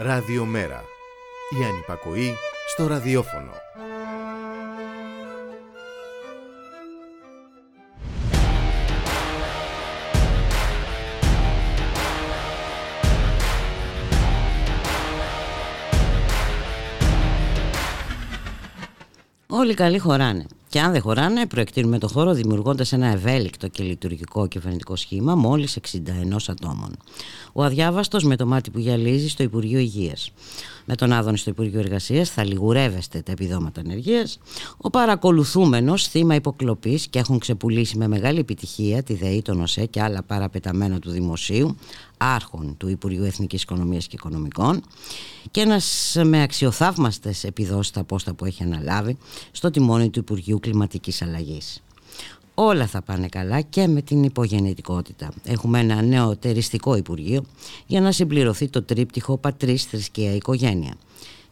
Ραδιομέρα. Η ανυπακοή στο ραδιόφωνο. Όλοι καλοί χωράνε. Και αν δεν χωράνε, προεκτείνουμε το χώρο δημιουργώντας ένα ευέλικτο και λειτουργικό κυβερνητικό σχήμα μόλις 61 ατόμων. Ο αδιάβαστος με το μάτι που γυαλίζει στο Υπουργείο Υγείας. Με τον Άδωνη στο Υπουργείο Εργασίας θα λιγουρεύεστε τα επιδόματα ανεργία. Ο παρακολουθούμενος θύμα υποκλοπής και έχουν ξεπουλήσει με μεγάλη επιτυχία τη ΔΕΗ, τον ΟΣΕ και άλλα παραπεταμένα του Δημοσίου, άρχον του Υπουργείου Εθνικής Οικονομίας και Οικονομικών και ένας με αξιοθαύμαστες επιδόσεις στα πόστα που έχει αναλάβει στο τιμόνι του Υπουργείου Κλιματικής Αλλαγής. Όλα θα πάνε καλά και με την υπογεννητικότητα. Έχουμε ένα νέο τεριστικό Υπουργείο για να συμπληρωθεί το τρίπτυχο πατρίς, θρησκεία, οικογένεια.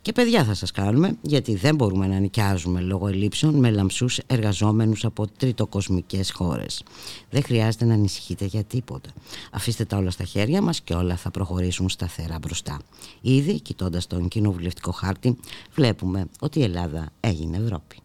Και παιδιά θα σας κάνουμε, γιατί δεν μπορούμε να νοικιάζουμε λόγω ελλείψεων με λαμψούς εργαζόμενους από τριτοκοσμικές χώρες. Δεν χρειάζεται να ανησυχείτε για τίποτα. Αφήστε τα όλα στα χέρια μας και όλα θα προχωρήσουν σταθερά μπροστά. Ήδη, κοιτώντας τον κοινοβουλευτικό χάρτη, βλέπουμε ότι η Ελλάδα έγινε Ευρώπη.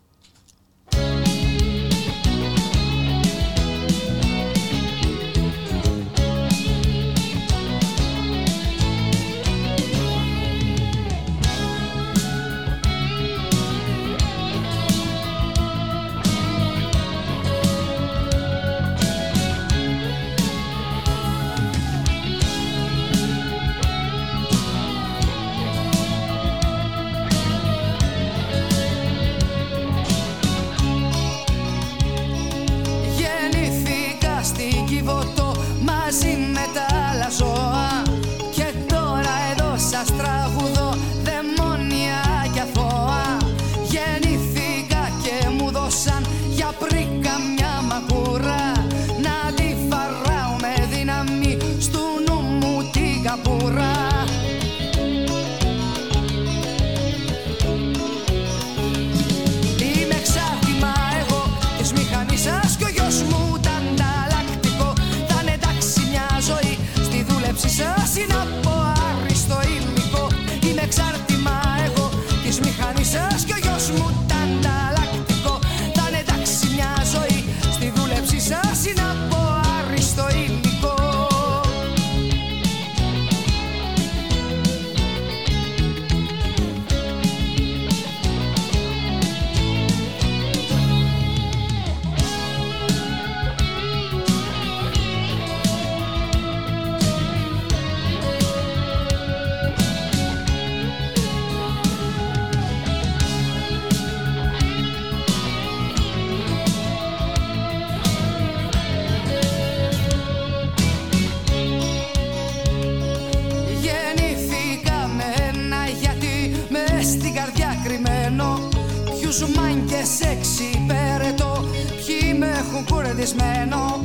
τους μάγκες εξυπηρετώ. Ποιοι με έχουν κουρδισμένο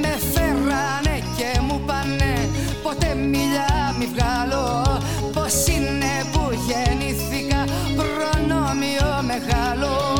Με φέρανε και μου πάνε. Ποτέ μιλιά μη βγάλω Πως είναι που γεννήθηκα. Προνόμιο μεγάλο.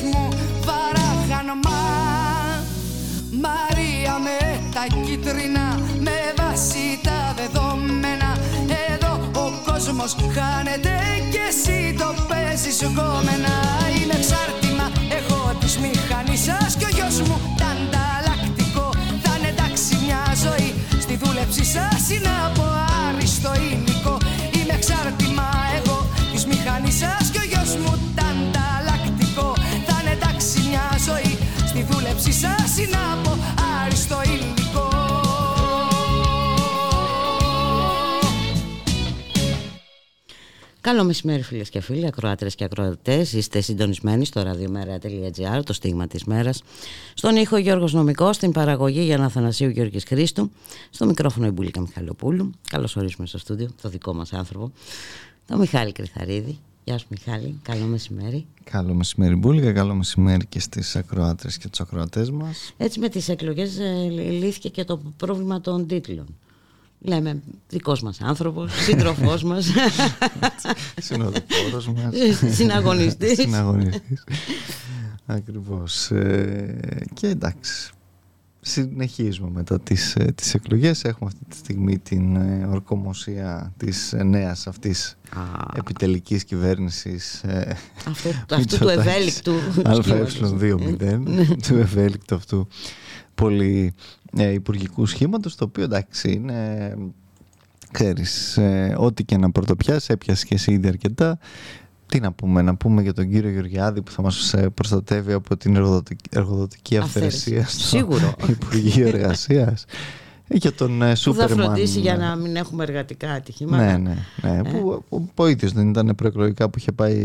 Μου Μαρία με τα κίτρινα Με βάση τα δεδομένα. Εδώ ο κόσμος χάνεται Και εσύ το παίζεις κόμενα Είμαι εξάρτημα Έχω τις μηχανή σας Και ο γιος μου ήταν ταλακτικό Θα είναι εντάξει μια ζωή Στη δούλεψη σας είναι από άριστο Καλό μεσημέρι φίλες και φίλοι, ακροάτρες και ακροατές. Είστε συντονισμένοι στο radiomera.gr, το στίγμα της μέρας. Στον ήχο Γιώργος Νομικός, στην παραγωγή Γιάννα Θανασίου Γιώργης Χρήστου, στο μικρόφωνο η Μπουλίκα Μιχαλοπούλου. Καλώς ορίσουμε στο στούντιο, το δικό μας άνθρωπο, το Μιχάλη Κρυθαρίδη. Γεια σου Μιχάλη, καλό μεσημέρι. Καλό μεσημέρι Μπούλικα, καλό μεσημέρι και στις ακροάτρες και τους ακροατές μας. Έτσι με τις εκλογές ε, λύθηκε και το πρόβλημα των τίτλων. Λέμε δικός μας άνθρωπος, σύντροφός μας. Συνοδοιπόρος μας. Συναγωνιστής. Συναγωνιστής. Ακριβώς. Ε, Και εντάξει Συνεχίζουμε μετά τις, ε, τις εκλογές. Έχουμε αυτή τη στιγμή την ε, ορκομοσία της νέας αυτής Α, επιτελικής κυβέρνησης Αυτό, αυτού του ευέλικτου. ΑΕ20 Του ευέλικτου αυτού. Πολύ ε, υπουργικού σχήματος το οποίο εντάξει είναι ξέρεις ε, ό,τι και να πρωτοπιάσει έπιασε και εσύ ήδη αρκετά. Τι να πούμε, να πούμε για τον κύριο Γεωργιάδη που θα μας ε, προστατεύει από την εργοδοτική, εργοδοτική αυθαιρεσία στο Σίγουρο. Υπουργείο Εργασίας για τον ε, Σούπερμαν. Που θα φροντίσει για να μην έχουμε εργατικά ατυχήματα. Ναι, ναι. ναι. Ε. Που, ο, ο ίδιος δεν ήταν προεκλογικά που είχε πάει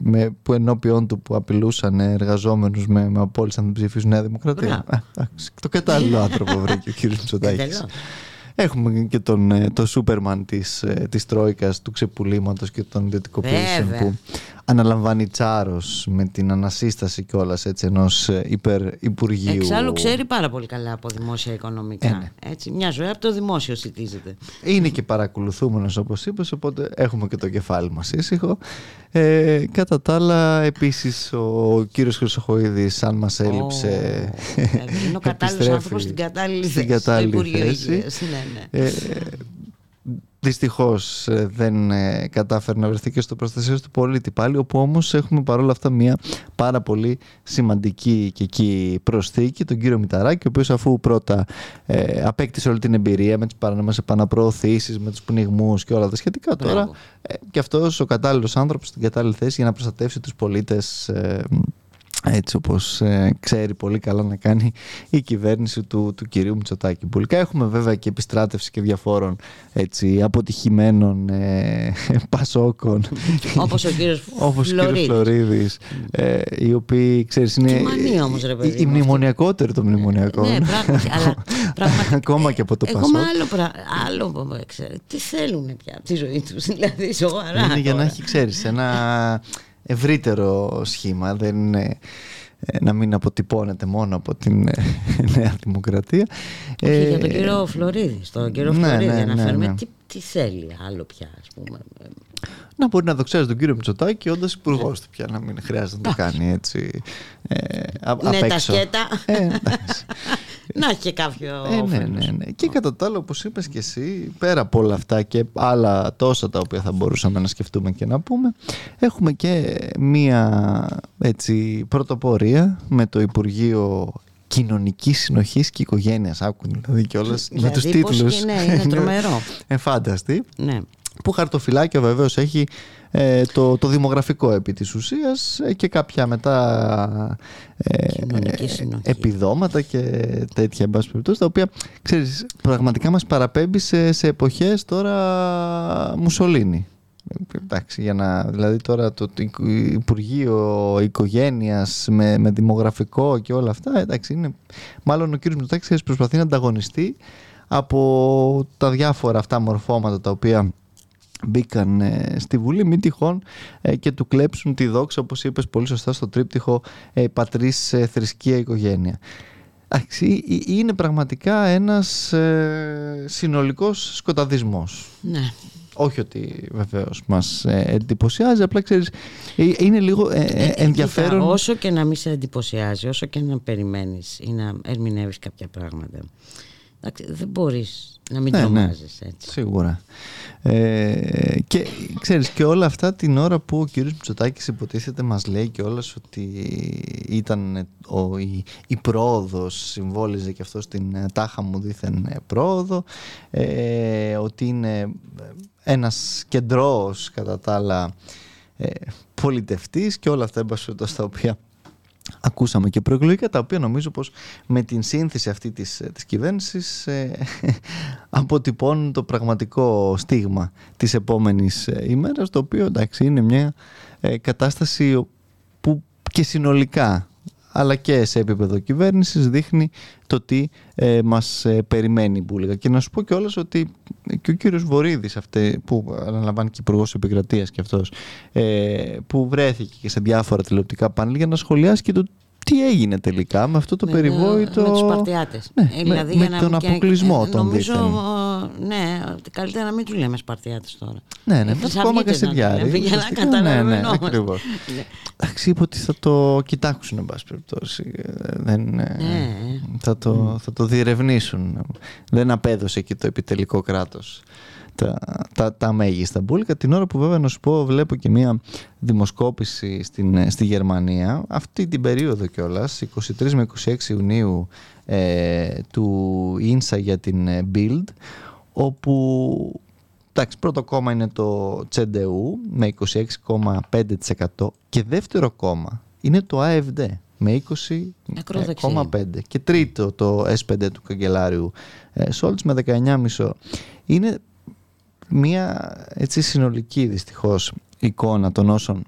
με, που ενώπιον του που απειλούσαν εργαζόμενους με, με απόλυση να την ψηφίσουν Νέα Δημοκρατία. το κατάλληλο άνθρωπο βρήκε ο κ. Μητσοτάκη. Έχουμε και τον ε, το Σούπερμαν της, ε, της Τρόικας, του ξεπουλήματος και των ιδιωτικοποιήσεων που αναλαμβάνει τσάρος με την ανασύσταση κιόλας έτσι ενός ε, υπερυπουργείου. Εξάλλου ξέρει πάρα πολύ καλά από δημόσια οικονομικά. Ε, ναι. έτσι, μια ζωή από το δημόσιο σητίζεται. Είναι και παρακολουθούμενος όπως είπες, οπότε έχουμε και το κεφάλι μας ήσυχο. Ε, κατά τα άλλα, επίσης ο κύριος Χρυσοχοίδης, αν μας έλειψε... Oh, είναι ο κατάλληλος άνθρωπος στην κατάλληλη θέση. Στην κατάλληλη θέση. Ναι, ναι. Ε, Δυστυχώς ε, δεν ε, κατάφερε να βρεθεί και στο προστασία του πολίτη πάλι, όπου όμως έχουμε παρόλα αυτά μια πάρα πολύ σημαντική και εκεί προσθήκη, τον κύριο Μηταράκη, ο οποίος αφού πρώτα ε, απέκτησε όλη την εμπειρία με τις παρανομές επαναπροωθήσεις, με τους πνιγμούς και όλα τα σχετικά, τώρα ε, και αυτός ο κατάλληλος άνθρωπος στην κατάλληλη θέση για να προστατεύσει τους πολίτες έτσι όπως ε, ξέρει πολύ καλά να κάνει η κυβέρνηση του, του κυρίου Μητσοτάκη. Πουλικά έχουμε βέβαια και επιστράτευση και διαφόρων έτσι, αποτυχημένων ε, πασόκων. Όπως ο κύριος όπως Φλωρίδης, Φλωρίδης ε, οι οποίοι ξέρεις είναι μανία, όμως, ρε, παιδί, οι μνημονιακότεροι των μνημονιακών. Ναι, πράγματι, αλλά, πραγματικά, ακόμα και από το Πασόκ. άλλο, άλλο ξέρω, τι θέλουν πια από τη ζωή τους δηλαδή σοβαρά. Είναι για να έχει ξέρεις ένα ευρύτερο σχήμα, δεν είναι ε, να μην αποτυπώνεται μόνο από την ε, Νέα Δημοκρατία. Όχι, για τον ε, κύριο Φλωρίδη, στον κύριο ναι, Φλωρίδη ναι, ναι, ναι. Τι, τι θέλει άλλο πια, ας πούμε. Να μπορεί να δοξάζει τον κύριο Μητσοτάκη όντα υπουργός του πια, να μην χρειάζεται να το κάνει έτσι. Ε, ναι, τα σκέτα. Ε, να έχει και κάποιο. Ε, ναι, ναι, ναι. Και κατά τα άλλα, όπως είπες και εσύ, πέρα από όλα αυτά και άλλα τόσα τα οποία θα μπορούσαμε να σκεφτούμε και να πούμε, έχουμε και μία έτσι, πρωτοπορία με το Υπουργείο κοινωνικής συνοχής και οικογένειας. Άκουν δηλαδή κιόλας δηλαδή, με του τίτλους. Ναι, είναι τρομερό. Εφάνταστη. Ναι. Που χαρτοφυλάκιο βεβαίως έχει ε, το, το δημογραφικό επί της ουσίας ε, και κάποια μετά ε, επιδόματα και τέτοια εν τα οποία ξέρεις, πραγματικά μας παραπέμπει σε, σε εποχές τώρα Μουσολίνη. Εντάξει, για να, δηλαδή τώρα το, το Υπουργείο Οικογένειας με, με δημογραφικό και όλα αυτά, εντάξει, είναι, μάλλον ο κύριος Μητσοτάκης προσπαθεί να ανταγωνιστεί από τα διάφορα αυτά μορφώματα τα οποία μπήκαν ε, στη Βουλή, μην τυχόν ε, και του κλέψουν τη δόξα, όπως είπες πολύ σωστά στο τρίπτυχο ε, πατρίς, θρησκεία, οικογένεια. Εντάξει, είναι πραγματικά ένας συνολικός σκοταδισμός. Ναι. Όχι ότι βεβαίως μας εντυπωσιάζει, απλά ξέρεις, είναι λίγο ενδιαφέρον. όσο και να μην σε εντυπωσιάζει, όσο και να περιμένεις ή να ερμηνεύεις κάποια πράγματα, εντάξει, δεν μπορείς Να μην Ναι, ναι. τρομάζεις έτσι. Σίγουρα. Ε, και ξέρεις και όλα αυτά την ώρα που ο κύριος Μητσοτάκης υποτίθεται μας λέει και όλας ότι ήταν ο, η, η πρόοδος συμβόλιζε και αυτό στην ε, τάχα μου δήθεν ε, πρόοδο ε, ότι είναι ένας κεντρός κατά τα άλλα ε, πολιτευτής και όλα αυτά εν πάση περιπτώσει, τα οποία ακούσαμε και προεκλογικά τα οποία νομίζω πως με την σύνθεση αυτή της, της κυβέρνησης ε, αποτυπώνουν το πραγματικό στίγμα της επόμενης ε, ημέρας το οποίο εντάξει είναι μια ε, κατάσταση που και συνολικά αλλά και σε επίπεδο κυβέρνησης δείχνει το τι ε, μας ε, περιμένει που λέγα. Και να σου πω κιόλας ότι και ο κύριος Βορύδης αυτή, που αναλαμβάνει και υπουργός επικρατείας και αυτός ε, που βρέθηκε και σε διάφορα τηλεοπτικά πάνελ για να σχολιάσει και το τι έγινε τελικά με αυτό το Με- περιβόητο... Με τους Σπαρτιάτες. Ναι, Ε, με- δηλαδή, με για να- τον και- αποκλεισμό των Νομίζω, δίθεν. ε, ναι, ότι καλύτερα να μην τους λέμε Σπαρτιάτες τώρα. Ναι, ναι, Ε, με τις ακόμα αργίτες να του Κασιδιάρη. λέμε, Για να Ουσιαστικά, Ναι, ναι, καταλαβαίνόμαστε. ακριβώς. Ναι. Εντάξει, είπε ότι θα το κοιτάξουν, εν πάση περιπτώσει. Ε, Δεν, ε, Ναι. θα, το, θα το διερευνήσουν. Δεν απέδωσε και το επιτελικό κράτος τα, τα, τα μέγιστα μπουλικα. Την ώρα που βέβαια να σου πω βλέπω και μια δημοσκόπηση στην, ε, στη Γερμανία αυτή την περίοδο κιόλας 23 με 26 Ιουνίου ε, του ίνσα για την ε, Bild όπου εντάξει, πρώτο κόμμα είναι το CDU με 26,5% και δεύτερο κόμμα είναι το AFD με Ακροδεξί. 20,5% και τρίτο το S5 του καγκελάριου ε, Σόλτς με 19,5%. Είναι μια έτσι συνολική δυστυχώς εικόνα των όσων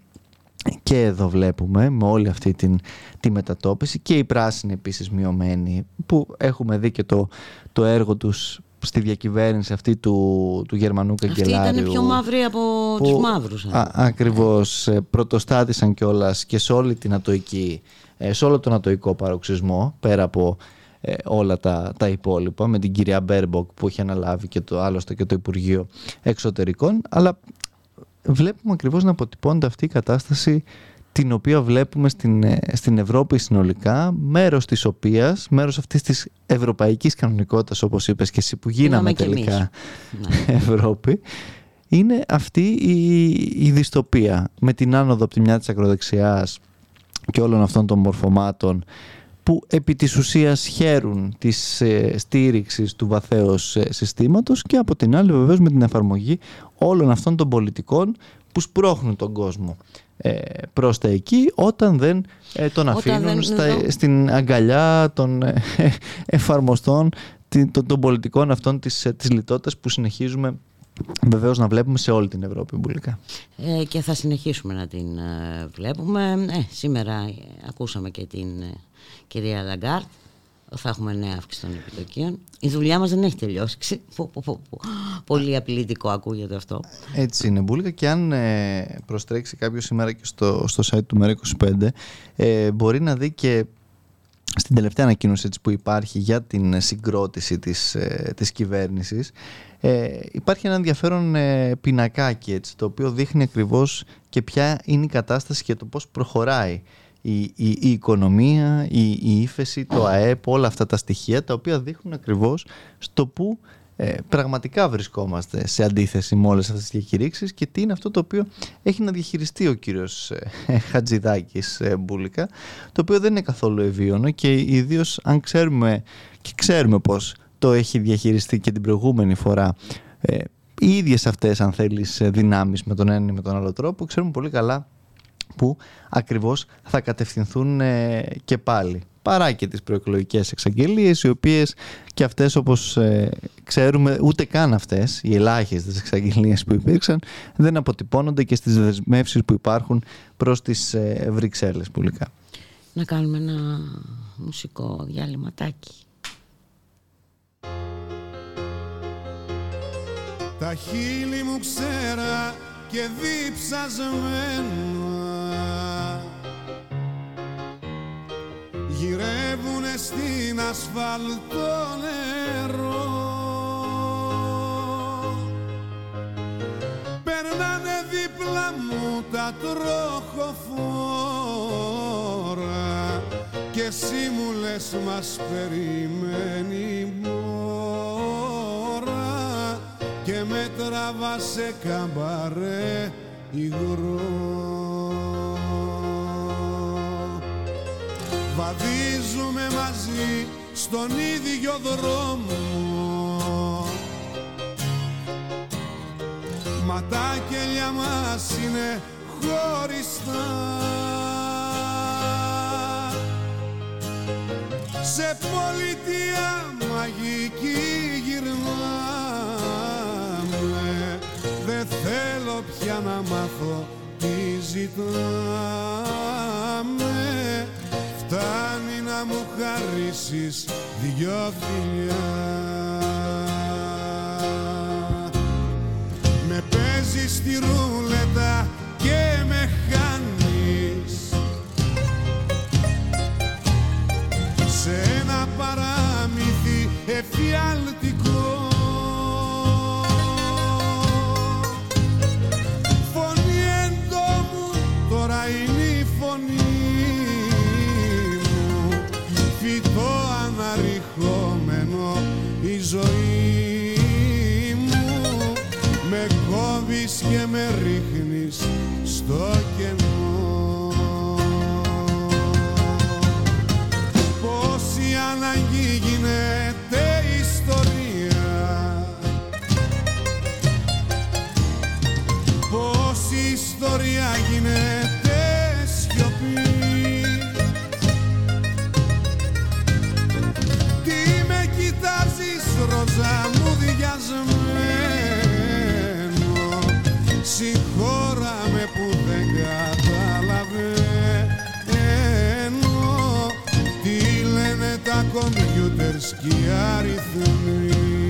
και εδώ βλέπουμε με όλη αυτή την, τη μετατόπιση και οι πράσινοι επίσης μειωμένοι που έχουμε δει και το, το έργο τους στη διακυβέρνηση αυτή του, του Γερμανού Αυτοί καγκελάριου ήταν πιο μαύροι από που- τους μαύρους. ε. Α, ακριβώς ε, πρωτοστάτησαν κιόλας και σε όλη την νατοϊκή, ε, σε όλο τον νατοϊκό παροξυσμό πέρα από ε, όλα τα, τα υπόλοιπα με την κυρία Μπέρμποκ που έχει αναλάβει και το άλλωστε και το Υπουργείο Εξωτερικών αλλά βλέπουμε ακριβώς να αποτυπώνεται αυτή η κατάσταση την οποία βλέπουμε στην, ε, στην Ευρώπη συνολικά, μέρος της οποίας, μέρος αυτής της ευρωπαϊκής κανονικότητας όπως είπες και εσύ που γίναμε Γίναμε κι εμείς. τελικά Ναι. Ευρώπη, είναι αυτή η, η δυστοπία με την άνοδο από τη μια της ακροδεξιάς και όλων αυτών των μορφωμάτων που επί της ουσίας χαίρουν της ε, στήριξης του βαθέως ε, συστήματος και από την άλλη βεβαίως με την εφαρμογή όλων αυτών των πολιτικών που σπρώχνουν τον κόσμο ε, προς τα εκεί όταν δεν ε, τον Όταν αφήνουν δεν- στα- εδώ. στην αγκαλιά των ε, εφαρμοστών τι- των, των πολιτικών αυτών της, ε, της λιτότητας που συνεχίζουμε βεβαίως να βλέπουμε σε όλη την Ευρώπη Μπούλικα. Ε, και θα συνεχίσουμε να την ε, βλέπουμε. Ε, σήμερα ε, ακούσαμε και την ε, κυρία Λαγκάρντ. Θα έχουμε νέα αύξηση των επιτοκίων. Η δουλειά μας δεν έχει τελειώσει. Ξε- πω, πω, πω, πω. Πολύ απειλητικό ακούγεται αυτό. Έτσι είναι Μπούλικα και αν ε, προστρέξει κάποιος σήμερα και στο, στο site του ΜΕΡΑ25 ε, μπορεί να δει και στην τελευταία ανακοίνωση έτσι, που υπάρχει για την συγκρότηση της, ε, της κυβέρνησης ε, υπάρχει ένα ενδιαφέρον ε, πινακάκι έτσι, το οποίο δείχνει ακριβώς και ποια είναι η κατάσταση και το πώς προχωράει η, η, η οικονομία, η, η ύφεση, το ΑΕΠ, όλα αυτά τα στοιχεία τα οποία δείχνουν ακριβώς στο που ε, πραγματικά βρισκόμαστε σε αντίθεση με όλες αυτές τις διακηρύξεις και τι είναι αυτό το οποίο έχει να διαχειριστεί ο κύριος ε, Χατζηδάκης ε, Μπούλικα το οποίο δεν είναι καθόλου ευίωνο και ιδίως αν ξέρουμε και ξέρουμε πως το έχει διαχειριστεί και την προηγούμενη φορά ε, οι ίδιες αυτές αν θέλεις ε, δυνάμεις με τον ένα ή με τον άλλο τρόπο ξέρουμε πολύ καλά που ακριβώς θα κατευθυνθούν ε, και πάλι παρά και τις προεκλογικές εξαγγελίες οι οποίες και αυτές όπως ε, ξέρουμε ούτε καν αυτές οι ελάχιστες εξαγγελίες που υπήρξαν δεν αποτυπώνονται και στις δεσμεύσεις που υπάρχουν προς τις ε, Βρυξέλλες πουλικά. Να κάνουμε ένα μουσικό διάλειμματάκι. Τα χείλη μου ξέρα και διψασμένα. Γυρεύουνε στην ασφαλτό νερό. Περνάνε δίπλα μου τα τροχοφόρα και εσύ μου λες μας περιμένει η μόρα κλάβα σε καμπαρέ υγρό Βαδίζουμε μαζί στον ίδιο δρόμο. Μα τα κελιά μας είναι χωριστά. Σε πολιτεία μαγική γυρνάμε Δεν θέλω πια να μάθω τι ζητάμε. Φτάνει να μου χαρίσεις δυο φιλιά. Με παίζεις στη ρούλετα κοιτάζεις ροζά μου διασμένο Συγχώρα με που δεν καταλαβαίνω Τι λένε τα κομπιούτερς και οι αριθμοί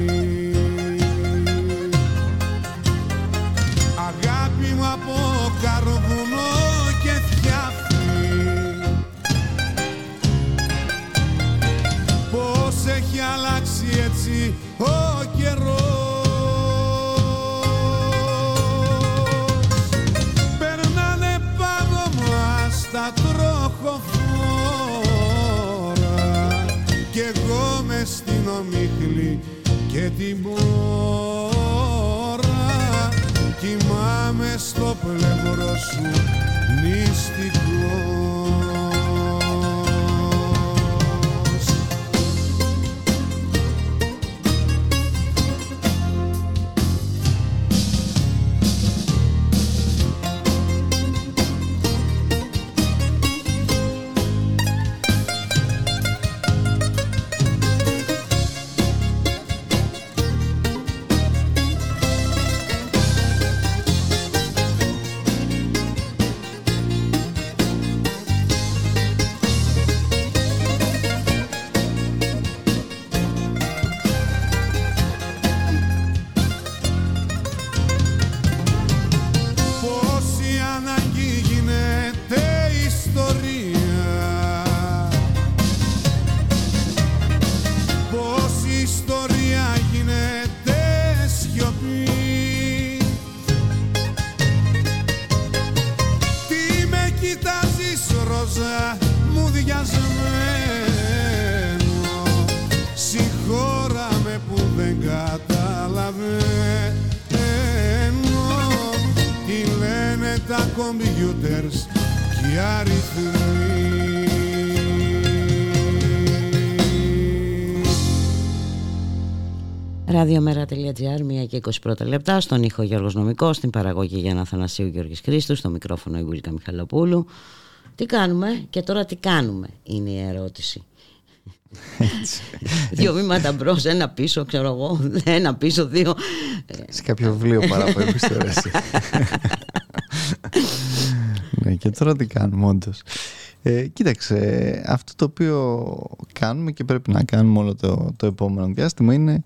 Ραδιομέρα.gr, 1 και 21 λεπτά, στον ήχο Γιώργος Νομικός, στην παραγωγή Γιάννα Θανασίου Γιώργης Χρήστου, στο μικρόφωνο η Βουλίκα Μιχαλοπούλου. Τι κάνουμε και τώρα τι κάνουμε είναι η ερώτηση. δύο βήματα μπρος, ένα πίσω, ξέρω εγώ, ένα πίσω, δύο. Σε κάποιο βιβλίο παραπέμπεις τώρα εσύ. ναι, και τώρα τι κάνουμε όντως. Ε, κοίταξε, αυτό το οποίο κάνουμε και πρέπει να κάνουμε όλο το, το επόμενο διάστημα είναι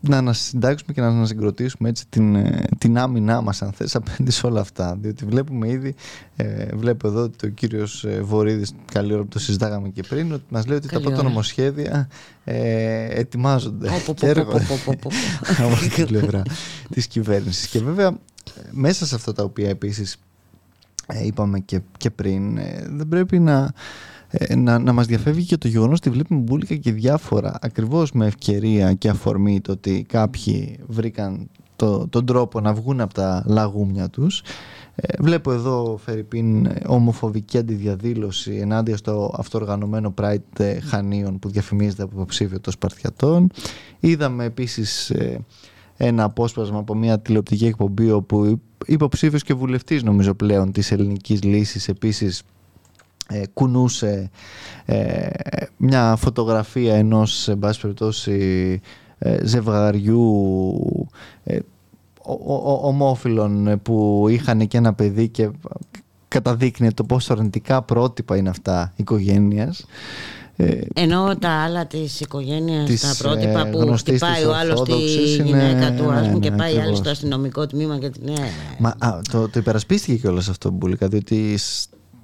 να ανασυντάξουμε και να ανασυγκροτήσουμε έτσι την, ε, την άμυνά μας αν θες απέναντι σε όλα αυτά διότι βλέπουμε ήδη ε, βλέπω εδώ ότι ο κύριος ε, Βορύδης καλή ώρα που το συζητάγαμε και πριν ότι μας λέει ότι Καλή τα πρώτα ώρα. νομοσχέδια ε, ετοιμάζονται Πω, πω, και πω, πω, έρχονται πω, πω, πω. από την πλευρά της κυβέρνησης και βέβαια μέσα σε αυτά τα οποία επίσης ε, είπαμε και, και πριν ε, δεν πρέπει να, ε, να, να μας διαφεύγει και το γεγονός ότι βλέπουμε μπουλικα και διάφορα ακριβώς με ευκαιρία και αφορμή το ότι κάποιοι βρήκαν το, τον τρόπο να βγουν από τα λαγούμια τους. Ε, βλέπω εδώ, Φερρυπίν, ομοφοβική αντιδιαδήλωση ενάντια στο αυτοοργανωμένο Pride Χανίων που διαφημίζεται από υποψήφιο των Σπαρτιατών. Είδαμε επίσης ε, ένα απόσπασμα από μια τηλεοπτική εκπομπή όπου υποψήφιος και βουλευτής νομίζω πλέον της ελληνικής λύσης επίσης ε, κουνούσε ε, μια φωτογραφία ενός σε πάση περιπτώσει ε, ζευγαριού ε, ομόφυλων που είχαν και ένα παιδί και καταδείκνει το πόσο αρνητικά πρότυπα είναι αυτά οικογένειας. Ε, Ενώ τα άλλα της οικογένειας, τα πρότυπα που χτυπάει ο άλλος τη γυναίκα του, ας πούμε, και πάει άλλη στο αστυνομικό τμήμα και την. Ναι. Μα α, το, το υπερασπίστηκε κιόλας αυτό Μπουλίκα, διότι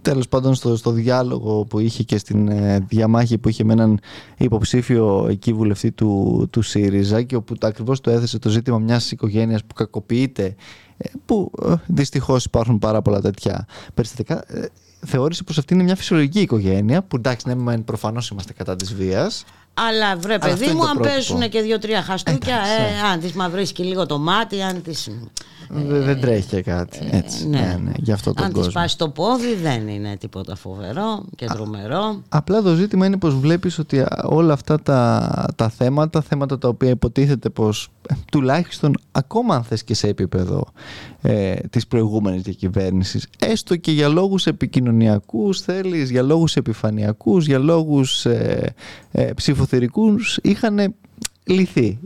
τέλος πάντων στο, στο διάλογο που είχε και στην ε, διαμάχη που είχε με έναν υποψήφιο εκεί βουλευτή του, του ΣΥΡΙΖΑ και όπου ακριβώς το έθεσε το ζήτημα μιας οικογένειας που κακοποιείται ε, που ε, δυστυχώς υπάρχουν πάρα πολλά τέτοια περιστατικά ε, θεώρησε πως αυτή είναι μια φυσιολογική οικογένεια που εντάξει ναι προφανώς είμαστε κατά της βίας αλλά βρε παιδί μου, αν πέσουν και δύο-τρία χαστούκια, ε, αν τη μαυρίσει λίγο το μάτι, αν τη. Ε, δεν τρέχει και κάτι. Ε, έτσι. Ναι. ναι, ναι, για αυτό τον αν κόσμο. Αν τη πάσει το πόδι, δεν είναι τίποτα φοβερό και τρομερό. απλά το ζήτημα είναι πως βλέπεις ότι όλα αυτά τα, τα θέματα, θέματα τα οποία υποτίθεται πως ε, τουλάχιστον ακόμα αν θες και σε επίπεδο ε, της προηγούμενης διακυβέρνησης έστω και για λόγους επικοινωνιακούς θέλεις, για λόγους επιφανειακούς για λόγους ε, ε, ψηφοθερικούς είχαν λυθεί.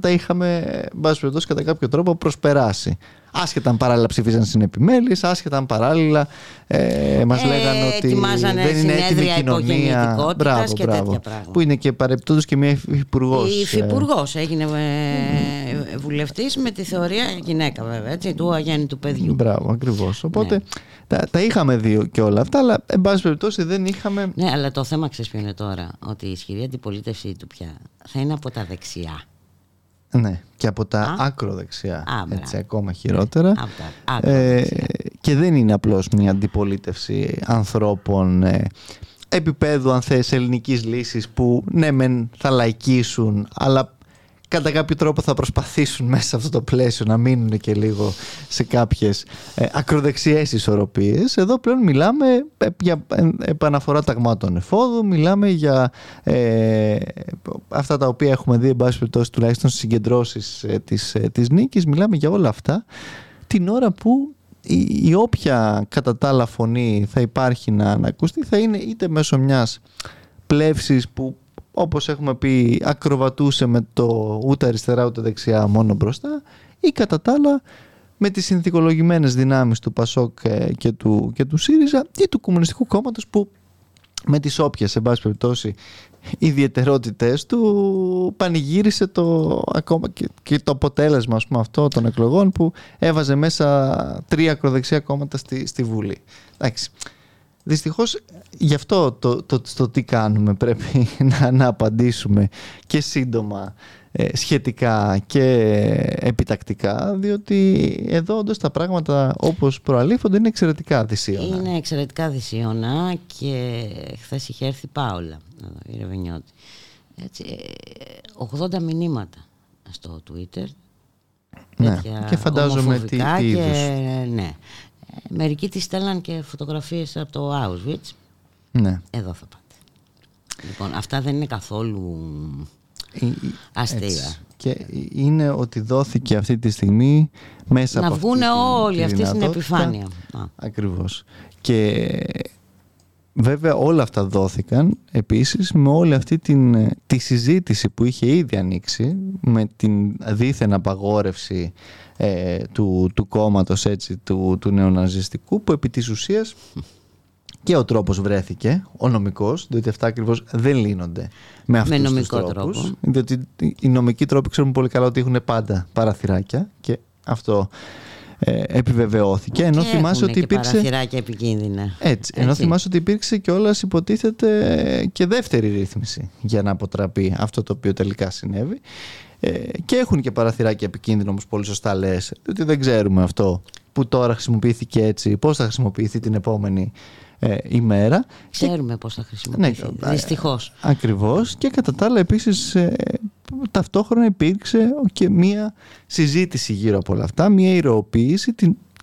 Τα είχαμε, μπας περιπτώσει, κατά κάποιο τρόπο προσπεράσει. Άσχετα αν παράλληλα ψηφίζαν στην επιμέλεια, άσχετα αν παράλληλα ε, μας ε, λέγανε ότι δεν είναι έτοιμη η κοινωνία. Μπράβο, και μπράβο. Που είναι και παρεπτόντω και μια υφυπουργός. Η υφυπουργός ε... έγινε ε, βουλευτής με τη θεωρία γυναίκα, βέβαια, έτσι, του αγέννητου παιδιού. Μπράβο, ακριβώς. Οπότε ναι. τα, τα είχαμε δει και όλα αυτά, αλλά εν πάση περιπτώσει δεν είχαμε. Ναι, αλλά το θέμα ξέρεις ποιο είναι τώρα. Ότι η ισχυρή αντιπολίτευση του πια θα είναι από τα δεξιά. Ναι, και από τα Α; ακροδεξιά. έτσι, ακόμα χειρότερα. ε, και δεν είναι απλώς μια αντιπολίτευση ανθρώπων ε, επίπεδου, αν θες, ελληνικής λύσης που ναι μεν θα λαϊκίσουν, αλλά κατά κάποιο τρόπο θα προσπαθήσουν μέσα σε αυτό το πλαίσιο να μείνουν και λίγο σε κάποιες ε, ακροδεξιές ισορροπίες. Εδώ πλέον μιλάμε ε, για επαναφορά ταγμάτων εφόδου, μιλάμε για ε, αυτά τα οποία έχουμε δει, εν πάση περιπτώσει τουλάχιστον στις συγκεντρώσεις ε, της, ε, της νίκης, μιλάμε για όλα αυτά την ώρα που η, η όποια κατά τα άλλα φωνή θα υπάρχει να, να ακουστεί θα είναι είτε μέσω μιας πλεύσης που όπως έχουμε πει ακροβατούσε με το ούτε αριστερά ούτε δεξιά μόνο μπροστά ή κατά τα άλλα με τις συνθηκολογημένες δυνάμεις του ΠΑΣΟΚ ε, και του, και του ΣΥΡΙΖΑ ή του Κομμουνιστικού Κόμματος που με τις όποιες σε πάση περιπτώσει ιδιαιτερότητες του πανηγύρισε το, ακόμα και, και το αποτέλεσμα ας πούμε, αυτό των εκλογών που έβαζε μέσα τρία ακροδεξιά κόμματα στη, στη Βουλή. Εντάξει. Δυστυχώς γι' αυτό το, το, το, τι κάνουμε πρέπει να, να απαντήσουμε και σύντομα ε, σχετικά και επιτακτικά διότι εδώ όντως τα πράγματα όπως προαλήφονται είναι εξαιρετικά δυσίωνα. Είναι εξαιρετικά δυσίωνα και χθες είχε έρθει Πάολα η Ρεβενιώτη. Έτσι, 80 ε, μηνύματα στο Twitter ναι, και φαντάζομαι τι, τι ναι. Μερικοί τη στέλναν και φωτογραφίες από το Auschwitz. Ναι. Εδώ θα πάτε. Λοιπόν, αυτά δεν είναι καθόλου αστεία. Και είναι ότι δόθηκε αυτή τη στιγμή μέσα να από βγουν όλοι αυτή στην επιφάνεια. Ακριβώς. Και βέβαια όλα αυτά δόθηκαν επίσης με όλη αυτή την, τη συζήτηση που είχε ήδη ανοίξει με την δίθεν απαγόρευση ε, του, του κόμματος έτσι, του, του νεοναζιστικού που επί της ουσίας και ο τρόπος βρέθηκε, ο νομικός, διότι αυτά ακριβώς δεν λύνονται με αυτούς με νομικό τους τρόπους. Τρόπο. Διότι οι νομικοί τρόποι ξέρουμε πολύ καλά ότι έχουν πάντα παραθυράκια και αυτό ε, επιβεβαιώθηκε. Ενώ και θυμάσαι ότι υπήρξε. Παραθυράκια επικίνδυνα. Έτσι, έτσι. Ενώ θυμάσαι ότι υπήρξε και όλας υποτίθεται και δεύτερη ρύθμιση για να αποτραπεί αυτό το οποίο τελικά συνέβη. Ε, και έχουν και παραθυράκια επικίνδυνο όπως πολύ σωστά λες ότι δεν ξέρουμε αυτό που τώρα χρησιμοποιήθηκε έτσι πώς θα χρησιμοποιηθεί την επόμενη ε, ημέρα ξέρουμε και... πώς θα χρησιμοποιηθεί ναι, δυστυχώς ακριβώς και κατά τα άλλα επίσης ε, ταυτόχρονα υπήρξε και μία συζήτηση γύρω από όλα αυτά, μία ηρωοποίηση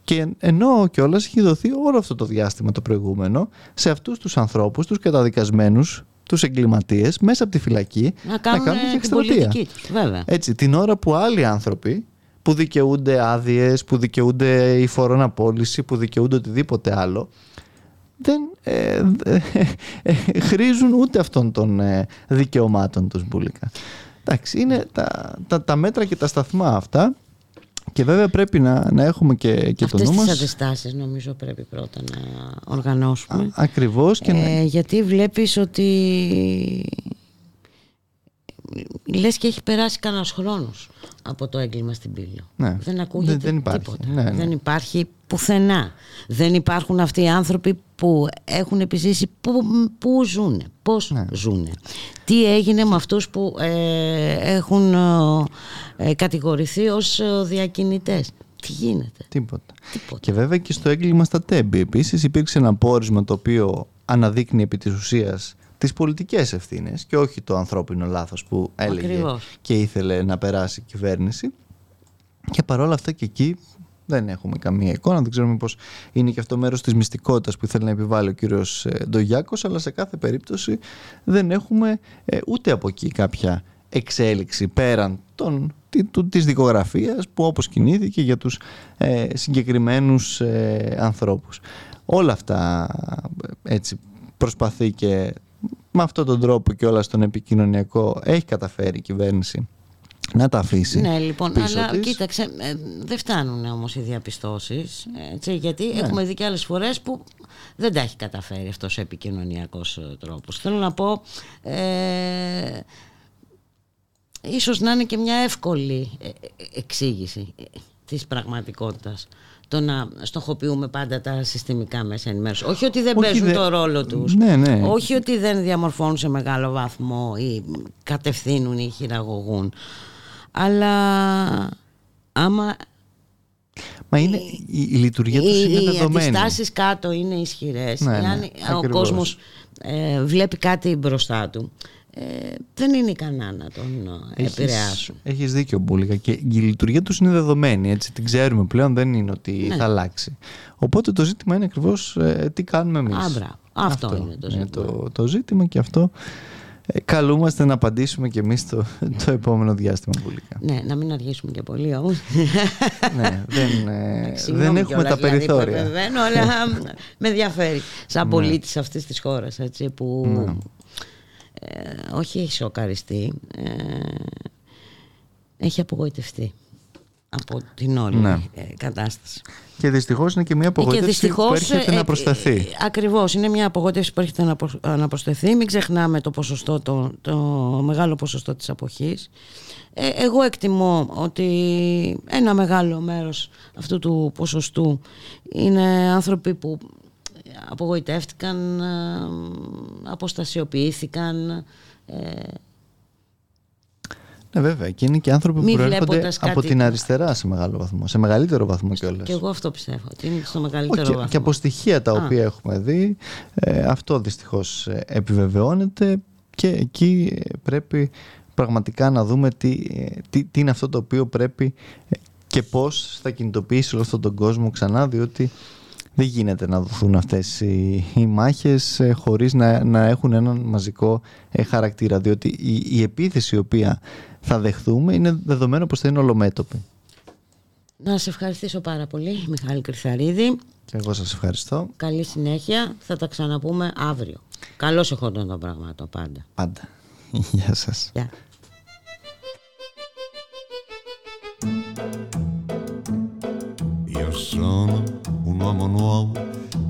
και ενώ κιόλας έχει δοθεί όλο αυτό το διάστημα το προηγούμενο σε αυτούς τους ανθρώπους, τους καταδικασμένους τους εγκληματίες μέσα από τη φυλακή να κάνουν, να κάνουν την πολιτική τους, βέβαια. Έτσι, την ώρα που άλλοι άνθρωποι που δικαιούνται άδειες, που δικαιούνται η φοροναπόληση, που δικαιούνται οτιδήποτε άλλο, δεν ε, ε, χρήζουν ούτε αυτών των ε, δικαιωμάτων τους μπουλικα. Εντάξει, είναι τα, τα, τα μέτρα και τα σταθμά αυτά και βέβαια πρέπει να, να έχουμε και, και το νου μας. Αυτές τις αντιστάσεις νομίζω πρέπει πρώτα να οργανώσουμε. Α, ακριβώς. Και ε, Γιατί βλέπεις ότι λες και έχει περάσει κανένας χρόνος από το έγκλημα στην πύλη. Ναι. Δεν ακούγεται δεν, υπάρχει. τίποτα. Ναι, ναι. Δεν υπάρχει πουθενά. Δεν υπάρχουν αυτοί οι άνθρωποι που έχουν επιζήσει πού, πού ζουν, πώς ναι. ζουν. Τι έγινε με αυτούς που ε, έχουν ε, κατηγορηθεί ως ε, διακινητές. Τι γίνεται. Τίποτα. Τίποτα. Και βέβαια και στο έγκλημα στα τέμπη επίσης υπήρξε ένα πόρισμα το οποίο αναδείκνει επί της ουσίας τις πολιτικές ευθύνες και όχι το ανθρώπινο λάθος που έλεγε και ήθελε να περάσει η κυβέρνηση και παρόλα αυτά και εκεί δεν έχουμε καμία εικόνα, δεν ξέρουμε πως είναι και αυτό μέρος της μυστικότητας που ήθελε να επιβάλλει ο κύριος ε, Ντογιάκος αλλά σε κάθε περίπτωση δεν έχουμε ε, ούτε από εκεί κάποια εξέλιξη πέραν των, της δικογραφίας που όπως κινήθηκε για τους ε, συγκεκριμένους ε, ανθρώπους. Όλα αυτά έτσι προσπαθεί και με αυτόν τον τρόπο και όλα στον επικοινωνιακό έχει καταφέρει η κυβέρνηση να τα αφήσει. Ναι, λοιπόν, πίσω αλλά της. κοίταξε, ε, δεν φτάνουν όμως οι διαπιστώσεις, έτσι, γιατί Ναι. έχουμε δει και άλλες φορές που δεν τα έχει καταφέρει αυτός ο επικοινωνιακός ε, τρόπος. Θέλω να πω, ε, ίσως να είναι και μια εύκολη ε, ε, εξήγηση ε, της πραγματικότητας το να στοχοποιούμε πάντα τα συστημικά μέσα ενημέρωσης. Όχι ότι δεν Όχι, παίζουν δε- το ρόλο τους. Ναι, ναι. Όχι ότι δεν διαμορφώνουν σε μεγάλο βαθμό ή κατευθύνουν ή χειραγωγούν. Αλλά άμα Μα είναι, η, η λειτουργία τους είναι οι, οι δεδομένη. αντιστάσεις κάτω είναι ισχυρές, Ναι, ναι, εάν ο ακριβώς. κόσμος ε, βλέπει κάτι μπροστά του, ε, δεν είναι ικανά να τον ε, Έχεις- επηρεάσουν. Έχεις δίκιο Μπούλικα και η λειτουργία τους είναι δεδομένη έτσι, την ξέρουμε πλέον δεν είναι ότι Ναι. θα αλλάξει οπότε το ζήτημα είναι ακριβώς ε, τι κάνουμε εμείς Α, μπράβο. Αυτό είναι το ζήτημα. το, το ζήτημα και αυτό ε, καλούμαστε να απαντήσουμε και εμείς το, το επόμενο διάστημα Μπούλικα Ναι, να μην αργήσουμε και πολύ όμως. ναι, δεν, ε, Συγγνώμη δεν έχουμε κιόλας, τα δηλαδή, περιθώρια. παρεμβαίνω, αλλά με ενδιαφέρει σαν πολίτης αυτής της χώρας έτσι, που ε, όχι έχει σοκαριστεί ε, έχει απογοητευτεί από την όλη Ναι. ε, κατάσταση. και δυστυχώς είναι και μια απογοήτευση που έρχεται να προσταθεί Ακριβώς, είναι μια απογοήτευση που έρχεται να, προ- να προσθεθεί. Μην ξεχνάμε το, ποσοστό, το, το μεγάλο ποσοστό της αποχής. Ε, εγώ εκτιμώ ότι ένα μεγάλο μέρος αυτού του ποσοστού είναι άνθρωποι που απογοητεύτηκαν, ε, αποστασιοποιήθηκαν, ε, ναι βέβαια και είναι και άνθρωποι που Μη προέρχονται βλέποντας από κάτι- την αριστερά σε μεγάλο βαθμό σε μεγαλύτερο βαθμό κιόλας και εγώ αυτό πιστεύω, ότι είναι στο Όχι, μεγαλύτερο βαθμό. και από στοιχεία τα Α. οποία έχουμε δει ε, αυτό δυστυχώς ε, επιβεβαιώνεται και εκεί ε, πρέπει πραγματικά να δούμε τι, ε, τι, τι είναι αυτό το οποίο πρέπει ε, και πώς θα κινητοποιήσει όλο αυτόν τον κόσμο ξανά διότι δεν γίνεται να δοθούν αυτές οι, οι μάχες ε, χωρίς να, να έχουν έναν μαζικό ε, χαρακτήρα διότι η, η επίθεση η οποία θα δεχθούμε είναι δεδομένο πως θα είναι ολομέτωπη. Να σε ευχαριστήσω πάρα πολύ, Μιχάλη Κρυθαρίδη. Και εγώ σας ευχαριστώ Καλή συνέχεια. Θα τα ξαναπούμε αύριο. Καλώς εχόντων των πραγμάτων πάντα. πάντα. Γεια σας. Γεια. Io sono un uomo nuovo,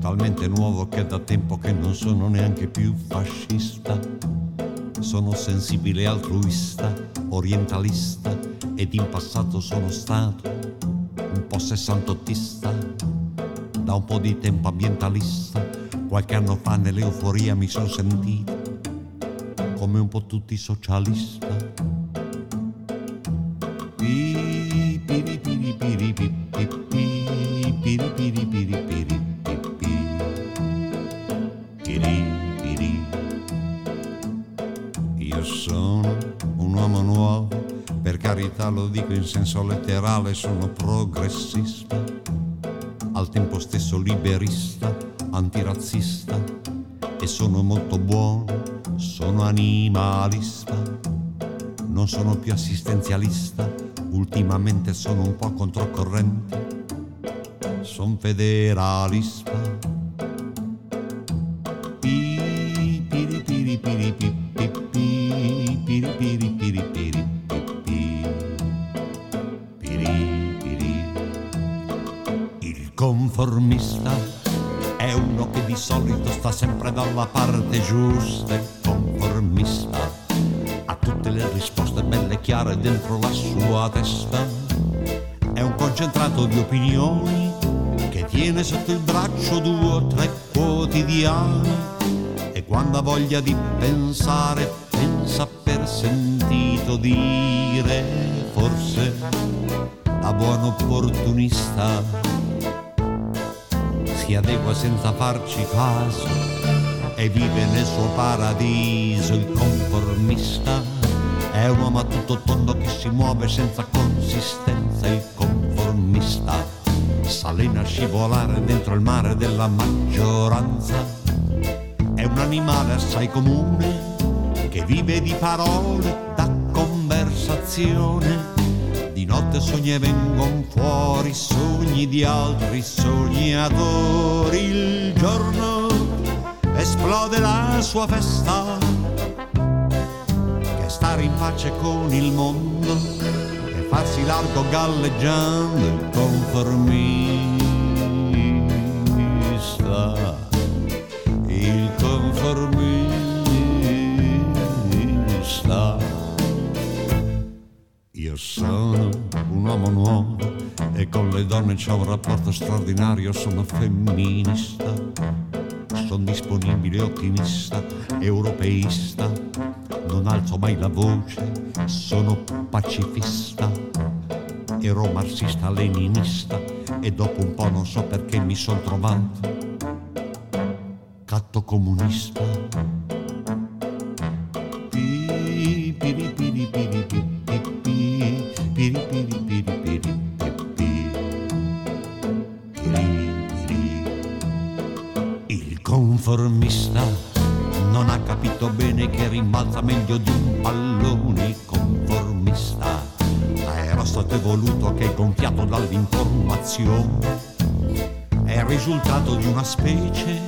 talmente nuovo che da tempo che non sono neanche più fascista. Sono sensibile altruista, orientalista ed in passato sono stato un po' sessantottista, da un po' di tempo ambientalista. Qualche anno fa nell'euforia mi sono sentito come un po' tutti socialista. In senso letterale sono progressista, al tempo stesso liberista, antirazzista e sono molto buono, sono animalista, non sono più assistenzialista, ultimamente sono un po' controcorrente, sono federalista dalla parte giusta, il conformista. Ha tutte le risposte belle chiare dentro la sua testa, è un concentrato di opinioni che tiene sotto il braccio due o tre quotidiani. E quando ha voglia di pensare pensa per sentito dire forse da buon opportunista si adegua senza farci caso e vive nel suo paradiso il conformista è un uomo a tutto tondo che si muove senza consistenza il conformista salena scivolare dentro il mare della maggioranza è un animale assai comune che vive di parole da conversazione. Di notte sogni e vengono fuori sogni di altri sognatori. Il giorno esplode la sua festa, che stare in pace con il mondo e farsi largo galleggiando il conformista il conformista. Io sono un uomo nuovo e con le donne c'ho un rapporto straordinario, sono femminista, sono disponibile, ottimista, europeista, non alzo mai la voce, sono pacifista, ero marxista, leninista e dopo un po' non so perché mi sono trovato. Catto comunista. Rimbalza meglio di un pallone conformista. Era stato evoluto che gonfiato dall'informazione. È il risultato di una specie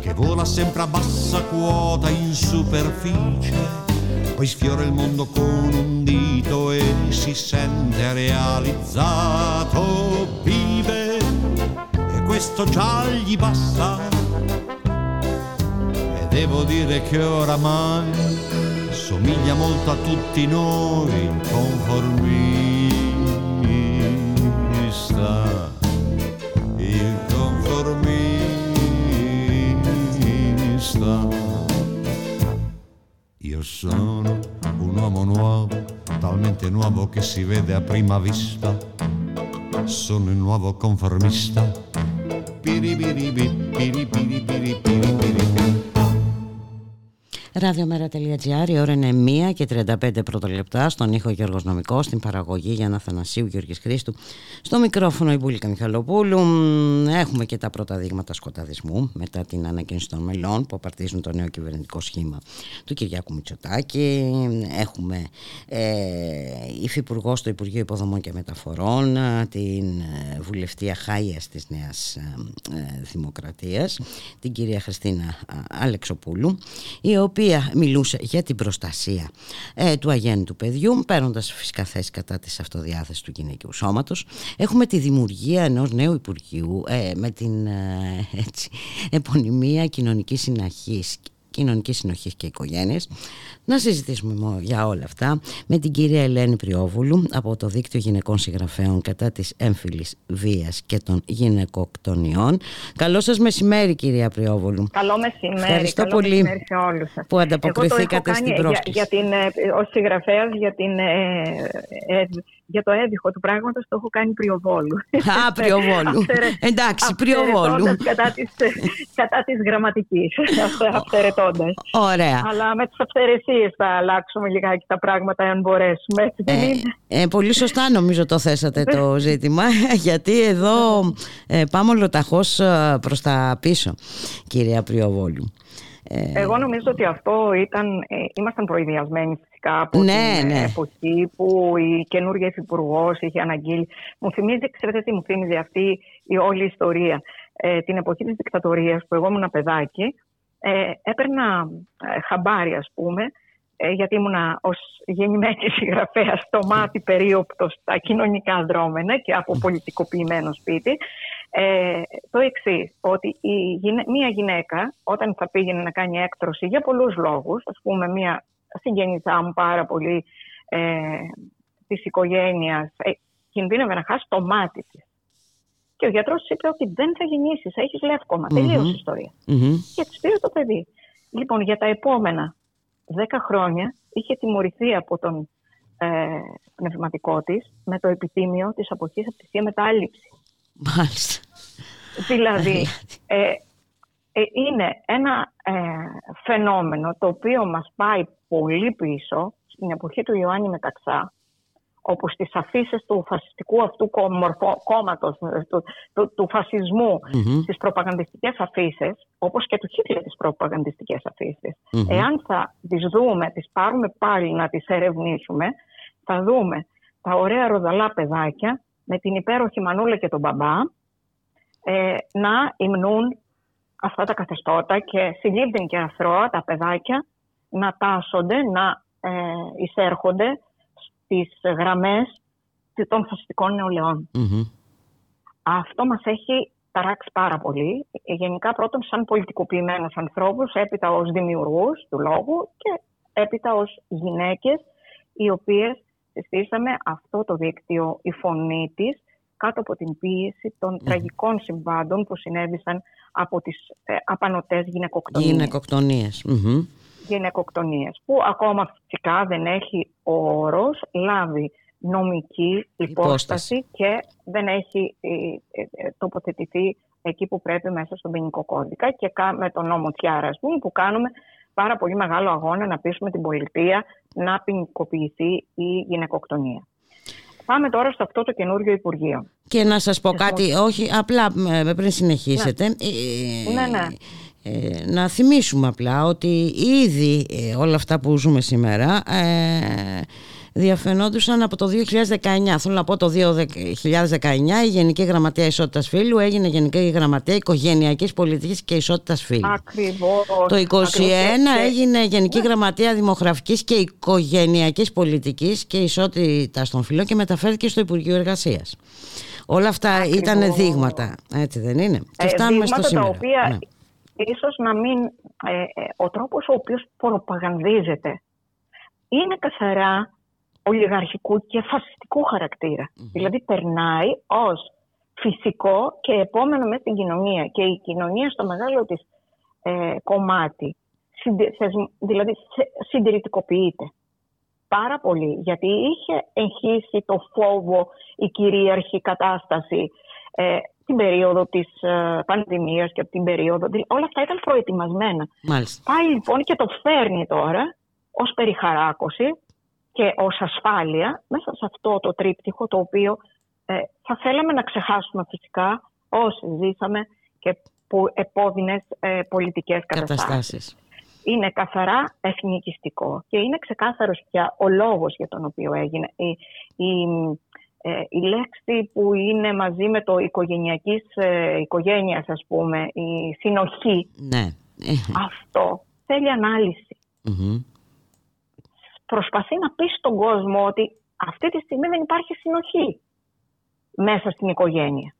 che vola sempre a bassa quota in superficie, poi sfiora il mondo con un dito e si sente realizzato, vive e questo già gli basta. E devo dire che oramai somiglia molto a tutti noi conformista. Il conformista. Io sono un uomo nuovo, talmente nuovo che si vede a prima vista. Sono il nuovo conformista. Piribiribi, piribiribiri, piribiribi. Ραδιομέρα.gr, η ώρα είναι 1 και 35 πρώτα λεπτά. Στον ήχο Γιώργος Νομικός, στην παραγωγή Γιάννα Θανασίου Γιώργης Χρήστου. Στο μικρόφωνο η Μπουλίκα Μιχαλοπούλου. Έχουμε και τα πρώτα δείγματα σκοταδισμού μετά την ανακοίνωση των μελών που απαρτίζουν το νέο κυβερνητικό σχήμα του Κυριάκου Μητσοτάκη. Έχουμε ε, υφυπουργός στο Υπουργείο Υποδομών και Μεταφορών, την ε, βουλευτή Χάια της Νέας ε, Δημοκρατίας, την κυρία Χριστίνα ε, Αλεξοπούλου, η οποία μιλούσε για την προστασία ε, του αγέννητου παιδιού, παίρνοντας φυσικά θέση κατά της αυτοδιάθεσης του γυναικείου σώματος. Έχουμε τη δημιουργία ενός νέου Υπουργείου ε, με την ε, έτσι, επωνυμία κοινωνικής συναχής κοινωνικής συνοχής και οικογένειε. Να συζητήσουμε για όλα αυτά με την κυρία Ελένη Πριόβουλου από το Δίκτυο Γυναικών Συγγραφέων κατά της έμφυλης βίας και των γυναικοκτονιών. Καλό σας μεσημέρι, κυρία Πριόβουλου. Καλό μεσημέρι. Ευχαριστώ Καλό πολύ μεσημέρι σε όλους σας. που ανταποκριθήκατε Εγώ το έχω στην κάνει πρόσκληση. Για, για την, ε, ως συγγραφέας για την ε, ε, για το έβυχο του πράγματος το έχω κάνει πριοβόλου. Α, πριοβόλου. Εντάξει, πριοβόλου. κατά της, κατά της γραμματικής, αυθαιρετώντας. Ωραία. Αλλά με τις αυθαιρεσίες θα αλλάξουμε λιγάκι τα πράγματα αν μπορέσουμε. Ε, ε, πολύ σωστά νομίζω το θέσατε το ζήτημα, γιατί εδώ ε, πάμε ολοταχώς ε, προς τα πίσω, κυρία Πριοβόλου. Ε, Εγώ νομίζω ότι αυτό ήταν, ε, ήμασταν προειδιασμένοι φυσικά από ναι, την ναι. εποχή που η καινούργια υφυπουργό είχε αναγγείλει. Μου θυμίζει, ξέρετε τι μου θυμίζει αυτή η όλη ιστορία. Ε, την εποχή της δικτατορίας που εγώ ήμουν παιδάκι, ε, έπαιρνα ε, χαμπάρι ας πούμε, ε, γιατί ήμουνα ως γεννημένη συγγραφέας στο μάτι περίοπτος στα κοινωνικά δρόμενα και από πολιτικοποιημένο σπίτι, ε, το εξής, ότι η, μία γυναίκα όταν θα πήγαινε να κάνει έκτρωση για πολλούς λόγους, ας πούμε μία συγγενητά μου πάρα πολύ ε, της οικογένειας, ε, κινδύνευε να χάσει το μάτι της. Και ο γιατρός είπε ότι δεν θα γεννήσεις, έχεις λεύκομα, mm-hmm. τελείωσε η ιστορία. Mm-hmm. Και της πήρε το παιδί. Λοιπόν, για τα επόμενα δέκα χρόνια είχε τιμωρηθεί από τον ε, πνευματικό της με το επιτήμιο της αποχής από τη θεία μετάληψη. Μάλιστα. Δηλαδή, ε, ε, είναι ένα ε, φαινόμενο το οποίο μας πάει πολύ πίσω στην εποχή του Ιωάννη Μεταξά, όπου στις αφήσεις του φασιστικού αυτού κόμματος, του, του, του φασισμού, mm-hmm. στις προπαγανδιστικές αφήσεις, όπως και του Χίτλερ τις προπαγανδιστικές αφήσεις. Εάν θα τις δούμε, τις πάρουμε πάλι να τις ερευνήσουμε, θα δούμε τα ωραία ροδαλά παιδάκια με την υπέροχη Μανούλα και τον μπαμπά ε, να υμνούν αυτά τα καθεστώτα και συλλήβδιν και αθρώα τα παιδάκια να τάσσονται, να ε, εισέρχονται στις γραμμές των φασιστικών Αυτό μας έχει ταράξει πάρα πολύ. Γενικά πρώτον σαν πολιτικοποιημένους ανθρώπους, έπειτα ως δημιουργούς του λόγου και έπειτα ως γυναίκες οι οποίες συστήσαμε αυτό το δίκτυο η φωνή της κάτω από την πίεση των τραγικών συμβάντων που συνέβησαν από τις ε, απανοτές γυναικοκτονίες. Γυναικοκτονίες. Γυναικοκτονίες, που ακόμα φυσικά δεν έχει ο όρος λάβει νομική υπόσταση, και δεν έχει ε, ε, τοποθετηθεί εκεί που πρέπει μέσα στον ποινικό κώδικα και με τον νόμο Τιάρα, που κάνουμε πάρα πολύ μεγάλο αγώνα να πείσουμε την πολιτεία να ποινικοποιηθεί η γυναικοκτονία. Πάμε τώρα σε αυτό το καινούριο Υπουργείο. Και να σας πω κάτι, όχι, απλά πριν συνεχίσετε. Ναι, ε, ναι. ναι. Ε, να θυμίσουμε απλά ότι ήδη ε, όλα αυτά που ζούμε σήμερα ε, διαφαινόντουσαν από το 2019. Θέλω να πω το 2019 η Γενική Γραμματεία Ισότητας Φύλου έγινε Γενική Γραμματεία Οικογενειακής Πολιτικής και Ισότητας Φύλου. Ακριβώς. Το 2021 έγινε Γενική ναι. Γραμματεία Δημογραφικής και Οικογενειακής Πολιτικής και Ισότητας των Φύλων και μεταφέρθηκε στο Υπουργείο Εργασίας. Όλα αυτά ήταν δείγματα, έτσι δεν είναι; Και ε, φτάνουμε στο σήμερα. τα οποία ναι. ίσως να μην... Ε, ε, ο τρόπος ο οποίος προπαγανδίζεται είναι καθαρά ολιγαρχικού και φασιστικού Δηλαδή περνάει ως φυσικό και επόμενο με την κοινωνία. Και η κοινωνία στο μεγάλο της ε, κομμάτι δηλαδή συντηρητικοποιείται πάρα πολύ γιατί είχε εγχύσει το φόβο η κυρίαρχη κατάσταση ε, την περίοδο της ε, πανδημίας και την περίοδο... Όλα αυτά ήταν προετοιμασμένα. Μάλιστα. Πάει λοιπόν και το φέρνει τώρα ως περιχαράκωση και ως ασφάλεια μέσα σε αυτό το τρίπτυχο το οποίο ε, θα θέλαμε να ξεχάσουμε φυσικά όσοι ζήσαμε και που επώδυνες ε, πολιτικές καταστάσεις. Είναι καθαρά εθνικιστικό και είναι ξεκάθαρος πια ο λόγος για τον οποίο έγινε. Η, η, ε, η λέξη που είναι μαζί με το οικογενειακής ε, οικογένειας ας πούμε, η συνοχή, ναι. αυτό θέλει προσπαθεί να πει στον κόσμο ότι αυτή τη στιγμή δεν υπάρχει συνοχή μέσα στην οικογενεια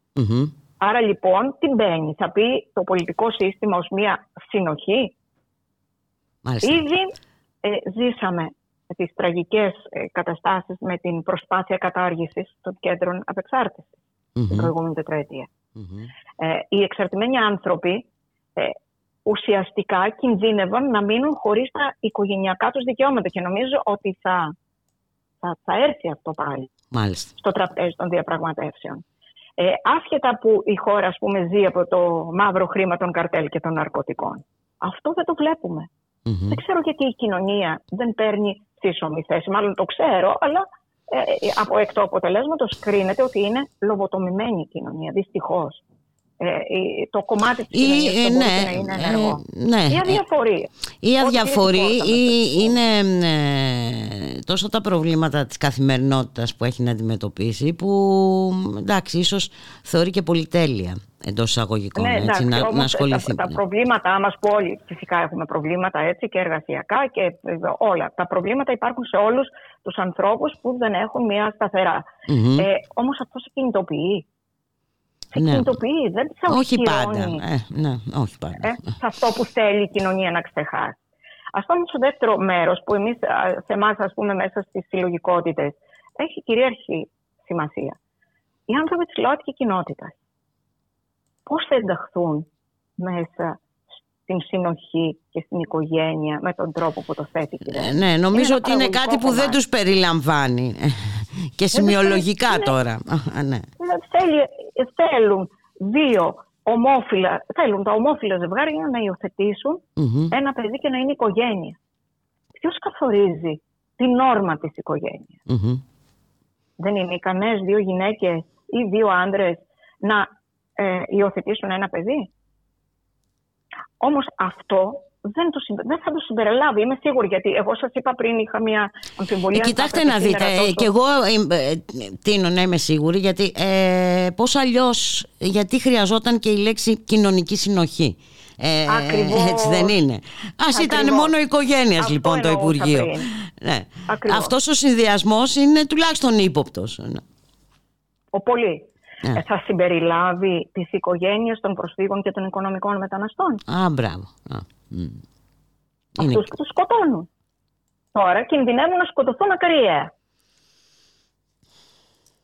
Άρα λοιπόν τι μπαίνει, θα πει το πολιτικό σύστημα ως μια συνοχή; Μάλιστα. Ήδη ε, ζήσαμε τις τραγικές ε, καταστάσεις με την προσπάθεια κατάργησης των κέντρων απεξάρτησης mm-hmm. την προηγούμενη Ε, οι εξαρτημένοι άνθρωποι ε, ουσιαστικά κινδύνευαν να μείνουν χωρίς τα οικογενειακά τους δικαιώματα και νομίζω ότι θα, θα, θα έρθει αυτό πάλι. Μάλιστα. στο τραπέζι των διαπραγματεύσεων. Ε, άσχετα που η χώρα ας πούμε, ζει από το μαύρο χρήμα των καρτέλ και των ναρκωτικών. Αυτό δεν το βλέπουμε. Μμμ. Δεν ξέρω γιατί η κοινωνία δεν παίρνει σύσσωμη θέση. Μάλλον το ξέρω, αλλά ε, ε, από εκ του αποτελέσματος κρίνεται ότι είναι λογοτομημένη η κοινωνία. Δυστυχώς. Ε, η- το κομμάτι της Ή, κοινωνίας ε, που μπορεί ναι, να είναι ε, ενεργό. ναι, Η ε, αδιαφορία. ή Ό,τι αδιαφορεί είναι ή τίποτα είναι ε, τόσο τα προβλήματα της καθημερινότητας που έχει να αντιμετωπίσει που εντάξει ίσως θεωρεί και πολυτέλεια εντός εισαγωγικών Ναι, έτσι, εντάξει, να, όμως να ασχοληθεί. Τα, τα προβλήματά μας που όλοι φυσικά έχουμε προβλήματα έτσι και εργασιακά και ε, όλα. Τα προβλήματα υπάρχουν σε όλους τους ανθρώπους που δεν έχουν μια σταθερά. Μμμ. Ε, όμως αυτός σε κινητοποιεί. Σε Ναι. κινητοποιεί, δεν σε όχι πάντα. οχυρώνει. Ε, ναι, όχι πάντα. ε, σε αυτό που θέλει η κοινωνία να ξεχάσει. Α πάμε στο δεύτερο μέρος που εμείς σε εμάς, ας πούμε, μέσα στις συλλογικότητες έχει κυρίαρχη σημασία. Οι άνθρωποι της ΛΟΑΤΚΙ κοινότητας. Πώς θα ενταχθούν μέσα στην συνοχή και στην οικογένεια με τον τρόπο που το θέτει η Ε, κυβέρνηση; ναι, νομίζω ένα ότι είναι παραγωγικό κάτι που δεν κομμάτι. τους περιλαμβάνει και σημειολογικά είναι- τώρα. Α, ναι. Θέλει, θέλουν δύο ομόφυλα, θέλουν τα ομόφυλα ζευγάρια να υιοθετήσουν Μμμ. ένα παιδί και να είναι οικογένεια. Ποιος καθορίζει την όρμα της οικογένειας; Μμμ. Δεν είναι ικανές δύο γυναίκες ή δύο άντρες να ε, υιοθετήσουν ένα παιδί; Όμως αυτό δεν, το, συμπε- δεν θα το συμπεριλάβει. Είμαι σίγουρη γιατί εγώ σας είπα πριν είχα μια αμφιβολία. Ε, αν θα κοιτάξτε έπρεπε να δείτε, σήμερα ε, τόσο- και εγώ ε, ε, τίνω να είμαι σίγουρη γιατί ε, πώς αλλιώς, γιατί χρειαζόταν και η λέξη κοινωνική συνοχή. Ε, Ακριβώς. Έτσι δεν είναι. Ας ήταν Ακριβώς. μόνο οικογένειας Αυτό λοιπόν το εννοούσα Υπουργείο. πριν. Ναι. Ακριβώς. Αυτός ο συνδυασμός είναι τουλάχιστον ύποπτος. Ναι. Ο πολύ. Ναι. Ε, θα συμπεριλάβει τις οικογένειες των προσφύγων και των οικονομικών μεταναστών. Α, μπράβο. Α, μ. Είναι... Αυτούς που τους σκοτώνουν. Τώρα κινδυνεύουν να σκοτωθούν ακαριέα.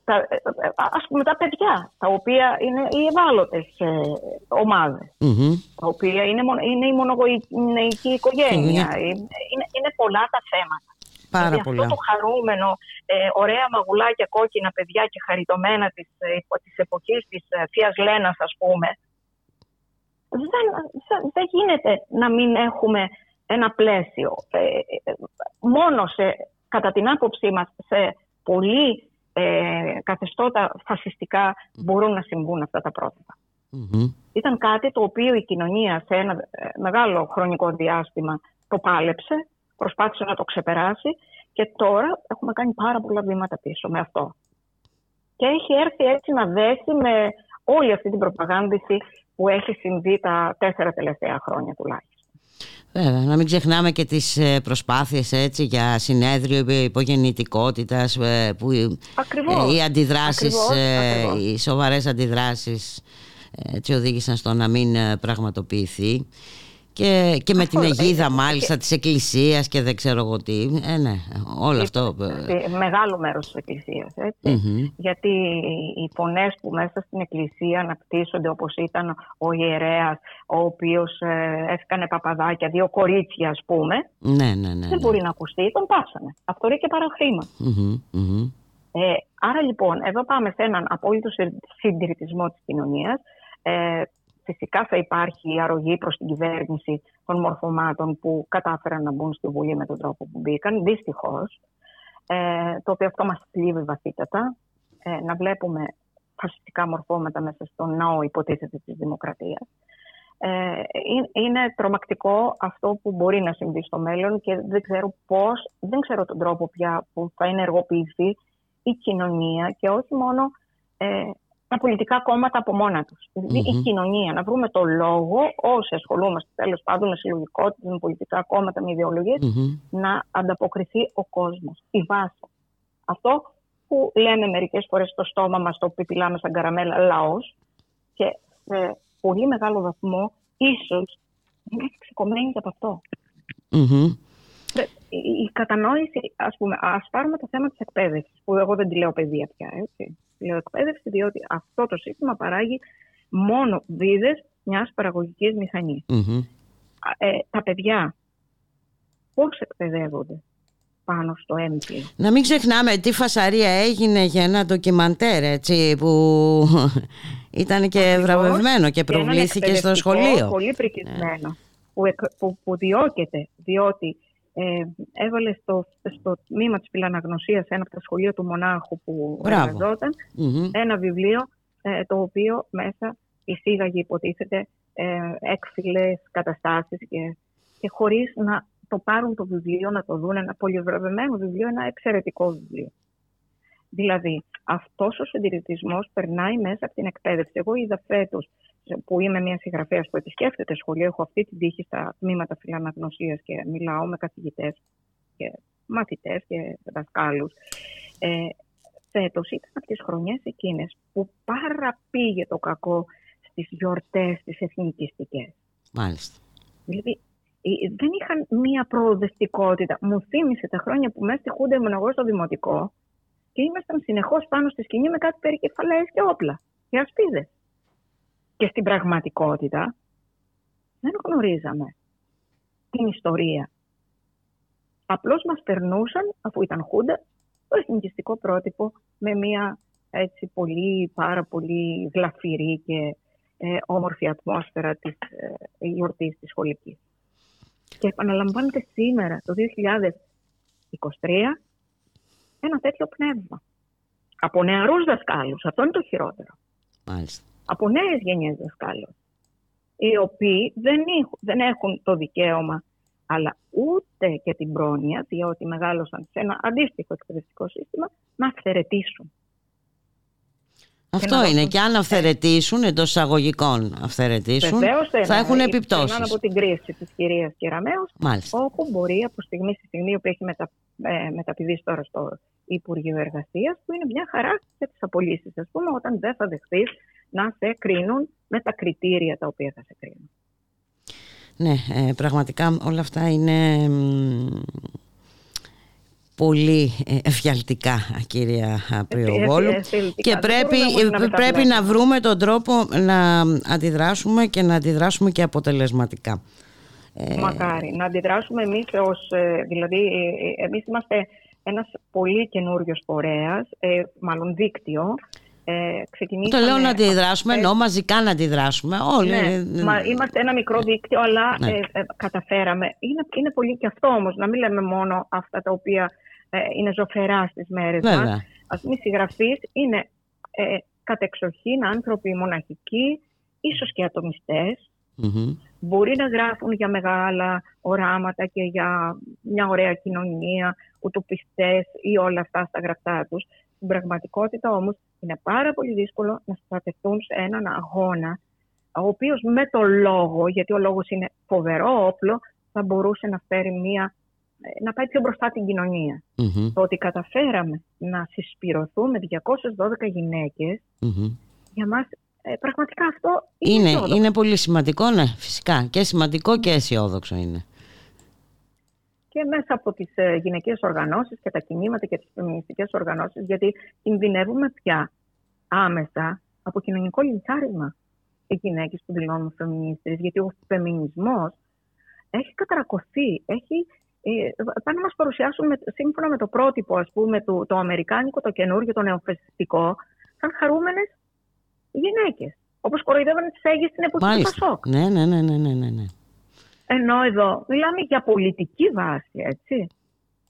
Τα, ε, ε, ας πούμε τα παιδιά, τα οποία είναι οι ευάλωτες ε, ομάδες, Μμμ. τα οποία είναι, μονο- είναι η μονογονεϊκή οικογένεια. Είναι, είναι, είναι πολλά τα θέματα. Πάρα δηλαδή πολλά. αυτό το χαρούμενο, ε, ωραία μαγουλάκια κόκκινα παιδιά και χαριτωμένα της, ε, υπο- της εποχής της ε, Θείας Λένας ας πούμε, δεν, δεν, δεν γίνεται να μην έχουμε ένα πλαίσιο. Ε, ε, μόνο σε, κατά την άποψή μας, σε πολύ ε, καθεστώτα φασιστικά μπορούν να συμβούν αυτά τα πρότυπα. Μμμ. Ήταν κάτι το οποίο η κοινωνία σε ένα ε, μεγάλο χρονικό διάστημα το πάλεψε, προσπάθησε να το ξεπεράσει και τώρα έχουμε κάνει πάρα πολλά βήματα πίσω με αυτό. Και έχει έρθει έτσι να δέσει με όλη αυτή την προπαγάνδηση που έχει συμβεί τα τέσσερα τελευταία χρόνια τουλάχιστον. Βέβαια, να μην ξεχνάμε και τις ε, προσπάθειες έτσι, για συνέδριο υπογεννητικότητας ε, που ε, Ακριβώς. οι αντιδράσεις, Ακριβώς, ε, ακριβώς. οι σοβαρές αντιδράσεις ε, έτσι οδήγησαν στο να μην ε, πραγματοποιηθεί και, και με την Αυτό, αιγίδα ε, μάλιστα της εκκλησίας και δεν ξέρω εγώ τι ε, ναι, όλο αυτό ε, Σε μεγάλο μέρος της Εκκλησίας. Έτσι. μμμ. Γιατί οι φωνές που μέσα στην Εκκλησία αναπτύσσονται όπως ήταν ο ιερέας ο οποίος ε, έφκανε παπαδάκια, δύο κορίτσια ας πούμε, ναι, ναι, ναι, δεν ναι. μπορεί να ακουστεί, τον πάψανε. Αυτό είναι και παραχρήμα. Μμμ, μμμ. Ε, άρα λοιπόν, εδώ πάμε σε έναν απόλυτο συ- συντηρητισμό της κοινωνίας. Ε, φυσικά θα υπάρχει η αρρωγή προς την κυβέρνηση των μορφωμάτων που κατάφεραν να μπουν στη Βουλή με τον τρόπο που μπήκαν, δυστυχώς. Ε, το οποίο αυτό μας θλίβει βαθύτατα. Ε, να βλέπουμε φασιστικά μορφώματα μέσα στον ναό υποτίθεται της δημοκρατίας. Ε, είναι- είναι τρομακτικό αυτό που μπορεί να συμβεί στο μέλλον και δεν ξέρω πώς, δεν ξέρω τον τρόπο πια που θα ενεργοποιηθεί η κοινωνία και όχι μόνο ε, τα πολιτικά κόμματα από μόνα τους. Δηλαδή η Μμμ. κοινωνία, να βρούμε το λόγο όσοι ασχολούμαστε τέλος πάντων με συλλογικότητες, με πολιτικά κόμματα, με ιδεολογίες, Μμμ. να ανταποκριθεί ο κόσμος, η βάση. Αυτό που λέμε μερικές φορές στο στόμα μας, το πιπιλάμε σαν καραμέλα, λαός και σε πολύ μεγάλο βαθμό ίσως είναι ξεκομμένη και από αυτό. Μμμ. Δε- Η η κατανόηση, ας πούμε, ας πάρουμε το θέμα της εκπαίδευσης, που εγώ δεν τη λέω παιδεία πια, έτσι. Λέω εκπαίδευση διότι αυτό το σύστημα παράγει μόνο βίδες μιας παραγωγικής μηχανής. Μμμ. Α, ε, τα παιδιά πώς εκπαιδεύονται. πάνω στο έμφυλο. Να μην ξεχνάμε τι φασαρία έγινε για ένα ντοκιμαντέρ έτσι, που ήταν και βραβευμένο και προβλήθηκε στο σχολείο. Πολύ πρικισμένο που, που, που διώκεται διότι ε, έβαλε στο, στο τμήμα της φιλαναγνωσίας ένα από τα σχολεία του μονάχου που εργαζοταν ένα βιβλίο ε, το οποίο μέσα εισήγαγε υποτίθεται ε, έκφυλες καταστάσεις και, και χωρίς να το πάρουν το βιβλίο, να το δουν ένα πολυβραβευμένο βιβλίο, ένα εξαιρετικό βιβλίο. Δηλαδή, αυτός ο συντηρητισμός περνάει μέσα από την εκπαίδευση. Εγώ είδα φέτος που είμαι μια συγγραφέας που επισκέφτεται σχολείο, έχω αυτή την τύχη στα τμήματα φιλαναγνωσία και μιλάω με καθηγητές και μαθητές και δασκάλους. Ε, Φέτος ήταν από τις χρονιές εκείνες που παραπήγε το κακό στις γιορτές τις εθνικιστικές. Μάλιστα. Δηλαδή, ε, δεν είχαν μία προοδευτικότητα. Μου θύμισε τα χρόνια που μέσα στη Χούντα ήμουν εγώ στο δημοτικό και ήμασταν συνεχώς πάνω στη σκηνή με κάτι περικεφαλαίε και όπλα και ασπίδες. Και στην πραγματικότητα δεν γνωρίζαμε την ιστορία. Απλώς μας περνούσαν, αφού ήταν χούντα, το εθνικιστικό πρότυπο με μια έτσι πολύ, πάρα πολύ γλαφυρή και ε, όμορφη ατμόσφαιρα της ε, γιορτής της σχολικής. Και επαναλαμβάνεται σήμερα, το 2023, ένα τέτοιο πνεύμα. Από νεαρούς δασκάλους, αυτό είναι το χειρότερο. Μάλιστα. Από νέες γενιές δασκάλων, οι οποίοι δεν έχουν, δεν έχουν το δικαίωμα αλλά ούτε και την πρόνοια, διότι μεγάλωσαν σε ένα αντίστοιχο εκπαιδευτικό σύστημα, να αυθαιρετήσουν. Αυτό είναι. Και αν αυθαιρετήσουν, εντός εισαγωγικών αυθαιρετήσουν, θα έχουν επιπτώσεις. από την κρίση της κυρίας Κεραμέου, όπου μπορεί από στιγμή στη στιγμή, που έχει μετα, ε, μεταπηδήσει τώρα στο Υπουργείο Εργασίας, που είναι μια χαρά για τις απολύσεις, ας πούμε, όταν δεν θα δεχθείς να σε κρίνουν με τα κριτήρια τα οποία θα σε κρίνουν. Ναι, ε, πραγματικά όλα αυτά είναι πολύ ε, εφιαλτικά κυρία Πριοβόλου και πρέπει, πρέπει να βρούμε τον τρόπο να αντιδράσουμε και να αντιδράσουμε και αποτελεσματικά. Ε, Μακάρι. Να αντιδράσουμε εμείς ως, δηλαδή εμείς είμαστε ένας πολύ καινούριος φορέας, μάλλον δίκτυο, ε, Το λέω να αντιδράσουμε, ενώ μαζικά να αντιδράσουμε όλοι. Ναι, μα είμαστε ένα μικρό δίκτυο, αλλά ναι. ε, ε, καταφέραμε. Είναι, είναι πολύ και αυτό όμως, να μην λέμε μόνο αυτά τα οποία ε, είναι ζωφερά στις μέρες Βέβαια. μας. Ας πούμε, οι συγγραφείς είναι ε, κατεξοχήν άνθρωποι μοναχικοί, ίσως και ατομιστες Μπορεί να γράφουν για μεγάλα οράματα και για μια ωραία κοινωνία, ουτοπιστές ή όλα αυτά στα γραφτά τους. Στην πραγματικότητα όμως είναι πάρα πολύ δύσκολο να στρατευτούν σε έναν αγώνα ο οποίος με το λόγο, γιατί ο λόγος είναι φοβερό όπλο, θα μπορούσε να φέρει μια, ε, να πάει πιο μπροστά την κοινωνία. Το ότι καταφέραμε να συσπηρωθούμε 212 γυναίκες, για μας ε, πραγματικά αυτό είναι, είναι, είναι πολύ σημαντικό, ναι, φυσικά. Και σημαντικό και αισιόδοξο είναι και μέσα από τις ε, γυναικείες οργανώσεις και τα κινήματα και τις φεμινιστικές οργανώσεις, γιατί κινδυνεύουμε πια άμεσα από κοινωνικό λιθάρισμα οι γυναίκες που δηλώνουν φεμινίστρες, γιατί ο φεμινισμός έχει καταρακωθεί, έχει ε, πάνε να μας παρουσιάσουν με, σύμφωνα με το πρότυπο ας πούμε το, το αμερικάνικο, το καινούργιο, το νεοφασιστικό σαν χαρούμενες γυναίκες. Όπως κοροϊδεύανε τις Αίγες στην εποχή του Πασόκ. Ναι, ναι, ναι, ναι, ναι, ναι. Ενώ εδώ μιλάμε για πολιτική βάση, έτσι.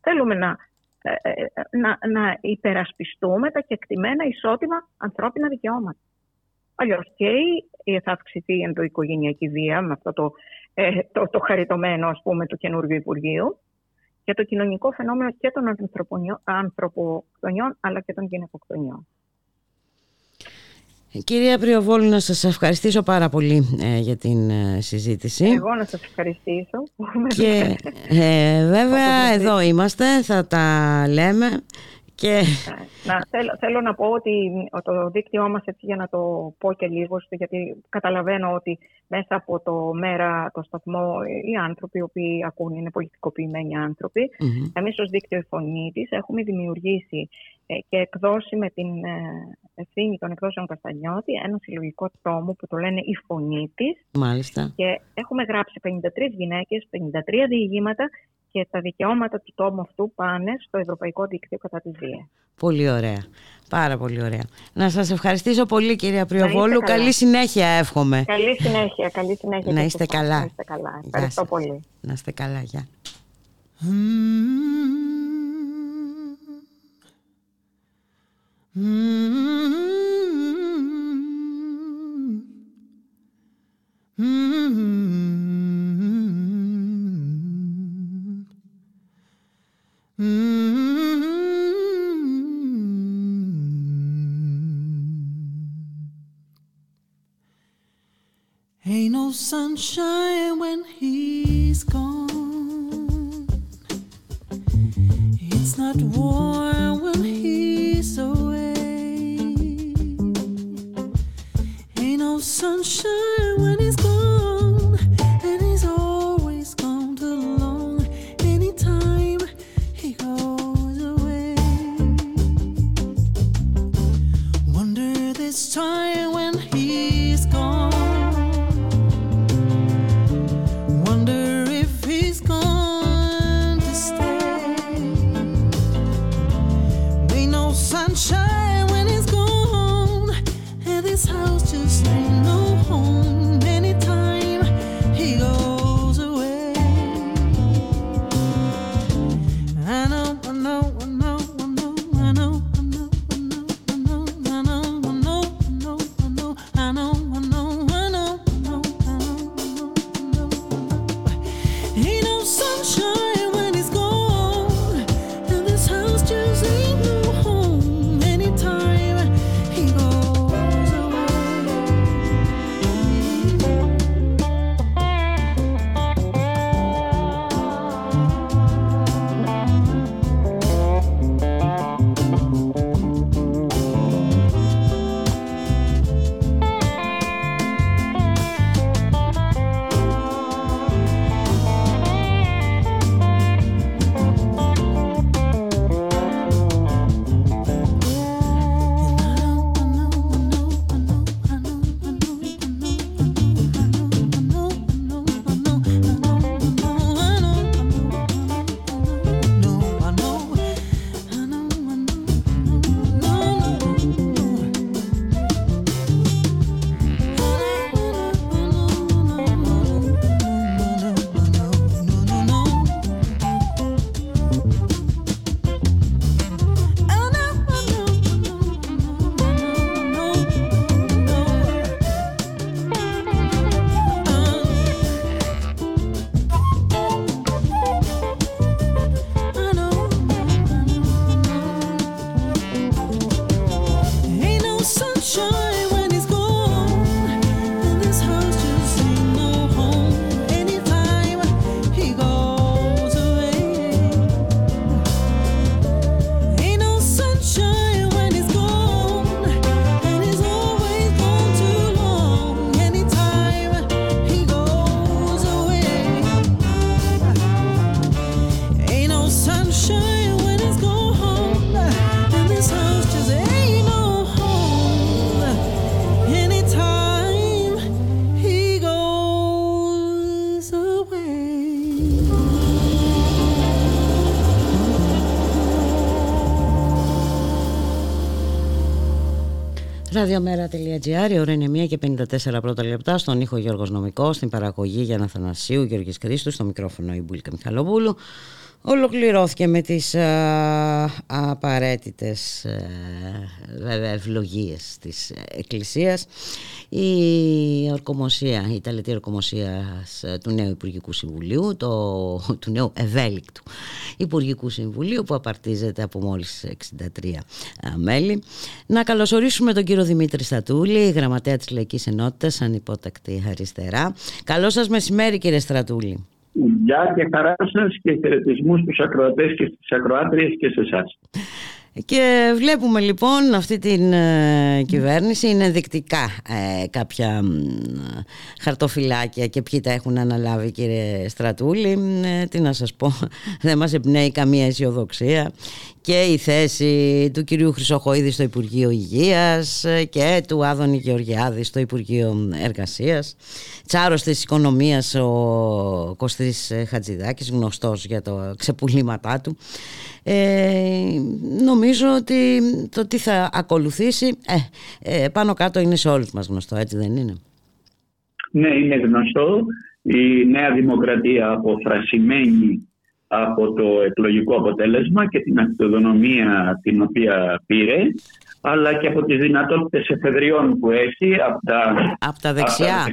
Θέλουμε να, ε, ε, να, να υπερασπιστούμε τα κεκτημένα ισότιμα ανθρώπινα δικαιώματα. Αλλιώς και θα αυξηθεί η ενδοοικογενειακή βία με αυτό το, ε, το, το χαριτωμένο ας πούμε του καινούργιου Υπουργείου και το κοινωνικό φαινόμενο και των ανθρωποκτονιών αλλά και των γυναικοκτονιών. Κυρία Πριοβόλου, να σας ευχαριστήσω πάρα πολύ ε, για την ε, συζήτηση. Εγώ να σας ευχαριστήσω. Και ε, βέβαια εδώ είμαστε, θα τα λέμε και... Να, θέλω, θέλω να πω ότι το δίκτυό μας, έτσι για να το πω και λίγο, γιατί καταλαβαίνω ότι μέσα από το μέρα, το σταθμό, οι άνθρωποι οι οποίοι ακούν είναι πολιτικοποιημένοι άνθρωποι. Mm-hmm. Εμείς ως δίκτυο η φωνή της έχουμε δημιουργήσει ε, και εκδώσει με την ε, ευθύνη των εκδόσεων Καστανιώτη ένα συλλογικό τόμο που το λένε «Η φωνή της». Μάλιστα. Και έχουμε γράψει 53 γυναίκες, 53 διηγήματα και τα δικαιώματα του τόμου αυτού πάνε στο Ευρωπαϊκό Δίκτυο κατά τη βία. Πολύ ωραία. Πάρα πολύ ωραία. Να σας ευχαριστήσω πολύ κυρία Πριοβόλου. Καλή συνέχεια εύχομαι. Καλή συνέχεια. Καλή συνέχεια. Να είστε καλά. Να είστε καλά. Ευχαριστώ πολύ. Να είστε καλά. Γεια. Ain't no sunshine when he's gone. It's not warm when he's sunshine when he's gone, Ραδιομέρα.gr, η ώρα είναι 1 και 54 πρώτα λεπτά. Στον ήχο Γιώργος Νομικός, στην παραγωγή Γιάννα Θανασίου, Γιώργης Χρήστου, στο μικρόφωνο η Μπουλίκα Μιχαλοπούλου. Ολοκληρώθηκε με τις α, απαραίτητες α, βέβαια ευλογίες της Εκκλησίας η ορκομοσία, η Ιταλική ορκομοσία του νέου Υπουργικού Συμβουλίου, το, του νέου ευέλικτου Υπουργικού Συμβουλίου που απαρτίζεται από μόλις 63 α, μέλη. Να καλωσορίσουμε τον κύριο Δημήτρη Στρατούλη, γραμματέα της Λαϊκής Ενότητας, ανυπότακτη αριστερά. Καλό σας μεσημέρι κύριε Στρατούλη. Γεια και χαρά σας και χαιρετισμούς στους ακροατές και στις ακροάτριες και σε εσάς. Και βλέπουμε λοιπόν αυτή την ε, κυβέρνηση είναι δεικτικά ε, κάποια χαρτοφυλάκια και ποιοι τα έχουν αναλάβει κύριε Στρατούλη. Ε, τι να σας πω, δεν μας εμπνέει καμία αισιοδοξία και η θέση του κυρίου Χρυσοχοίδη στο Υπουργείο Υγείας και του Άδωνη Γεωργιάδη στο Υπουργείο Εργασίας. Τσάρος της οικονομίας ο Κωστής Χατζηδάκης, γνωστός για το ξεπουλήματά του. Ε, νομίζω ότι το τι θα ακολουθήσει ε, ε, πάνω κάτω είναι σε όλους μας γνωστό, έτσι δεν είναι; Ναι, είναι γνωστό. Η Νέα Δημοκρατία αποθρασιμένη από το εκλογικό αποτέλεσμα και την αυτοδονομία την οποία πήρε αλλά και από τις δυνατότητες εφεδριών που έχει από τα, από τα δεξιά,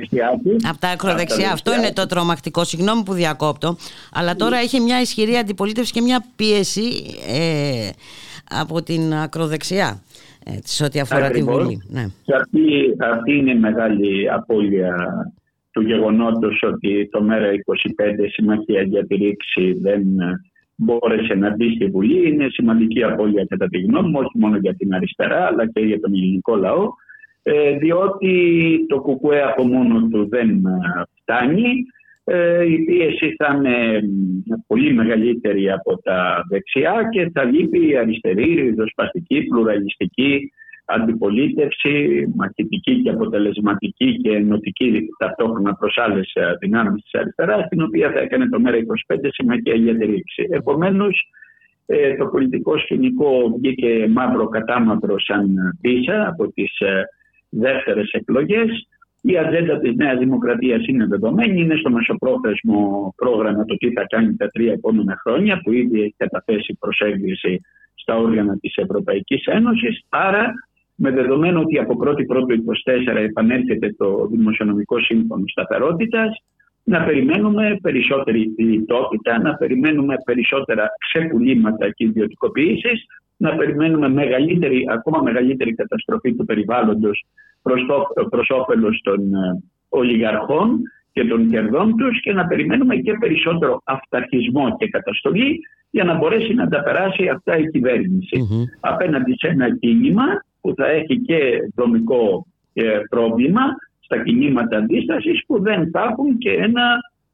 από τα, ακροδεξιά. Αυτό είναι το τρομακτικό. Συγγνώμη που διακόπτω. Αλλά τώρα έχει μια ισχυρή αντιπολίτευση και μια πίεση ε, από την ακροδεξιά ε, σε ό,τι αφορά τη Βουλή. Ναι. αυτή, αυτή είναι η μεγάλη απώλεια του γεγονότος ότι το ΜΕΡΑ25 Συμμαχία για τη Ρήξη δεν μπόρεσε να μπει στη Βουλή. Είναι σημαντική απώλεια κατά τη γνώμη μου, όχι μόνο για την αριστερά αλλά και για τον ελληνικό λαό ε, διότι το ΚΚΕ από μόνο του δεν ε, φτάνει. Ε, η πίεση θα είναι πολύ μεγαλύτερη από τα δεξιά και θα λείπει η αριστερή, ριζοσπαστική, πλουραλιστική αντιπολίτευση, μαχητική και αποτελεσματική και ενωτική ταυτόχρονα προς άλλες δυνάμεις της αριστεράς, την οποία θα έκανε το ΜΕΡΑ25 συμμαχία για τη ρήξη. Επομένως, ε, το πολιτικό σκηνικό βγήκε μαύρο κατάμαυρο σαν πίσα από τις ε, δεύτερες εκλογές. Η ατζέντα της Νέας Δημοκρατίας είναι δεδομένη, είναι στο μεσοπρόθεσμο πρόγραμμα το τι θα κάνει τα τρία επόμενα χρόνια, που ήδη έχει καταθέσει προσέγγιση στα όργανα της Ευρωπαϊκής Ένωσης. Άρα με δεδομένο ότι από 1η Πρώτου 24 επανέρχεται το Δημοσιονομικό Σύμφωνο Σταθερότητας, να περιμένουμε περισσότερη λιτότητα, να περιμένουμε περισσότερα ξεπουλήματα και ιδιωτικοποιήσεις, να περιμένουμε μεγαλύτερη, ακόμα μεγαλύτερη καταστροφή του περιβάλλοντος προς όφελος των ε, ολιγαρχών και των κερδών τους και να περιμένουμε και περισσότερο αυταρχισμό και καταστολή για να μπορέσει να τα περάσει αυτά η κυβερνηση απέναντι σε ένα κίνημα που θα έχει και δομικό ε, πρόβλημα στα κινήματα αντίστασης που δεν θα έχουν και ένα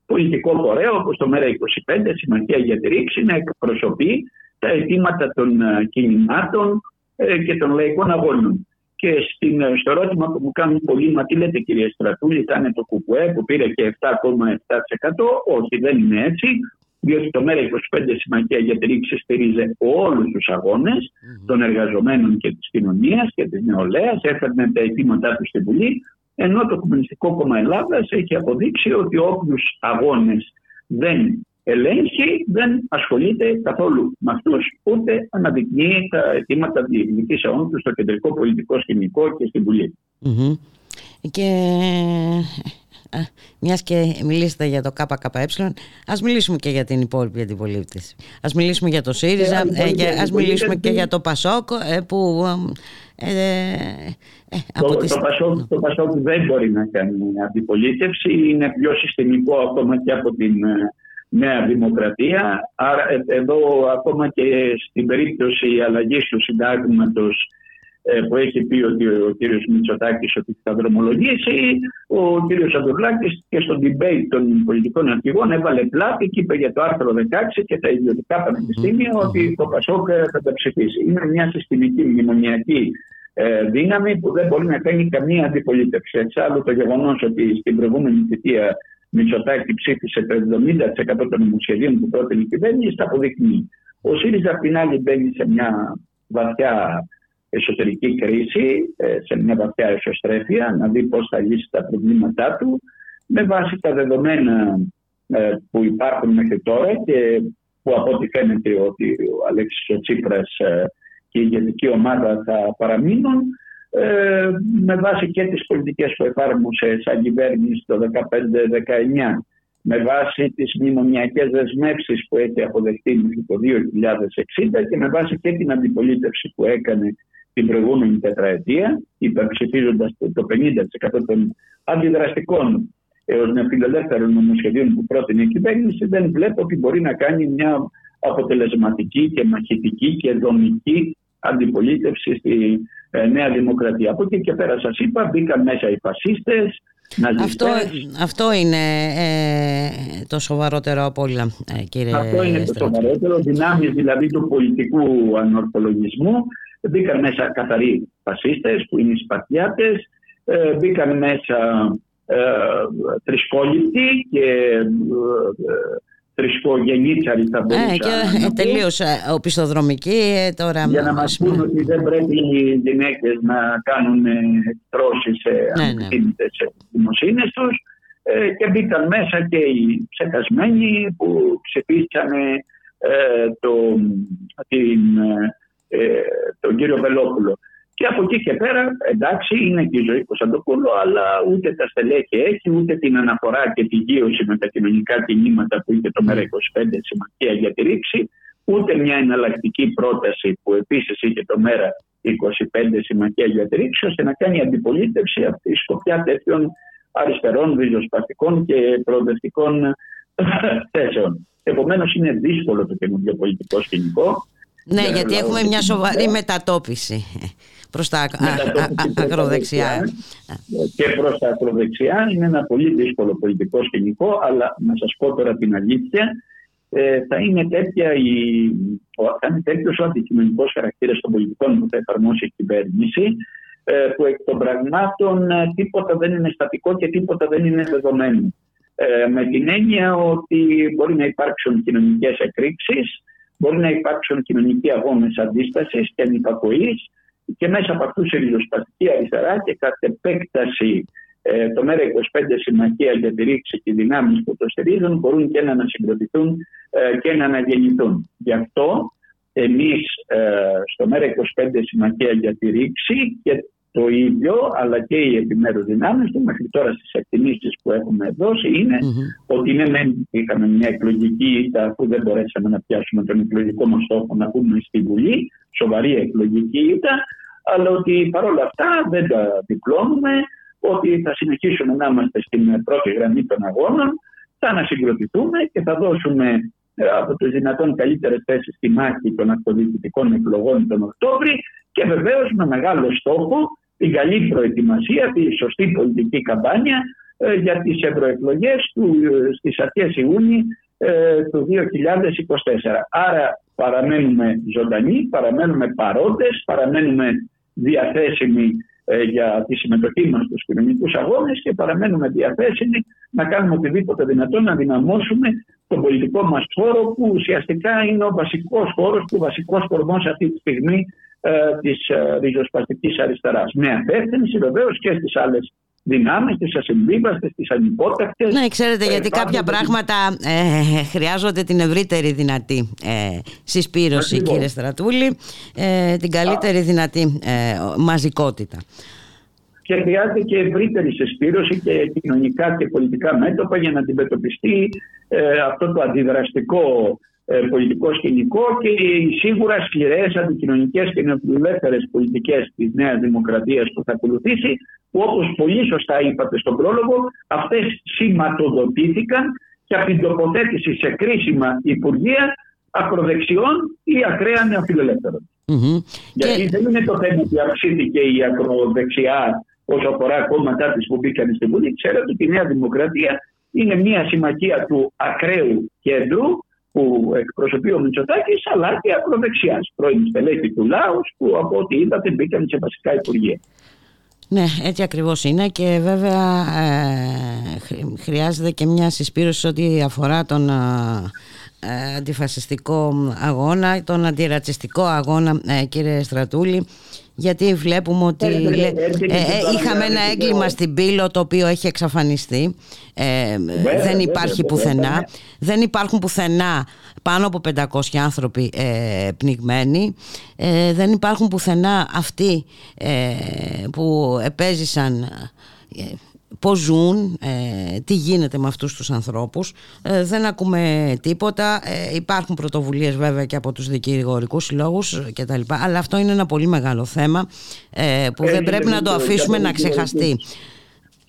πολιτικό φορέα όπως το ΜΕΡΑ25, Συμμαχία για τη Ρήξη, να εκπροσωπεί τα αιτήματα των ε, κινημάτων ε, και των λαϊκών αγώνων. Και στην, στο ερώτημα που μου κάνουν πολλοί, μα τι λέτε κύριε Στρατούλη, θα είναι το ΚΚΕ που πήρε και 7,7%. Όχι, δεν είναι έτσι διότι το ΜΕΡΑ25 Συμμαχία για τη Ρήξη στηρίζει όλους τους αγώνες των εργαζομένων και της κοινωνίας και της νεολαίας, έφερνε τα αιτήματά του στη Βουλή, ενώ το Κομμουνιστικό Κόμμα Ελλάδας έχει αποδείξει ότι όποιους αγώνες δεν ελέγχει, δεν ασχολείται καθόλου με αυτούς, ούτε αναδεικνύει τα αιτήματα διεκδικήσεών του στο κεντρικό πολιτικό σκηνικό και στην Βουλή. Και μιας και μιλήσατε για το ΚΚΕ, ας μιλήσουμε και για την υπόλοιπη αντιπολίτευση. Ας μιλήσουμε για το ΣΥΡΙΖΑ, ε, και ας μιλήσουμε και για το ΠΑΣΟΚ ε, που... Ε, ε, το, τις... το, Πασόκ, το Πασόκ δεν μπορεί να κάνει αντιπολίτευση, είναι πιο συστημικό ακόμα και από την Νέα Δημοκρατία. Άρα εδώ ακόμα και στην περίπτωση αλλαγής του συντάγματος ε, που έχει πει ότι ο κύριος Μητσοτάκης ότι θα δρομολογήσει, ο κύριος Αντουρλάκη και στο debate των πολιτικών αρχηγών έβαλε πλάτη και είπε για το άρθρο 16 και τα ιδιωτικά πανεπιστήμια ότι το Πασόκ θα τα ψηφίσει. Είναι μια συστημική μνημονιακή ε, δύναμη που δεν μπορεί να κάνει καμία αντιπολίτευση. Εξάλλου το γεγονός ότι στην προηγούμενη θητεία Μητσοτάκη ψήφισε το 70% των νομοσχεδίων που πρότεινε η κυβέρνηση, τα αποδεικνύει. Ο ΣΥΡΙΖΑ απ' την άλλη μπαίνει σε μια βαθιά εσωτερική κρίση, ε, σε μια βαθιά εσωστρέφεια, να δει πώς θα λύσει τα προβλήματά του με βάση τα δεδομένα ε, που υπάρχουν μέχρι τώρα και που από ό,τι φαίνεται ότι ο Αλέξης ο Τσίπρας ε, και η ηγετική ομάδα θα παραμείνουν με βάση και τις πολιτικές που εφάρμοσες σαν κυβέρνηση το 2015-2019 με βάση τις μνημονιακές δεσμεύσεις που έχει αποδεχτεί μέχρι το 2060 και με βάση και την αντιπολίτευση που έκανε την προηγούμενη τετραετία, υπερψηφίζοντας το 50% των αντιδραστικών έως νεοφιλελεύθερων νομοσχεδίων που πρότεινε η κυβέρνηση, δεν βλέπω ότι μπορεί να κάνει μια αποτελεσματική και μαχητική και δομική αντιπολίτευση στη, ε, Νέα Δημοκρατία. Από εκεί και πέρα σας είπα μπήκαν μέσα οι φασίστες, αυτό, αυτό είναι ε, το σοβαρότερο από όλα, ε, κύριε Αυτό είναι το σοβαρότερο. Δυνάμεις δηλαδή του πολιτικού ανορθολογισμού. Μπήκαν μέσα καθαροί φασίστες που είναι οι Σπαρτιάτες. Ε, μπήκαν μέσα ε, τρισκόληπτοι και ε, τρισκογενήτσαροι θα μπορούσαν. Ε, και τελείως οπισθοδρομικοί τώρα. Για να μας πούν ότι δεν πρέπει οι γυναίκες να κάνουν τρώσεις σε ναι, ναι. δημοσύνες τους ε, και μπήκαν μέσα και οι ψεκασμένοι που ψηφίσαν ε, το, την, ε, τον κύριο Βελόπουλο. Και από εκεί και πέρα, εντάξει, είναι και η ζωή Κωνσταντοπούλου, αλλά ούτε τα στελέχη έχει, ούτε την αναφορά και την γύρωση με τα κοινωνικά κινήματα που είχε το ΜΕΡΑ25 Συμμαχία για τη ρήξη, ούτε μια εναλλακτική πρόταση που επίσης είχε το ΜΕΡΑ25 Συμμαχία για τη ρήξη, ώστε να κάνει αντιπολίτευση από τη σκοπιά τέτοιων αριστερών, ριζοσπαστικών και προοδευτικών θέσεων. Επομένως, είναι δύσκολο το καινούργιο πολιτικό σκηνικό. Ναι, γιατί έχουμε μια σοβαρή μετατόπιση προς τα ακροδεξιά. Και προς τα ακροδεξιά είναι ένα πολύ δύσκολο πολιτικό σκηνικό, αλλά να σας πω τώρα την αλήθεια, ε, θα είναι, τέτοια η, θα είναι τέτοιος ο αντικειμενικός χαρακτήρας των πολιτικών που θα εφαρμόσει η κυβέρνηση, ε, που εκ των πραγμάτων ε, τίποτα δεν είναι στατικό και τίποτα δεν είναι δεδομένο. με την έννοια ότι μπορεί να υπάρξουν κοινωνικές εκρήξεις, μπορεί να υπάρξουν κοινωνικοί αγώνες αντίστασης και ανυπακοής, και μέσα από αυτούς η ριζοσπαστική αριστερά και κατ' επέκταση ε, το ΜΕΡΑ25 Συμμαχία για τη ρήξη και οι δυνάμεις που το στηρίζουν μπορούν και να ανασυγκροτηθούν ε, και να αναγεννηθούν. Γι' αυτό εμείς ε, στο ΜΕΡΑ25 Συμμαχία για τη ρήξη και το ίδιο, αλλά και οι επιμέρους δυνάμεις του μέχρι τώρα στις εκτιμήσεις που έχουμε δώσει είναι mm-hmm. ότι ναι, είχαμε μια εκλογική ήττα αφού δεν μπορέσαμε να πιάσουμε τον εκλογικό μας στόχο να πούμε στη Βουλή, σοβαρή εκλογική ήττα, αλλά ότι παρόλα αυτά δεν τα διπλώνουμε, ότι θα συνεχίσουμε να είμαστε στην πρώτη γραμμή των αγώνων, θα ανασυγκροτηθούμε και θα δώσουμε ε, από τι δυνατόν καλύτερες θέσεις στη μάχη των αυτοδιοικητικών εκλογών τον Οκτώβρη και βεβαίως με μεγάλο στόχο την καλή προετοιμασία, τη σωστή πολιτική καμπάνια ε, για τις ευρωεκλογές ε, στις αρχές Ιούνιου ε, του 2024. Άρα παραμένουμε ζωντανοί, παραμένουμε παρόντες, παραμένουμε διαθέσιμοι για τη συμμετοχή μας στους κοινωνικούς αγώνες και παραμένουμε διαθέσιμοι να κάνουμε οτιδήποτε δυνατό να δυναμώσουμε τον πολιτικό μας χώρο που ουσιαστικά είναι ο βασικός χώρος και ο βασικός κορμός αυτή τη στιγμή ε, της ε, ριζοσπαστικής αριστεράς. Με απεύθυνση βεβαίω και στις άλλες δυνάμεις, τις ασυμβίβαστες, τις ανυπότακτες. Ναι, ξέρετε, γιατί ε, κάποια πράγματα ε, χρειάζονται την ευρύτερη δυνατή ε, συσπήρωση, κύριε Στρατούλη, ε, την καλύτερη δυνατή μαζικότητα. Και χρειάζεται και ευρύτερη συσπήρωση και κοινωνικά και πολιτικά μέτωπα για να αντιμετωπιστεί αυτό το αντιδραστικό ε, πολιτικό σκηνικό και σίγουρα σκληρές αντικοινωνικές και νεοφιλελεύθερες πολιτικές της Νέας Δημοκρατίας που θα ακολουθήσει, που όπως πολύ σωστά είπατε στον πρόλογο, αυτές σηματοδοτήθηκαν και από την τοποθέτηση σε κρίσιμα υπουργεία ακροδεξιών ή ακραία νεοφιλελεύθερων. Mm-hmm. Γιατί δεν είναι το θέμα ότι αυξήθηκε η ακροδεξιά όσο αφορά κόμματα της που μπήκαν στην Βουλή. Ξέρετε ότι η Νέα Δημοκρατία είναι μια συμμαχία του ακραίου κέντρου που εκπροσωπεί ο Μητσοτάκης, αλλά και ακροδεξιάς. Πρώην στελέχη του λαού, που από ό,τι είδατε μπήκαν σε βασικά υπουργεία. Ναι, έτσι ακριβώς είναι και βέβαια ε, χρειάζεται και μια συσπήρωση ό,τι αφορά τον ε, αντιφασιστικό αγώνα, τον αντιρατσιστικό αγώνα, ε, κύριε Στρατούλη, γιατί βλέπουμε ότι ε, είχαμε ένα έγκλημα στην Πύλο το οποίο έχει εξαφανιστεί. Δεν υπάρχει πουθενά. δεν υπάρχουν πουθενά πάνω από 500 άνθρωποι πνιγμένοι. Δεν υπάρχουν πουθενά αυτοί που επέζησαν πώς ζουν, ε, τι γίνεται με αυτούς τους ανθρώπους. Ε, δεν ακούμε τίποτα. Ε, υπάρχουν πρωτοβουλίες βέβαια και από τους δικηγορικούς συλλόγους κτλ. Αλλά αυτό είναι ένα πολύ μεγάλο θέμα που δεν πρέπει να το αφήσουμε να ξεχαστεί.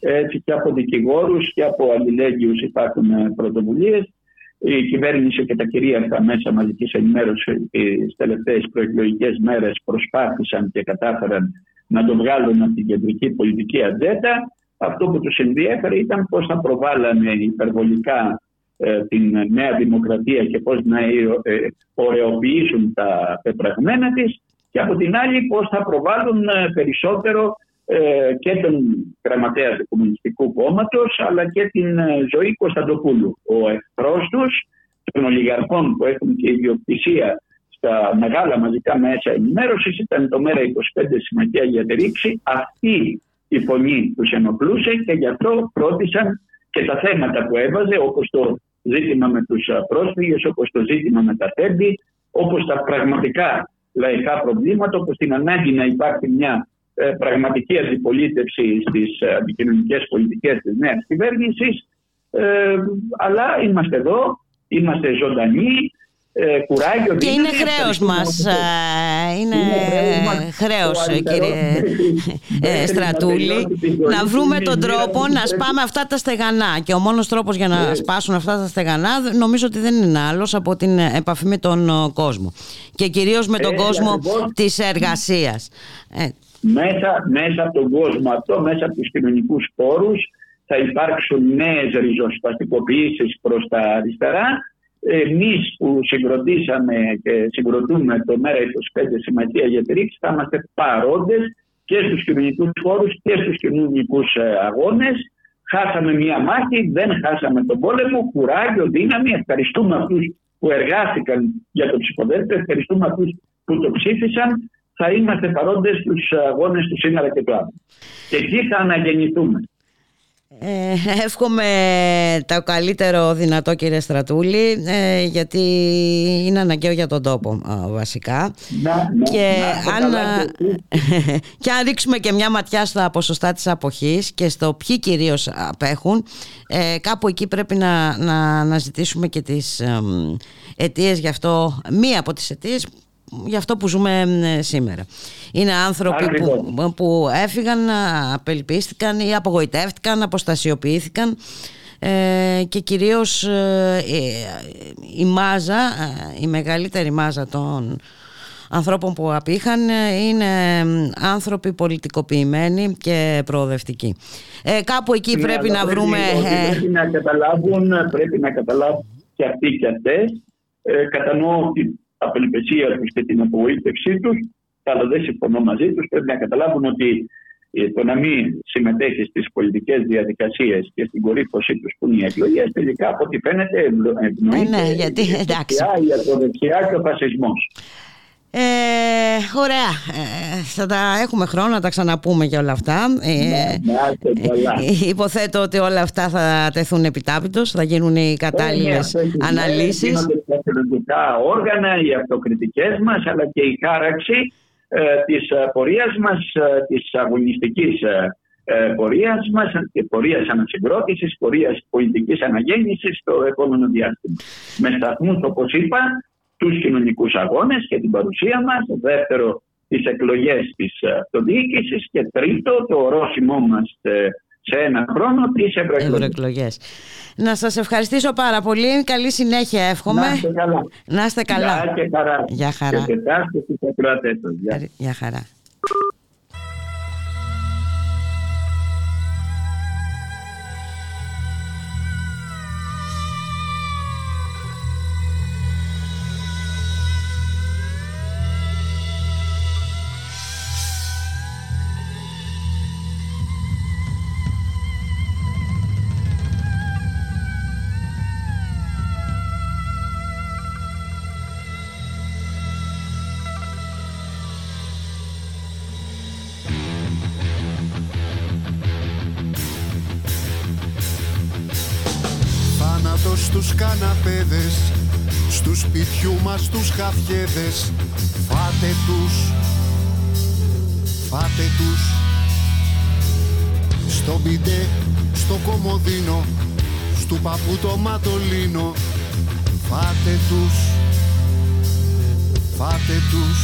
Έτσι και από δικηγόρους και από αλληλέγγυους υπάρχουν πρωτοβουλίες. Η κυβέρνηση και τα κυρίαρχα μέσα μαζικής ενημέρωσης τις τελευταίες προεκλογικές μέρες προσπάθησαν και κατάφεραν να το βγάλουν από την κεντρική πολιτική ατζέντα. Αυτό που τους ενδιέφερε ήταν πώς θα προβάλλανε υπερβολικά ε, την νέα δημοκρατία και πώς να ε, ωρεοποιήσουν τα πεπραγμένα της και από την άλλη πώς θα προβάλλουν ε, περισσότερο και τον γραμματέα του Κομμουνιστικού Κόμματος αλλά και την ζωή Κωνσταντοπούλου. Ο εχθρός τους, των ολιγαρχών που έχουν και ιδιοκτησία στα μεγάλα μαζικά μέσα ενημέρωσης ήταν το ΜΕΡΑ25 Συμμαχία για τη Ρήξη. Αυτή η φωνή τους ενοχλούσε και γι' αυτό πρότισαν και τα θέματα που έβαζε όπως το ζήτημα με τους πρόσφυγες, όπως το ζήτημα με τα τέμπη, όπως τα πραγματικά λαϊκά προβλήματα, όπως την ανάγκη να υπάρχει μια ε, πραγματική αντιπολίτευση στις ε, αντικοινωνικές πολιτικές της νέας κυβέρνησης. Ε, αλλά είμαστε εδώ, είμαστε ζωντανοί, ε, κουράγιο. Και είναι χρέος μας. Είναι, είναι χρέος, κύριε ε, Στρατούλη, να βρούμε τον τρόπο να σπάμε αυτά τα στεγανά. Και ο μόνος τρόπος για να ναι. σπάσουν αυτά τα στεγανά, νομίζω ότι δεν είναι άλλος από την επαφή με τον ε, κόσμο. Και κυρίως με τον κόσμο της εργασίας. Μέσα, μέσα από τον κόσμο αυτό, μέσα από τους κοινωνικούς πόρους, θα υπάρξουν νέες ριζοσπαστικοποιήσεις προς τα αριστερά Εμείς που συγκροτήσαμε και συγκροτούμε το ΜΕΡΑ25 Συμμαχία για τη Ρήξη θα είμαστε παρόντες και στους κοινωνικούς χώρους και στους κοινωνικούς ε, αγώνες. Χάσαμε μία μάχη, δεν χάσαμε τον πόλεμο. Κουράγιο, δύναμη. Ευχαριστούμε αυτούς που εργάστηκαν για το ψηφοδέλτιο. Ευχαριστούμε αυτούς που το ψήφισαν. Θα είμαστε παρόντες στους αγώνες του σήμερα και του αύριο. Και εκεί θα αναγεννηθούμε. Ε, εύχομαι το καλύτερο δυνατό κύριε Στρατούλη ε, γιατί είναι αναγκαίο για τον τόπο βασικά. Και, αν, και αν ρίξουμε και μια ματιά στα ποσοστά της αποχής και στο ποιοι κυρίως απέχουν ε, κάπου εκεί πρέπει να, να, να ζητήσουμε και τις ε, αιτίες. Γι' αυτό μία από τις αιτίες για αυτό που ζούμε σήμερα. Είναι άνθρωποι που, που έφυγαν, απελπίστηκαν ή απογοητεύτηκαν, αποστασιοποιήθηκαν ε, και κυρίως ε, η μάζα, ε, η μεγαλύτερη μάζα των ανθρώπων που απήχαν είναι άνθρωποι πολιτικοποιημένοι και προοδευτικοί. Ε, κάπου εκεί ναι, πρέπει να βρούμε... Πρέπει να καταλάβουν, πρέπει να καταλάβουν και αυτοί και αυτές. Ε, κατανοώ απελπισία τους και την απογοήτευσή τους, αλλά δεν συμφωνώ μαζί τους. Πρέπει να καταλάβουν ότι ε, το να μην συμμετέχει στις πολιτικές διαδικασίες και στην κορύφωσή τους που είναι οι εκλογές, τελικά από ό,τι φαίνεται ευνοείται. Ε, ναι, γιατί εντάξει. Η ακροδεξιά και ο φασισμός. Ε, ωραία. Ε, θα τα έχουμε χρόνο να τα ξαναπούμε για όλα αυτά. Ε, ναι, υποθέτω ότι όλα αυτά θα τεθούν επιτάπητος, θα γίνουν οι κατάλληλες ε, αναλύσεις. Γίνονται τα θελοντικά όργανα, οι αυτοκριτικές μας, αλλά και η χάραξη ε, της πορείας μας, της αγωνιστικής πορείας μας και πορείας ανασυγκρότησης, πορείας πολιτικής αναγέννησης στο επόμενο διάστημα. Με σταθμούς, όπως είπα, τους κοινωνικούς αγώνες και την παρουσία μας. Δεύτερο, τις εκλογές της αυτοδιοίκησης και τρίτο, το ορόσημό μας ε, σε ένα χρόνο τις ευρωεκλογές. Να σας ευχαριστήσω πάρα πολύ. Καλή συνέχεια εύχομαι. Να είστε καλά. Να είστε καλά. Γεια και χαρά. Γεια χαρά. Και Γεια χαρά. Στους καναπέδες Στους σπιτιού μας τους χαφιέδες Φάτε τους Φάτε τους. Στο μπιντέ, στο κομμωδίνο Στου παππού το ματολίνο. Φάτε τους Φάτε τους.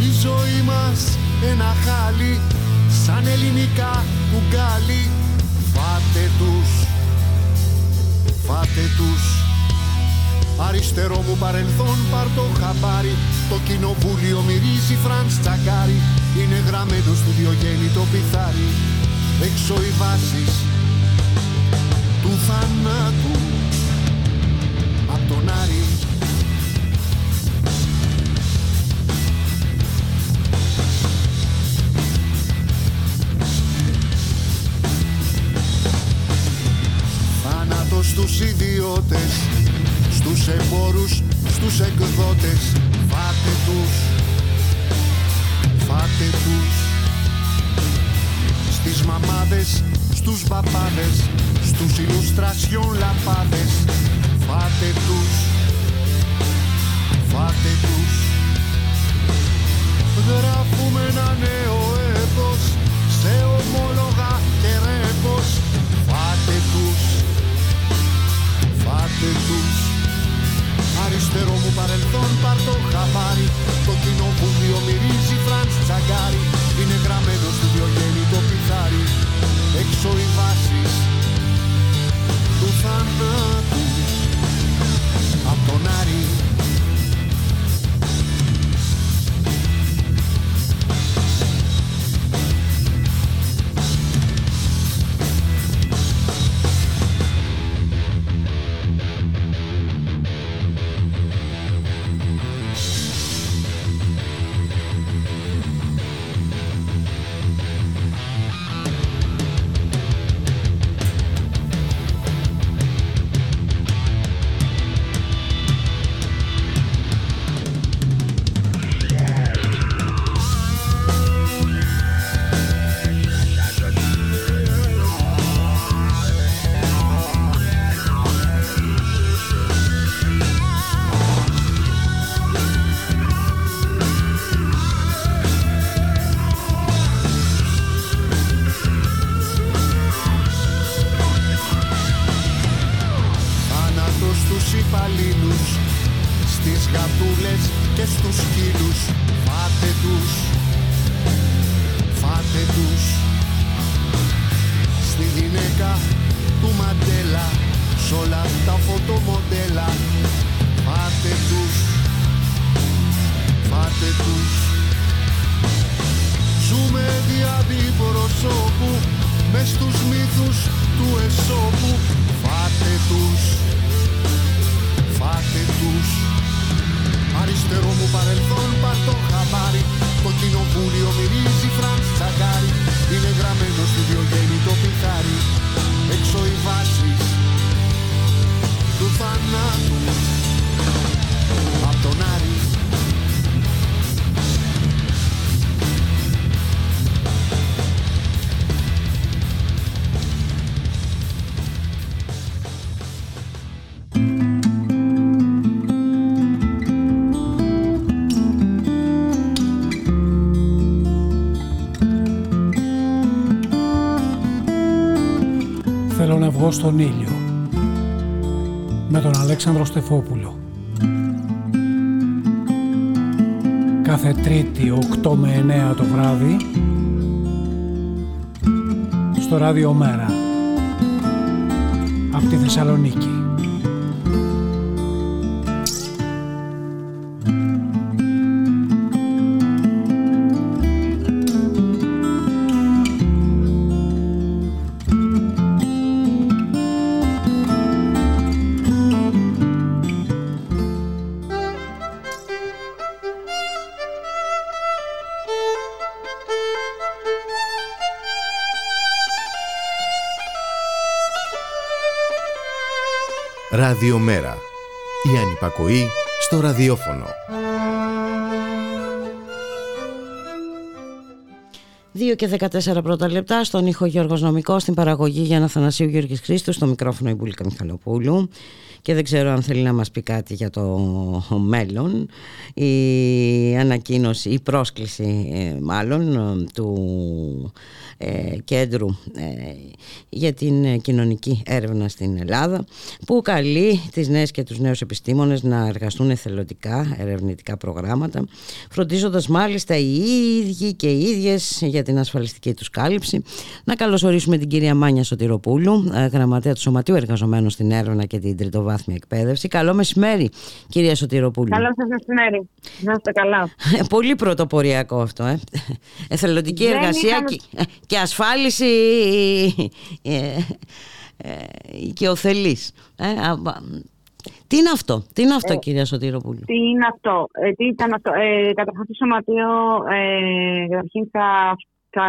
Η ζωή μας ένα χάλι Σαν ελληνικά κουγκάλι Φάτε τους φάτε τους. Αριστερό μου παρελθόν πάρ το χαμπάρι. Το κοινοβούλιο μυρίζει Φραντς Τσακάρι Είναι γραμμένος στο Διογέννη το πιθάρι. Έξω οι βάσεις του θανάτου. Απ' τον Άρη στους ιδιώτες Στους εμπόρους, στους εκδότες. Φάτε τους Φάτε τους. Στις μαμάδες, στους μπαμπάδες Στους ηλουστρασιόν λαπάδες. Φάτε τους Φάτε τους. Γράφουμε ένα νέο έπος Σε ομόλογα και ρέπος τους. Αριστερό μου παρελθόν πάρ το χαμπάρι Το κοινοβούλιο μυρίζει Φραντς Τσαγκάρι Είναι γραμμένο στο Διογέννη το πιθάρι. Έξω οι βάσεις του θανάτου. Απ' τον Άρη Σ' όλα τα φωτομοντέλα. Φάτε τους Φάτε τους. Ζούμε δια αντιπροσώπου Μες στους μύθους του Εσώπου. Φάτε τους Φάτε τους. Αριστερό μου παρελθόν πάρ το χαμπάρι Το κοινοβούλιο μυρίζει Φραντς Τσακάρι Είναι γραμμένο στη Διογέννη το πιθάρι. Έξω οι βάσεις του θανάτου. Απ' τον Άρη. Θέλω να βγω στον ήλιο με τον Αλέξανδρο Στεφόπουλο. Κάθε Τρίτη 8 με 9 το βράδυ στο ράδιο Μέρα από τη Θεσσαλονίκη. Ραδιομέρα. Η ανυπακοή στο ραδιόφωνο. 2 και 14 πρώτα λεπτά στον ήχο Γιώργος Νομικός, στην παραγωγή για να Θανασίου Γιώργης Χρήστου, στο μικρόφωνο η Μπουλίκα Μιχαλοπούλου και δεν ξέρω αν θέλει να μας πει κάτι για το μέλλον η ανακοίνωση, η πρόσκληση ε, μάλλον ε, του ε, κέντρου ε, για την ε, κοινωνική έρευνα στην Ελλάδα που καλεί τις νέες και τους νέους επιστήμονες να εργαστούν εθελοντικά ερευνητικά προγράμματα φροντίζοντας μάλιστα οι ίδιοι και οι ίδιες για την ασφαλιστική τους κάλυψη. Να καλωσορίσουμε την κυρία Μάνια Σωτηροπούλου, ε, γραμματέα του Σωματείου Εργαζομένων στην Έρευνα και την Τριτοβάθμια Εκπαίδευση. Καλό μεσημέρι, κυρία Σωτηροπούλου. Καλό σας μεσημέρι. Να είστε καλά. Πολύ πρωτοποριακό αυτό, ε. Εθελοντική Δεν εργασία είχαμε- και, και ασφάλιση ε, ε, οικειοθελής. Ε, α, α, τι είναι αυτό, τι είναι αυτό κυρία Σωτηροπούλου; Τι είναι αυτό, ε, τι ήταν αυτό. Ε, καταρχάς το Σωματείο ε, καταρχήν θα, θα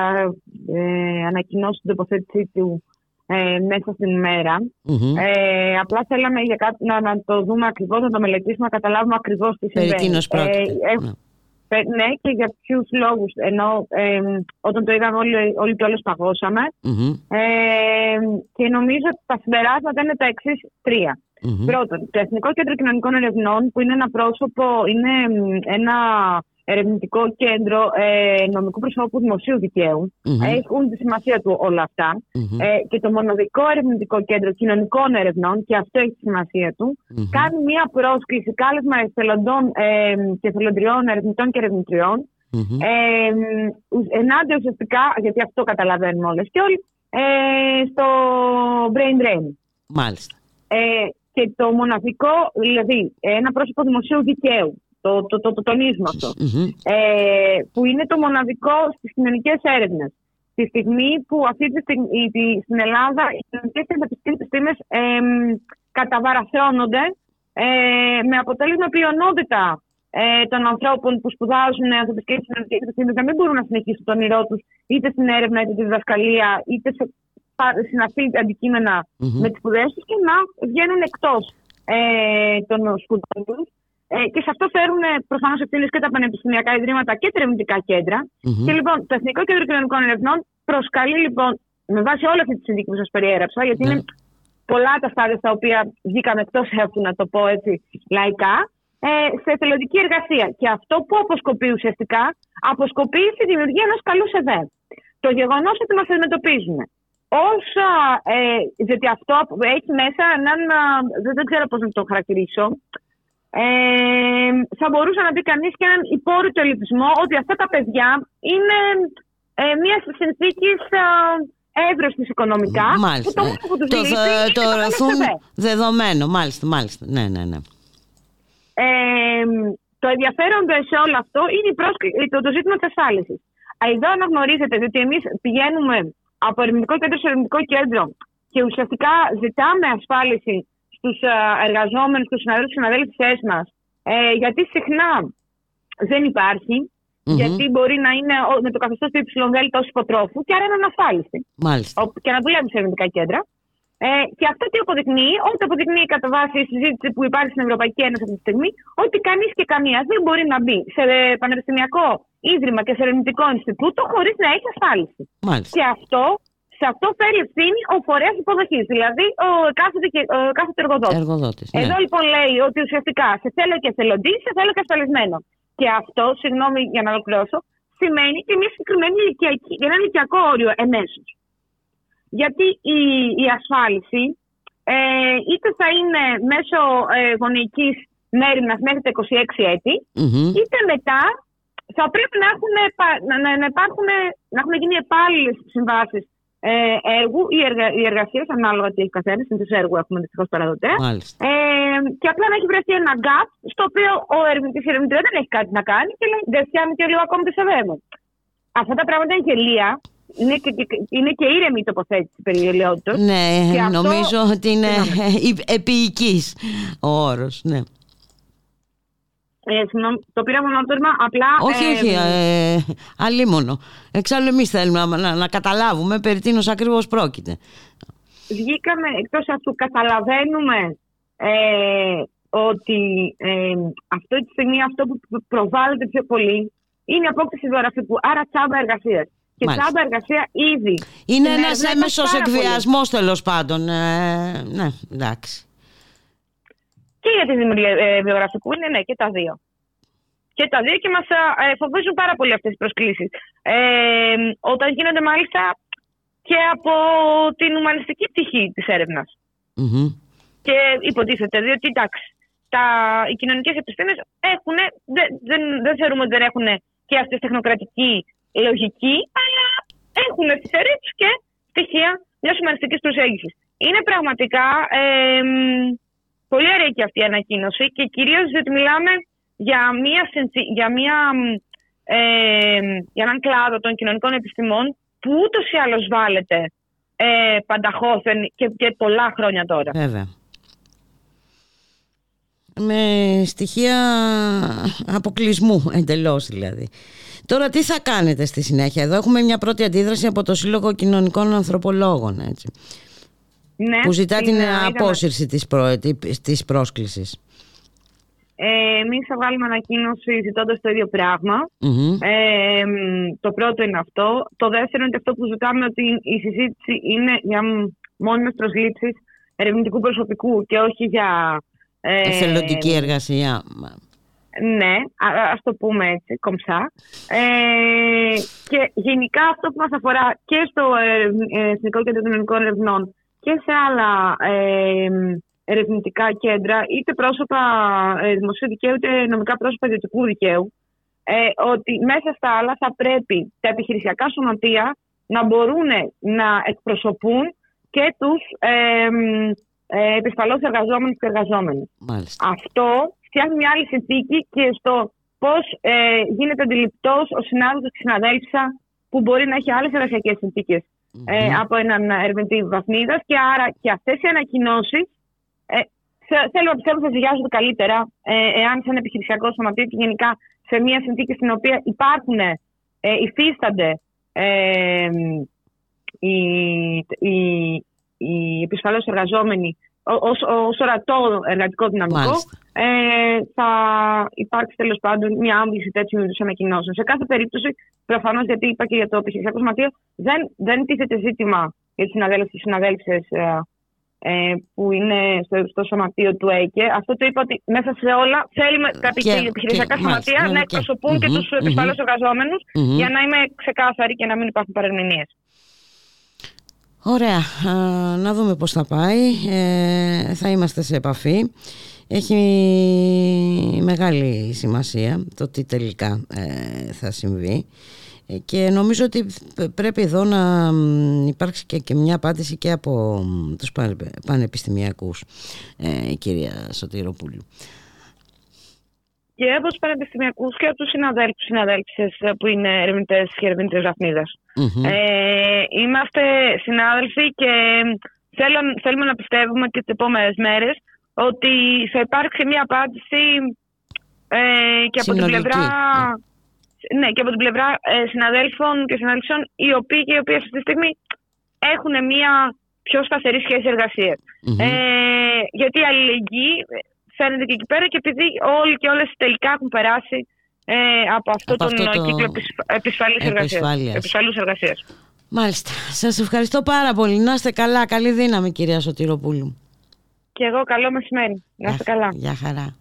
ε, ανακοινώσει την τοποθέτησή του ε, μέσα στην ημέρα. Μμμ. Ε, απλά θέλαμε για κάτι, να, να το δούμε ακριβώς, να το μελετήσουμε, να καταλάβουμε ακριβώς τι Περί συμβαίνει. τίνος πρόκειται. Ε, ε, Ναι. ε, ναι, και για ποιους λόγους. Ενώ ε, όταν το είδαμε όλοι, όλοι και όλες παγώσαμε. Μμμ. Ε, και νομίζω ότι τα συμπεράσματα είναι τα εξής τρία. Μμμ. Πρώτον, το Εθνικό Κέντρο Κοινωνικών Ερευνών, που είναι ένα πρόσωπο, είναι μ, ένα ερευνητικό κέντρο ε, νομικού προσώπου δημοσίου δικαίου. Μμμ. Έχουν τη σημασία του όλα αυτά. Μμμ. Ε, και το μοναδικό ερευνητικό κέντρο κοινωνικών ερευνών, και αυτό έχει τη σημασία του, Μμμ. κάνει μία πρόσκληση κάλεσμα εθελοντών ε, και εθελοντριών, ερευνητών και ερευνητριών, Μμμ. ε, ου- ενάντια ουσιαστικά, γιατί αυτό καταλαβαίνουμε όλες και όλοι, ε, στο brain drain. Μάλιστα. Ε, και το μοναδικό, δηλαδή ένα πρόσωπο δημοσίου δικαίου, το, το, το, το τονίζουμε αυτό, Μμμ. ε, που είναι το μοναδικό στις κοινωνικές έρευνες. Τη στιγμή που αυτή τη στιγμή η- τη- στην Ελλάδα οι κοινωνικές επιστήμες ε, καταβαραθρώνονται ε, με αποτέλεσμα πλειονότητα ε, των ανθρώπων που σπουδάζουν ανθρωπιστικές και κοινωνικές επιστήμες να μην μπορούν να συνεχίσουν το όνειρό τους είτε στην έρευνα είτε στη διδασκαλία είτε σε πα- συναφή αντικείμενα Μμμ. με τις σπουδές τους και να βγαίνουν εκτός ε, των σπουδών τους. Ε, και σε αυτό φέρουν προφανώς ευθύνε και τα πανεπιστημιακά ιδρύματα και τα ερευνητικά κέντρα. Μμμ. Και λοιπόν, το Εθνικό Κέντρο Κοινωνικών Ερευνών προσκαλεί λοιπόν, με βάση όλη αυτή τη συνδίκη που σας περιέγραψα, γιατί Ναι. είναι πολλά τα στάδια στα οποία βγήκαμε εκτός έργου, να το πω έτσι λαϊκά, ε, σε εθελοντική εργασία. Και αυτό που αποσκοπεί ουσιαστικά, αποσκοπεί στη δημιουργία ενός καλού ΣΕΒΕ. Το γεγονός ότι μας αντιμετωπίζουν όσα. Ε, διότι αυτό έχει μέσα έναν. α, Δεν, δεν ξέρω πώς να το χαρακτηρίσω. Ε, θα μπορούσε να πει κανείς και έναν υπόρρητο ελιτισμό ότι αυτά τα παιδιά είναι ε, μια συνθήκη εύρωστης οικονομικά. Μάλιστα. Που το μόνο που τους το, λείπει θα- είναι το το καλό ρωθούν ΣΕΒΕ. δεδομένο. Μάλιστα, μάλιστα. Ναι, ναι, ναι. Ε, το ενδιαφέρον σε όλο αυτό είναι η πρόσκλη- το, το ζήτημα της ασφάλισης. Εδώ αναγνωρίζετε ότι εμείς πηγαίνουμε από ερευνητικό κέντρο σε ερευνητικό κέντρο και ουσιαστικά ζητάμε ασφάλιση στους εργαζόμενους, στου συναδέλφους και συναδέλφιέ μας, ε, γιατί συχνά δεν υπάρχει. Μμμ. Γιατί μπορεί να είναι ο- με το καθεστώς του υψηλονδέλτα ω υποτρόφου και άρα είναι ανασφάλιστη Μάλιστα. όπου- και να δουλεύουν σε ερευνητικά κέντρα. Ε, και αυτό τι αποδεικνύει, ότι αποδεικνύει κατά βάση η συζήτηση που υπάρχει στην Ευρωπαϊκή Ένωση αυτή τη στιγμή, ότι κανείς και καμίας δεν μπορεί να μπει σε πανεπιστημιακό ίδρυμα και σε ερευνητικό Ινστιτούτο χωρίς να έχει ασφάλιση. Μάλιστα. Και αυτό, σε αυτό φέρει ευθύνη ο φορέας υποδοχής, δηλαδή ο κάθε, δικαι- ο κάθετο εργοδότης. Εργοδότης. Ναι. Εδώ λοιπόν λέει ότι ουσιαστικά σε θέλω και εθελοντή, σε θέλω και ασφαλισμένο. Και αυτό, συγγνώμη για να ολοκληρώσω, σημαίνει και μια συγκεκριμένη ηλικιακή, ένα ηλικιακό όριο εμέσως. Γιατί η, η ασφάλιση ε, είτε θα είναι μέσω ε, γονεϊκής μέρημνας μέχρι τα 26 έτη, Μμμ. είτε μετά θα πρέπει να έχουν, πα- να, να, να υπάρχουν, να έχουν γίνει επάλληλες συμβάσεις ε, έργου ή, εργα, ή εργασία, ανάλογα τι έχει καθένα. Συνήθω έργου έχουμε δυστυχώς παραδοτέα. Μάλιστα. Ε, και απλά να έχει βρεθεί ένα gap στο οποίο ο ερευνητής ή ερευνητρία δεν έχει κάτι να κάνει και λέει δεν φτιάχνει και λίγο ακόμη το ΣΕΒΕ μου. Αυτά τα πράγματα είναι γελία. Είναι και, και, είναι και ήρεμη η τοποθέτηση περί γελιότητος. Ναι, Και αυτό- νομίζω ότι είναι επίοικης ο όρος. Ναι. Ε, συγγνώμη, το πήρα μονότορμα, απλά... Όχι, ε, όχι, ε, αλίμονο. Εξάλλου εμείς θέλουμε να, να, να καταλάβουμε περί τίνος ακριβώς πρόκειται. βγήκαμε εκτός αυτού, καταλαβαίνουμε ε, ότι ε, αυτή τη στιγμή αυτό που προβάλλεται πιο πολύ είναι η απόκτηση δωραφικού, άρα τσάμπα εργασίας. Και Μάλιστα. τσάμπα εργασία ήδη. Είναι Στην ένας έρευνα έμεσος υπάρχει πάρα πολύ. εκβιασμός τέλος πάντων. Ε, ναι, εντάξει. Και για τη δημιουργία ε, βιογραφικού είναι ναι, και τα δύο. Και τα δύο και μας ε, φοβίζουν πάρα πολύ αυτές οι προσκλήσεις. Ε, όταν γίνονται μάλιστα και από την ουμανιστική πτυχή της έρευνας. Μμμ. Και υποτίθεται, διότι εντάξει, τα, οι κοινωνικές επιστήμες έχουν, δεν, δεν, δεν θεωρούμε ότι δεν έχουν και αυτή τεχνοκρατική λογική, αλλά έχουν στις αιρές τους και στοιχεία μιας humanistiικής προσέγγισης. Είναι πραγματικά ε, μ, πολύ ωραία και αυτή η ανακοίνωση και κυρίως διότι μιλάμε για, μια, σεντσι- για, μια, μ, ε, για έναν κλάδο των κοινωνικών επιστημών που ούτως ή άλλως βάλετε ε, πανταχώθεν και, και πολλά χρόνια τώρα. Βέβαια. Με στοιχεία αποκλεισμού εντελώς δηλαδή. Τώρα τι θα κάνετε στη συνέχεια; Εδώ έχουμε μια πρώτη αντίδραση από το Σύλλογο Κοινωνικών Ανθρωπολόγων έτσι, Ναι, που ζητά την είναι- είδαμε- απόσυρση της, προ... της πρόσκλησης. Ε, Εμείς θα βγάλουμε ανακοίνωση ζητώντας το ίδιο πράγμα. Μμμ. Ε, μ, το πρώτο είναι αυτό. Το δεύτερο είναι και αυτό που ζητάμε ότι η συζήτηση είναι για μόνιμες προσλήψεις ερευνητικού προσωπικού και όχι για. Ε, Εθελοντική εργασία. Ναι, α, ας το πούμε έτσι, κομψά. Ε, και γενικά αυτό που μας αφορά και στο ε, ε, Εθνικό Κέντρο Κοινωνικών Ερευνών και σε άλλα ε, ερευνητικά κέντρα, είτε πρόσωπα ε, δημοσίου δικαίου, είτε νομικά πρόσωπα ιδιωτικού δικαίου, ε, ότι μέσα στα άλλα θα πρέπει τα επιχειρησιακά σωματεία να μπορούν να εκπροσωπούν και τους ε, μ, ε, επισφαλώς εργαζόμενους και εργαζόμενους. Μάλιστα. Αυτό φτιάχνει μια άλλη συνθήκη και στο πώς ε, γίνεται αντιληπτός ο συνάδελφος και η συναδέλφισσα που μπορεί να έχει άλλες εργασιακές συνθήκε ε, από έναν ερευνητή βαθμίδας. Και άρα και αυτές οι ανακοινώσεις ε, θε- θέλω να πιστεύω θα ζυγιάζονται καλύτερα ε, εάν σε ένα επιχειρησιακό σωματείο και γενικά σε μια συνθήκη στην οποία υπάρχουν, ε, υφίστανται ε, οι, οι, οι επισφαλώς εργαζόμενοι ω- ως, ως ορατό εργατικό δυναμικό, Μάλιστα. ε, θα υπάρξει τέλος πάντων μια άμβληση τέτοιου είδους ανακοινώσεων. Σε κάθε περίπτωση, προφανώς, γιατί είπα και για το επιχειρησιακό σωματείο, δεν, δεν τίθεται ζήτημα για του συναδέλφους και συναδέλφισες ε, που είναι στο, στο σωματείο του ΕΚΕ. Αυτό το είπα ότι μέσα σε όλα θέλουμε τα Και- επιχειρησιακά και- σωματεία μάλιστα, να ναι, και- εκπροσωπούν και, Μμμ, τους επισφαλώ μμμ. εργαζόμενους Μμμ. για να είμαι ξεκάθαρη και να μην υπάρχουν παρερμηνίες. Ωραία, Α, να δούμε πώς θα πάει. Ε, θα είμαστε σε επαφή. Έχει μεγάλη σημασία το τι τελικά ε, θα συμβεί Ε, και νομίζω ότι π- πρέπει εδώ να μ, υπάρξει και, και μια απάντηση και από μ, τους πανε- πανεπιστημιακούς ε, η κυρία Σωτηροπούλου. Και από τους πανεπιστημιακούς και από τους συναδέλφους συναδέλφισες που είναι ερευνητές και ερευνητέ βαθμίδας. Μμμ. Ε, είμαστε συνάδελφοι και θέλω, θέλουμε να πιστεύουμε και τις επόμενες μέρες ότι θα υπάρξει μια απάντηση ε, και από την Συνολική. πλευρά ναι, και από την πλευρά ε, συναδέλφων και συναδέλφων οι οποίοι και οι οποίες αυτή τη στιγμή έχουν μια πιο σταθερή σχέση εργασίας. Μμμ. Ε, γιατί η αλληλεγγύη φαίνεται και εκεί πέρα και επειδή όλοι και όλες τελικά έχουν περάσει ε, από αυτό Από τον αυτό το κύκλο επισ- επισφαλής εργασίας. επισφάλειας. Επισφαλούς εργασίας. Μάλιστα. Σας ευχαριστώ πάρα πολύ. Να είστε καλά. Καλή δύναμη κυρία Σωτηροπούλου. Και εγώ καλό μεσημέρι. Να είστε καλά. Γεια χαρά.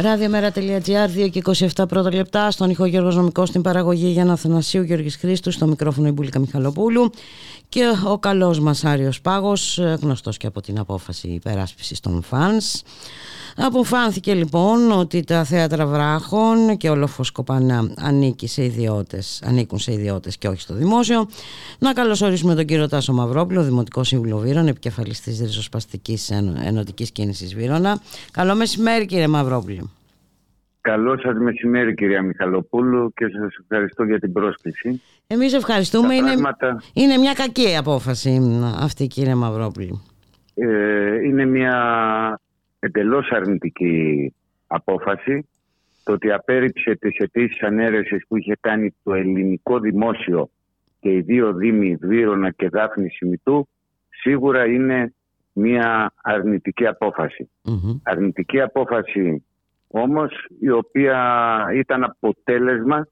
Ραδιομέρα.gr 2 και 27 πρώτα λεπτά. Στον ηχό Γιώργος Νομικός στην παραγωγή Γιάννα Αθανασίου Γιώργης Χρήστου. Στο μικρόφωνο η Μπουλίκα Μιχαλοπούλου. Και ο καλός μας Άριος Πάγος, γνωστός και από την απόφαση υπεράσπισης των φανς. Αποφάνθηκε λοιπόν ότι τα θέατρα βράχων και ολοφοσκοπανά ανήκει σε ιδιώτες, ανήκουν σε ιδιώτες και όχι στο δημόσιο. Να καλωσορίσουμε τον κύριο Τάσο Μαυρόπουλο, Δημοτικό Σύμβουλο Βύρων, επικεφαλής της Ριζοσπαστικής Ενωτικής Κίνησης Βύρονα. Καλό μεσημέρι κύριε Μαυρόπουλο. Καλό σας μεσημέρι κυρία Μιχαλοπούλου και σας ευχαριστώ για την πρόσκληση. Εμείς ευχαριστούμε. Τα Είναι, πράγματα- είναι μια κακή απόφαση αυτή κύριε Μαυρόπουλο. Ε, είναι μια εντελώς αρνητική απόφαση το ότι απέρριψε τις αιτήσεις ανέρεσης που είχε κάνει το ελληνικό δημόσιο και οι δύο δήμοι Βύρονα και Δάφνη Σιμητού σίγουρα είναι μια αρνητική απόφαση. Αρνητική απόφαση όμως η οποία ήταν αποτέλεσμα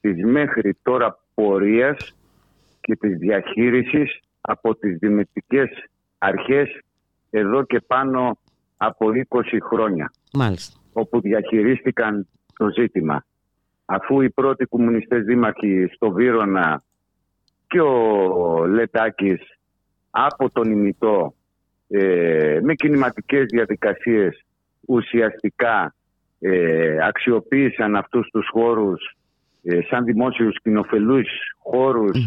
της μέχρι τώρα πορείας και της διαχείρισης από τις δημοτικές αρχές εδώ και πάνω από 20 χρόνια Μάλιστα. όπου διαχειρίστηκαν το ζήτημα. Αφού οι πρώτοι κομμουνιστές δήμαρχοι στο Βύρονα και ο Λετάκης από τον ημιτό ε, με κινηματικές διαδικασίες ουσιαστικά ε, αξιοποίησαν αυτούς τους χώρους ε, σαν δημόσιους κοινοφελούς χώρους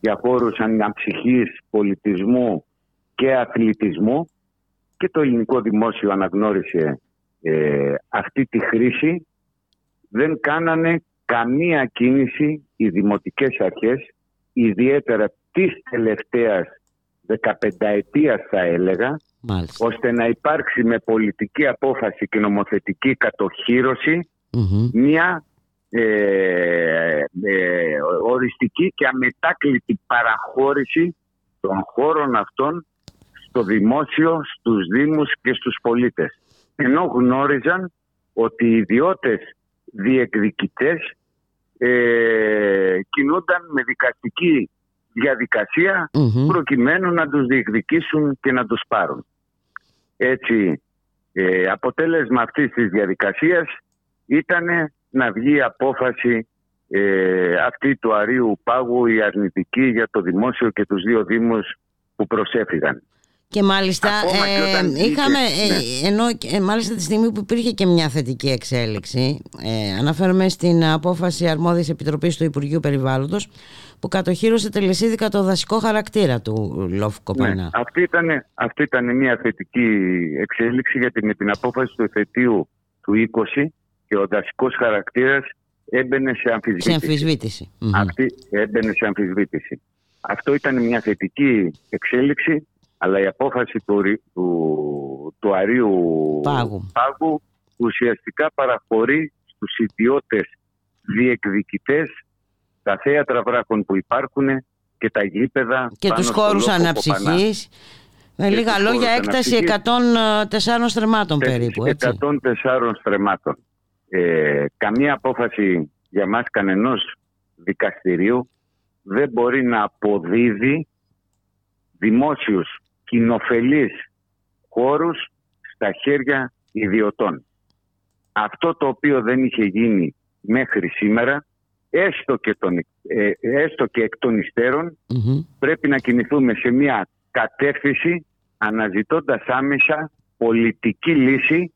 για χώρους αναψυχής, πολιτισμού και αθλητισμού και το ελληνικό δημόσιο αναγνώρισε ε, αυτή τη χρήση δεν κάνανε καμία κίνηση οι δημοτικές αρχές ιδιαίτερα της τελευταίας 15 ετίας θα έλεγα Μάλιστα. ώστε να υπάρξει με πολιτική απόφαση και νομοθετική κατοχύρωση μια ε, ε, οριστική και αμετάκλητη παραχώρηση των χώρων αυτών στο δημόσιο, στους δήμους και στους πολίτες. Ενώ γνώριζαν ότι οι ιδιώτες διεκδικητές ε, κινούνταν με δικαστική διαδικασία προκειμένου να τους διεκδικήσουν και να τους πάρουν. Έτσι, ε, αποτέλεσμα αυτής της διαδικασίας ήταν να βγει απόφαση ε, αυτή του Αρίου Πάγου η αρνητική για το δημόσιο και τους δύο δήμους που προσέφηγαν. Και μάλιστα Ακόμα και ε, όταν είχε- είχαμε, ναι. ε, ενώ ε, μάλιστα τη στιγμή που υπήρχε και μια θετική εξέλιξη, ε, αναφέρομαι στην απόφαση αρμόδιας επιτροπής του Υπουργείου Περιβάλλοντος που κατοχύρωσε τελεσίδικα το δασικό χαρακτήρα του Λόφ Κοπανά. Ναι, αυτή, ήταν, αυτή ήταν μια θετική εξέλιξη γιατί με την απόφαση του εφετείου του 20 και ο δασικός χαρακτήρας έμπαινε σε αμφισβήτηση. Σε αμφισβήτηση. Μμμ. Αυτή έμπαινε σε αμφισβήτηση. Αυτό ήταν μια θετική εξέλιξη, αλλά η απόφαση του, ρι- του, του Αρίου Πάγου. Πάγου ουσιαστικά παραχωρεί στους ιδιώτες διεκδικητές τα θέατρα βράχων που υπάρχουν και τα γήπεδα Και πάνω τους στο χώρους λόφο αναψυχής. Με Και λίγα τους λόγια χώρους έκταση αναψυχής. 104 στρεμμάτων περίπου, έτσι. 104 στρεμμάτων. Ε, καμία απόφαση για μας κανενός δικαστηρίου δεν μπορεί να αποδίδει δημόσιους κοινοφελείς χώρους στα χέρια ιδιωτών. Αυτό το οποίο δεν είχε γίνει μέχρι σήμερα, έστω και, τον, ε, έστω και εκ των υστέρων, πρέπει να κινηθούμε σε μια κατεύθυνση αναζητώντας άμεσα πολιτική λύση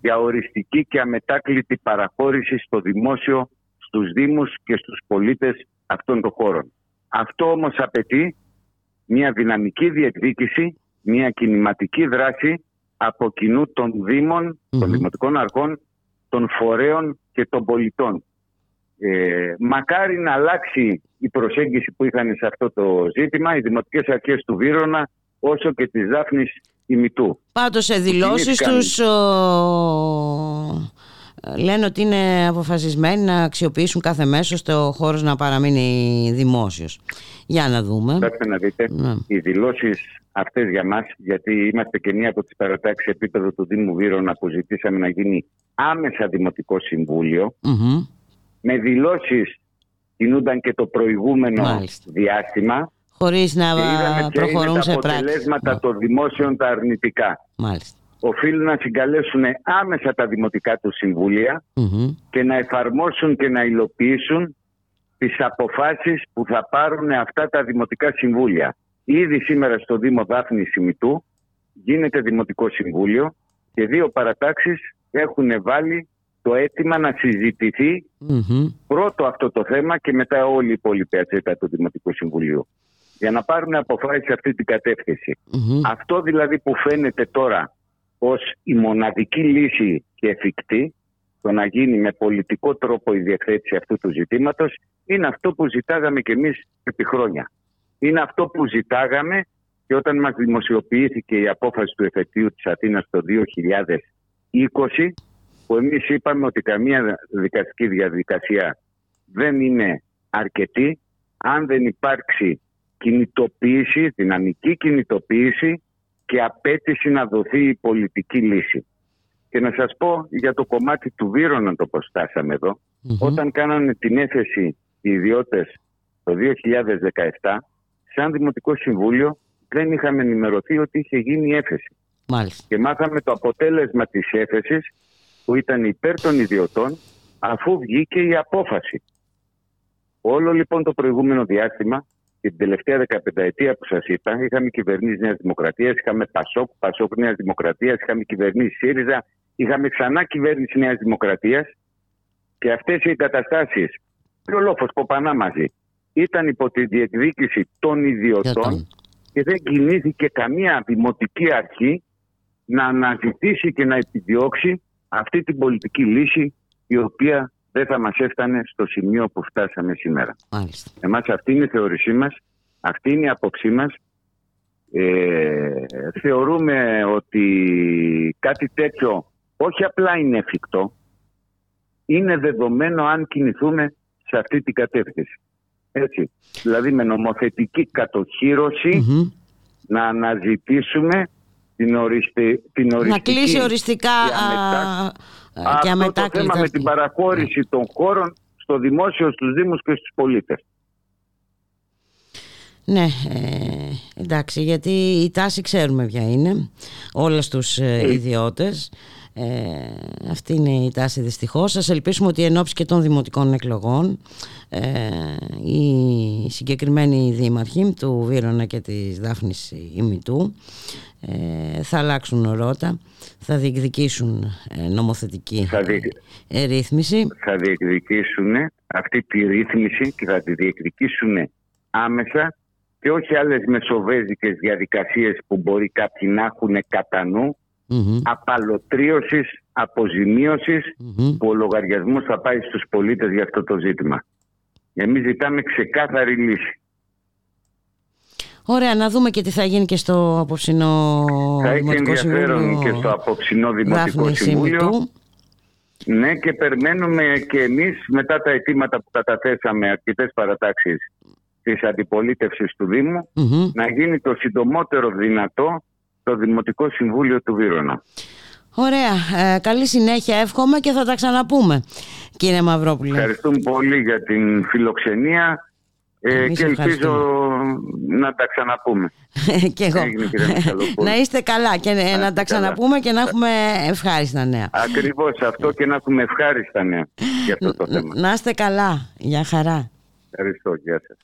για οριστική και αμετάκλητη παραχώρηση στο δημόσιο, στους δήμους και στους πολίτες αυτών των χώρων. Αυτό όμως απαιτεί μια δυναμική διεκδίκηση, μια κινηματική δράση από κοινού των δήμων, των δημοτικών αρχών, των φορέων και των πολιτών. Ε, μακάρι να αλλάξει η προσέγγιση που είχαν σε αυτό το ζήτημα οι δημοτικές αρχές του Βύρονα όσο και της Δάφνης ημιτού. Πάντως σε δηλώσεις κινήθηκαν- τους ο, λένε ότι είναι αποφασισμένοι να αξιοποιήσουν κάθε μέσο ώστε ο χώρος να παραμείνει δημόσιος. Για να δούμε. Κοιτάξτε να δείτε, Ναι. οι δηλώσεις αυτές για μας, γιατί είμαστε και μία από τις παρατάξεις επίπεδο του Δήμου Βύρονα που ζητήσαμε να γίνει άμεσα Δημοτικό Συμβούλιο, Μμμ. με δηλώσεις κινούνταν και το προηγούμενο Μάλιστα. διάστημα. Χωρίς να και είδαμε ποια είναι προχωρούν τα σε πράξη. αποτελέσματα των δημόσιων τα αρνητικά. Μάλιστα. Οφείλουν να συγκαλέσουν άμεσα τα δημοτικά του συμβούλια Μμμ. και να εφαρμόσουν και να υλοποιήσουν τις αποφάσεις που θα πάρουν αυτά τα δημοτικά συμβούλια. Ήδη σήμερα στο Δήμο Δάφνη Σιμητού γίνεται Δημοτικό Συμβούλιο και δύο παρατάξεις έχουν βάλει το αίτημα να συζητηθεί Μμμ. πρώτο αυτό το θέμα και μετά όλη η υπόλοιπη ατζέτα του Δημοτικού Συμβουλίου. Για να πάρουν αποφάσεις σε αυτή την κατεύθυνση. Μμμ. Αυτό δηλαδή που φαίνεται τώρα ως η μοναδική λύση και εφικτή το να γίνει με πολιτικό τρόπο η διευθέτηση αυτού του ζητήματος είναι αυτό που ζητάγαμε κι εμείς επί χρόνια. Είναι αυτό που ζητάγαμε και όταν μας δημοσιοποιήθηκε η απόφαση του εφετείου της Αθήνας το 2020 που εμείς είπαμε ότι καμία δικαστική διαδικασία δεν είναι αρκετή αν δεν υπάρξει κινητοποίηση, δυναμική κινητοποίηση και απέτηση να δοθεί η πολιτική λύση. Και να σας πω για το κομμάτι του Βύρονα το πώς στάσαμε εδώ. Όταν κάνανε την έφεση οι ιδιώτες το 2017, σαν Δημοτικό Συμβούλιο δεν είχαμε ενημερωθεί ότι είχε γίνει η έφεση. Μάλιστα. Και μάθαμε το αποτέλεσμα της έφεσης που ήταν υπέρ των ιδιωτών αφού βγήκε η απόφαση. Όλο λοιπόν το προηγούμενο διάστημα και την τελευταία 15 ετία που σας είπα είχαμε κυβερνήσεις Νέας Δημοκρατίας, είχαμε Πασόκ, Πασόκ Νέας Δημοκρατίας, είχαμε κυβερνήσεις ΣΥΡΙΖΑ, είχαμε ξανά κυβέρνηση Νέας Δημοκρατίας και αυτές οι καταστάσεις, πιο λόφος Ποπανά μαζί, ήταν υπό τη διεκδίκηση των ιδιωτών Ιδιωτών. και δεν κινήθηκε καμία δημοτική αρχή να αναζητήσει και να επιδιώξει αυτή την πολιτική λύση η οποία δεν θα μας έφτανε στο σημείο που φτάσαμε σήμερα. Μάλιστα. Εμάς αυτή είναι η θεώρησή μας, αυτή είναι η άποψή μας. Ε, θεωρούμε ότι κάτι τέτοιο όχι απλά είναι εφικτό, είναι δεδομένο αν κινηθούμε σε αυτή την κατεύθυνση. Έτσι. Δηλαδή με νομοθετική κατοχύρωση Μμμ. να αναζητήσουμε την, οριστη, την Να οριστική κλείσει οριστικά και αμετά- α, και αυτό το αμετάκλητα. θέμα με την παραχώρηση των χώρων στο δημόσιο, στους Δήμους και στους πολίτες. Ναι, ε, εντάξει, γιατί η τάση ξέρουμε ποια είναι. Όλα στους ε, ιδιώτες. Ε, αυτή είναι η τάση δυστυχώς. Σας ελπίσουμε ότι εν ώψη και των δημοτικών εκλογών ε, οι συγκεκριμένοι δήμαρχοι του Βύρονα και της Δάφνης ημιτού ε, θα αλλάξουν ρότα, θα διεκδικήσουν ε, νομοθετική Θα, δι- ε, ρύθμιση. θα διεκδικήσουν αυτή τη ρύθμιση και θα τη διεκδικήσουν άμεσα και όχι άλλες μεσοβέζικες διαδικασίες που μπορεί κάποιοι να έχουν κατά νου Μμμ, απαλωτρίωσης, αποζημίωσης μμμ. που ο λογαριασμός θα πάει στους πολίτες για αυτό το ζήτημα. Εμείς ζητάμε ξεκάθαρη λύση. Ωραία, να δούμε και τι θα γίνει και στο απόψινό θα έχει Δημοτικό ενδιαφέρον Συμβούλιο και στο απόψινό Δημοτικό Δάφνης Συμβούλιο. Ημιτού. Ναι και περιμένουμε και εμείς μετά τα αιτήματα που καταθέσαμε αρκετές παρατάξεις της αντιπολίτευσης του Δήμου Μμμ. να γίνει το συντομότερο δυνατό το Δημοτικό Συμβούλιο του Βύρονα. Ωραία, ε, καλή συνέχεια εύχομαι και θα τα ξαναπούμε κύριε Μαυρόπουλε. Ευχαριστούμε πολύ για την φιλοξενία ε, Εμείς και ελπίζω ευχαριστούμε. να τα ξαναπούμε. και εγώ. Έγινε, κύριε Μιχαλοπούλου. να είστε καλά και ε, να είστε τα καλά. ξαναπούμε και να έχουμε ευχάριστα νέα. Ακριβώς αυτό και να έχουμε ευχάριστα νέα για αυτό το θέμα. Να είστε καλά, για χαρά. Ευχαριστώ. Γεια σας.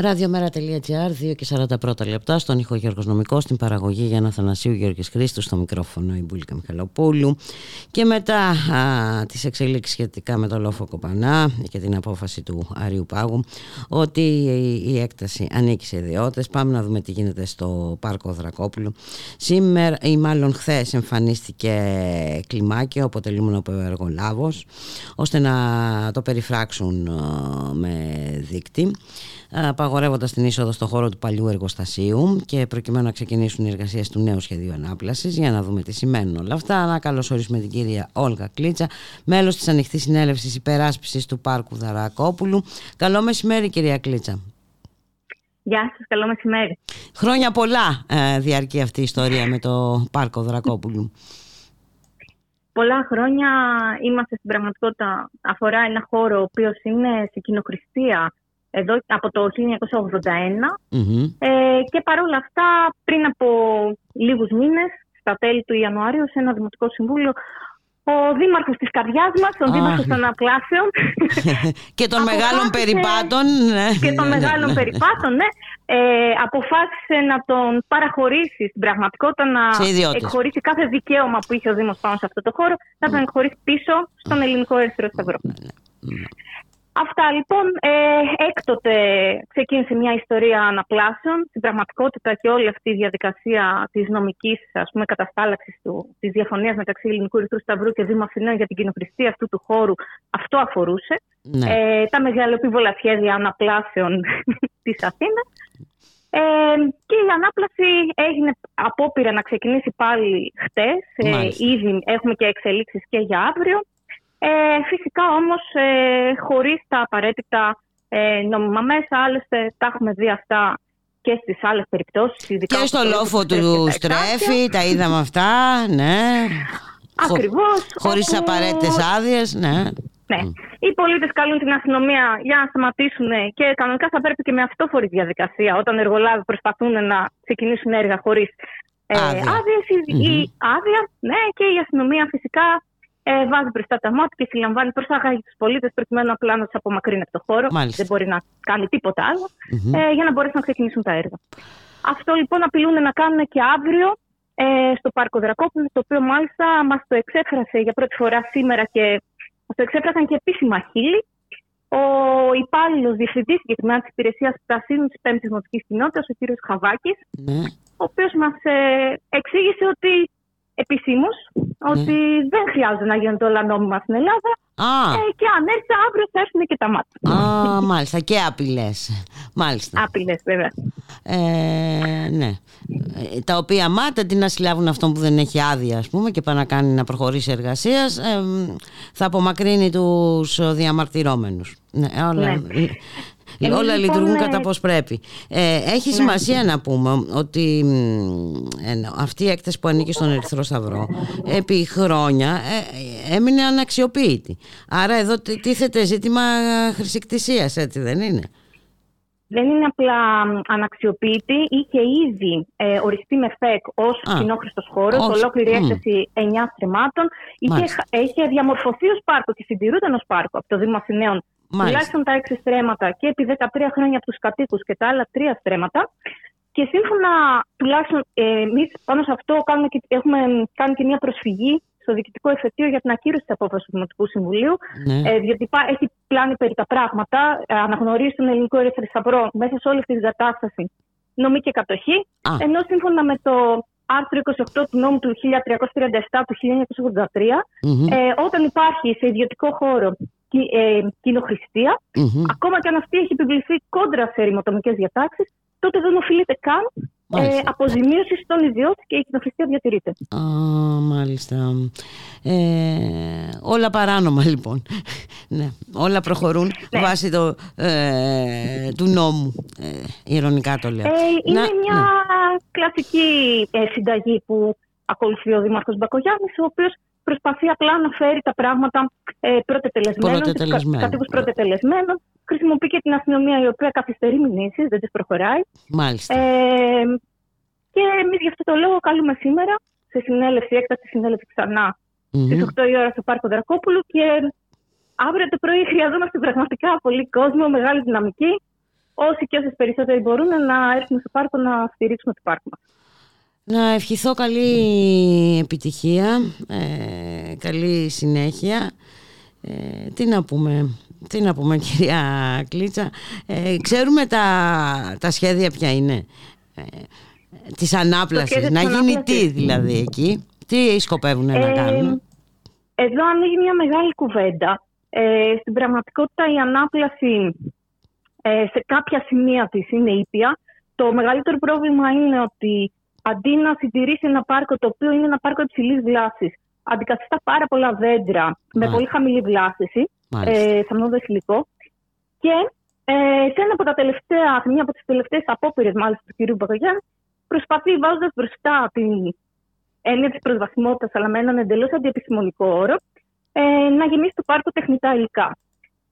Ραδιομέρα.gr, 2 και 41 λεπτά, στον ήχο Γιώργος Νομικός, στην παραγωγή Γιάννα Θανασίου Γιώργης Χρήστου, στο μικρόφωνο η Μπουλίκα Μιχαλοπούλου. Και μετά α, τις εξελίξεις σχετικά με το Λόφο Κοπανά και την απόφαση του Αριού Πάγου, ότι η, η έκταση ανήκει σε ιδιώτες. Πάμε να δούμε τι γίνεται στο Πάρκο Δρακόπουλου. Σήμερα ή μάλλον χθες εμφανίστηκε κλιμάκιο, αποτελούμενο από εργολάβος, ώστε να το περιφράξουν α, με δίκτυ απαγορεύοντας την είσοδο στο χώρο του παλιού εργοστασίου και προκειμένου να ξεκινήσουν οι εργασίες του νέου σχεδίου ανάπλασης. Για να δούμε τι σημαίνουν όλα αυτά, να καλωσορίσουμε την κυρία Όλγα Κλίτσα, μέλος της Ανοιχτής Συνέλευσης Υπεράσπισης του Πάρκου Δαρακόπουλου. Καλό μεσημέρι, κυρία Κλίτσα. Γεια σας, καλό μεσημέρι. Χρόνια πολλά ε, διαρκεί αυτή η ιστορία με το Πάρκο Δρακόπουλου. Πολλά χρόνια είμαστε στην πραγματικότητα, αφορά ένα χώρο ο οποίος είναι σε κοινοχρηστία εδώ από το 1981 ε, και παρόλα αυτά πριν από λίγους μήνες, στα τέλη του Ιανουαρίου, σε ένα Δημοτικό Συμβούλιο, ο δήμαρχος της καρδιάς μας, ο Α. δήμαρχος των Απλάσεων και των μεγάλων αποφάσισε- περιπάτων. ναι, και των ναι, ναι, μεγάλων ναι. περιπάτων, ναι, ε, αποφάσισε να τον παραχωρήσει στην πραγματικότητα, να Σε ιδιώτες. εκχωρήσει κάθε δικαίωμα που είχε ο Δήμος πάνω σε αυτό το χώρο, να τον εκχωρήσει πίσω στον Ελληνικό Ερυθρό Σταυρό. Αυτά λοιπόν. Ε, έκτοτε ξεκίνησε μια ιστορία αναπλάσεων. Στην πραγματικότητα και όλη αυτή η διαδικασία της νομικής ας πούμε, καταστάλαξης του, της διαφωνίας μεταξύ Ελληνικού Ερυθρού Σταυρού και Δήμου Αθηνών για την κοινοχρηστία αυτού του χώρου, αυτό αφορούσε. Ναι. Ε, τα μεγαλοπίβολα σχέδια αναπλάσεων της Αθήνας. Ε, και η ανάπλαση έγινε απόπειρα να ξεκινήσει πάλι χτες. Ε, Μάλιστα. ήδη έχουμε και εξελίξεις και για αύριο. Ε, φυσικά όμως ε, χωρίς τα απαραίτητα ε, νόμιμα μέσα. Άλλωστε τα έχουμε δει αυτά και στις άλλες περιπτώσεις. ειδικά Και όπως στο το λόφο Στρέφει του και τα Στρέφη, Εξάρχεια. τα είδαμε αυτά, ναι. Χω- Ακριβώς. Χωρίς όπου- απαραίτητες άδειες, ναι. Ναι. Οι πολίτες καλούν την αστυνομία για να σταματήσουν και κανονικά θα πρέπει και με αυτόφορη διαδικασία όταν οι εργολάβοι προσπαθούν να ξεκινήσουν έργα χωρίς ε, Άδεια. άδειες ή, ή άδεια. Ναι, και η αστυνομία φυσικά ε, βάζει μπροστά τα μάτια και συλλαμβάνει προσαγάγει τους πολίτες προκειμένου απλά να τους απομακρύνει από το χώρο. Μάλιστα. Δεν μπορεί να κάνει τίποτα άλλο Μμμ. ε, για να μπορέσουν να ξεκινήσουν τα έργα. Αυτό λοιπόν απειλούν να κάνουν και αύριο ε, στο Πάρκο Δρακόπουλου, το οποίο μάλιστα μας το εξέφρασε για πρώτη φορά σήμερα και μας το εξέφρασαν και επίσημα χείλη. Ο υπάλληλος διευθυντής συγκεκριμένα τη υπηρεσίας Πρασίνου της Πέμπτης Δημοτική Κοινότητας, ο κ. Χαβάκης, ναι. ο οποίος μας εξήγησε ότι επισήμως ότι δεν χρειάζεται να γίνονται όλα νόμιμα στην Ελλάδα Α, ε, και αν έρθει αύριο θα έρθουν και τα μάτια. α, μάλιστα, και απειλές. Μάλιστα. Άπειλες, βέβαια. Ε, ναι. Ε, Τα οποία μάτα τι να συλλάβουν αυτόν που δεν έχει άδεια, ας πούμε, και πάει να κάνει να προχωρήσει εργασίας, ε, μ, θα απομακρύνει τους διαμαρτυρόμενους. Ναι, όλα, Εμείς όλα λοιπόν, λειτουργούν ε, κατά πώς πρέπει. Ε, έχει σημασία να πούμε ότι μ, ε, αυτή η έκταση που ανήκει στον Ερυθρό Σταυρό επί χρόνια ε, έμεινε αναξιοποίητη. Άρα εδώ τί- τίθεται ζήτημα χρησικτησίας, έτσι δεν είναι; Δεν είναι απλά μ, αναξιοποιητή, είχε ήδη ε, οριστεί με ΦΕΚ ως Α, κοινόχρηστος χώρος, ως- ολόκληρη μ. έκταση 9 στρεμάτων. Είχε, Μάλιστα. είχε διαμορφωθεί ως πάρκο και συντηρούνταν ως πάρκο από το Δήμο Αθηναίων Μάλιστα. Τουλάχιστον τα 6 στρέμματα και επί 13 χρόνια από τους κατοίκους και τα άλλα 3 στρέμματα. Και σύμφωνα, τουλάχιστον ε, εμείς πάνω σε αυτό κάνουμε και, έχουμε κάνει και μια προσφυγή στο Διοικητικό Εφετείο για την ακύρωση της απόφασης του Δημοτικού Συμβουλίου. Ναι. Ε, διότι πά- έχει πλάνει περί τα πράγματα, ε, αναγνωρίζει τον ελληνικό Ερυθρό Σταυρό μέσα σε όλη αυτή την κατάσταση νομή και κατοχή. Α. Ενώ σύμφωνα με το άρθρο 28 του νόμου του 1337 του 1983, Μμμ. ε, όταν υπάρχει σε ιδιωτικό χώρο κι- ε, κοινοχρηστία, Μμμ. ακόμα και αν αυτή έχει επιβληθεί κόντρα σε ρηματομικές διατάξεις, τότε δεν οφείλεται καν ε, Μάλιστα. αποζημίωσης στον ιδιώτη και η κοινοχρηστία διατηρείται. Α, μάλιστα. Ε, όλα παράνομα λοιπόν. ναι, όλα προχωρούν Ναι. βάσει το, ε, του νόμου. Ε, ηρωνικά το λέω. Ε, είναι Να- μια ναι. κλασική ε, συνταγή που ακολουθεί ο Δήμαρχος Μπακογιάννης, ο οποίος προσπαθεί απλά να φέρει τα πράγματα ε, πρωτετελεσμένων, τους κα- Πρωτετελεσμένων. κατοίκους πρωτετελεσμένων. Χρησιμοποιεί και την αστυνομία η οποία καθυστερεί μηνύσεις, δεν τις προχωράει. Μάλιστα. Ε, και εμείς γι' αυτό το λόγο καλούμε σήμερα σε συνέλευση, έκτακτη συνέλευση ξανά Μμμ. στις 8 η ώρα στο Πάρκο Δρακόπουλου και αύριο το πρωί χρειαζόμαστε πραγματικά πολύ κόσμο, μεγάλη δυναμική, όσοι και όσες περισσότεροι μπορούν να έρθουν στο πάρκο να στηρίξουν το πάρκο μας. Να ευχηθώ καλή επιτυχία, ε, καλή συνέχεια. Ε, τι να πούμε, τι να πούμε κυρία Κλίτσα. Ε, ξέρουμε τα, τα σχέδια ποια είναι. Ε, της ανάπλασης. σχέδιο Να της γίνει ανάπλασης. τι δηλαδή εκεί. Τι σκοπεύουν να Ε, κάνουν; Εδώ ανοίγει μια μεγάλη κουβέντα. Ε, στην πραγματικότητα η ανάπλαση ε, σε κάποια σημεία της είναι ήπια. Το μεγαλύτερο πρόβλημα είναι ότι αντί να συντηρήσει ένα πάρκο το οποίο είναι ένα πάρκο υψηλής βλάσης, αντικαθιστά πάρα πολλά δέντρα με Μάλιστα. πολύ χαμηλή βλάστηση, Μάλιστα. ε, θαμνώδες υλικό. Και ε, σε, ένα από τα τελευταία, σε μια από τις τελευταίες απόπειρες μάλιστα του κ. Μπακογιάννη, προσπαθεί βάζοντας μπροστά την έννοια της προσβασιμότητας αλλά με έναν εντελώς αντιεπιστημονικό όρο, ε, να γεμίσει το πάρκο τεχνητά υλικά.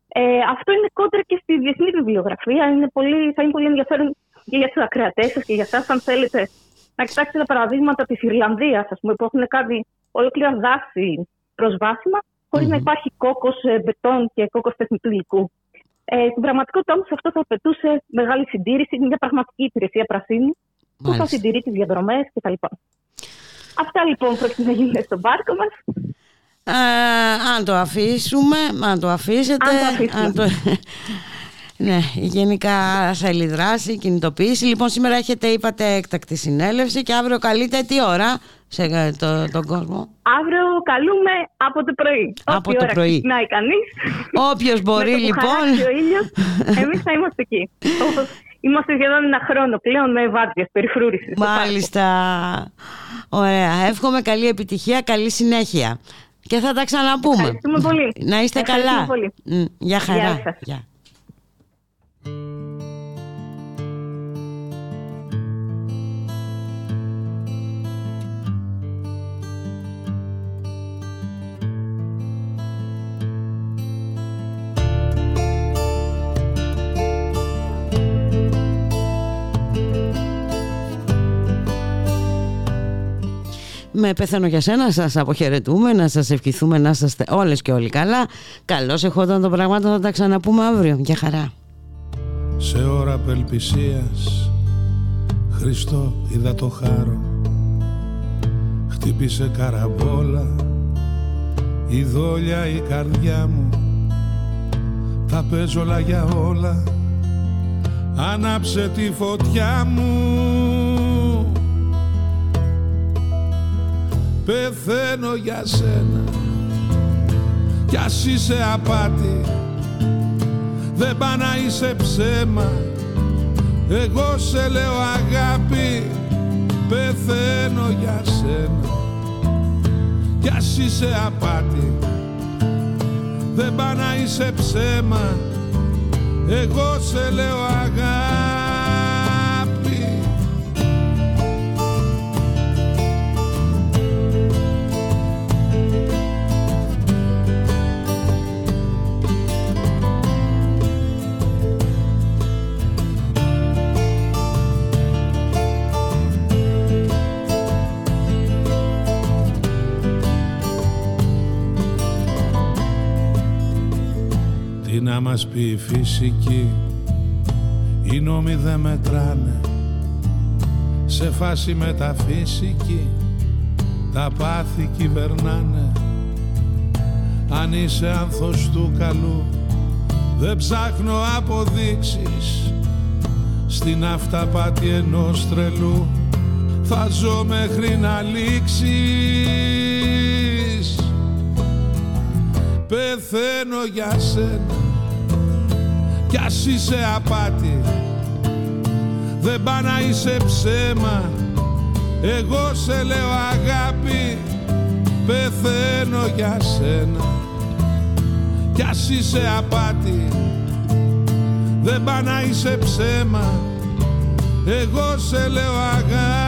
Ε, αυτό είναι κόντρα και στη διεθνή βιβλιογραφία. Είναι πολύ, θα είναι πολύ ενδιαφέρον και για τους ακροατές σας και για εσά, αν θέλετε, να κοιτάξετε τα παραδείγματα της Ιρλανδίας, που έχουν κάνει ολόκληρα δάση προσβάσιμα, χωρίς να υπάρχει κόκο μπετόν και κόκο τεχνητού υλικού. Ε, στην πραγματικότητα όμως αυτό θα απαιτούσε μεγάλη συντήρηση, μια πραγματική υπηρεσία πρασίνου, που θα Μάλιστα. συντηρεί τις διαδρομές κτλ. Αυτά λοιπόν πρόκειται να γίνουν στον πάρκο μας. Α, αν το αφήσουμε, αν το αφήσετε. Αν το αφήσουμε. αν το- ναι, γενικά θέλει δράση, κινητοποίηση. Λοιπόν, σήμερα έχετε, είπατε, έκτακτη συνέλευση και αύριο καλείτε τι ώρα σε ε, το, τον κόσμο; Αύριο καλούμε από το πρωί. Από Όποια το ώρα πρωί. ξυπνάει κανείς. Όποιος μπορεί, λοιπόν. ο ήλιος, εμείς θα είμαστε εκεί. Όπως είμαστε σχεδόν ένα χρόνο πλέον με βάρδιες περιφρούρησης. Μάλιστα. Ωραία. Εύχομαι καλή επιτυχία, καλή συνέχεια. Και θα τα ξαναπούμε. Ευχαριστούμε πολύ. Να είστε Ευχαριστούμε καλά. πολύ. Μ, Γεια χαρά. Γεια σας. Γεια. Με πεθαίνω για σένα, σας αποχαιρετούμε, να σας ευχηθούμε να είστε όλες και όλοι καλά. Καλώς εχόταν το πράγμα, θα τα ξαναπούμε αύριο. Γεια χαρά. Σε ώρα απελπισίας. Χριστό είδα το χάρο. Χτύπησε καραμπόλα. Η δόλια η καρδιά μου. Τα παίζω όλα για όλα. Άναψε τη φωτιά μου. Πεθαίνω για σένα. Κι ας είσαι απάτη δεν πά να είσαι ψέμα. Εγώ σε λέω αγάπη Πεθαίνω για σένα. Κι ας είσαι απάτη. Δεν πά να είσαι ψέμα. Εγώ σε λέω αγάπη να μας πει η φυσική. Οι νόμοι δεν μετράνε. Σε φάση μεταφυσική Τα πάθη κυβερνάνε. Αν είσαι άνθος του καλού Δεν ψάχνω αποδείξεις. Στην αυταπάτη ενός τρελού Θα ζω μέχρι να λήξεις. Πεθαίνω για σένα Κι ας είσαι απάτη. Δεν πά να είσαι ψέμα. Εγώ σε λέω αγάπη. Πεθαίνω για σένα. Κι ας είσαι απάτη. Δεν πά να είσαι ψέμα. Εγώ σε λέω αγάπη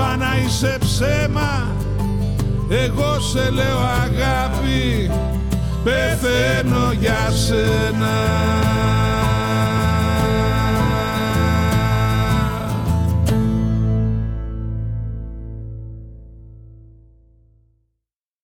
δεν πά να είσαι ψέμα εγώ σε λέω αγάπη πεθαίνω για σένα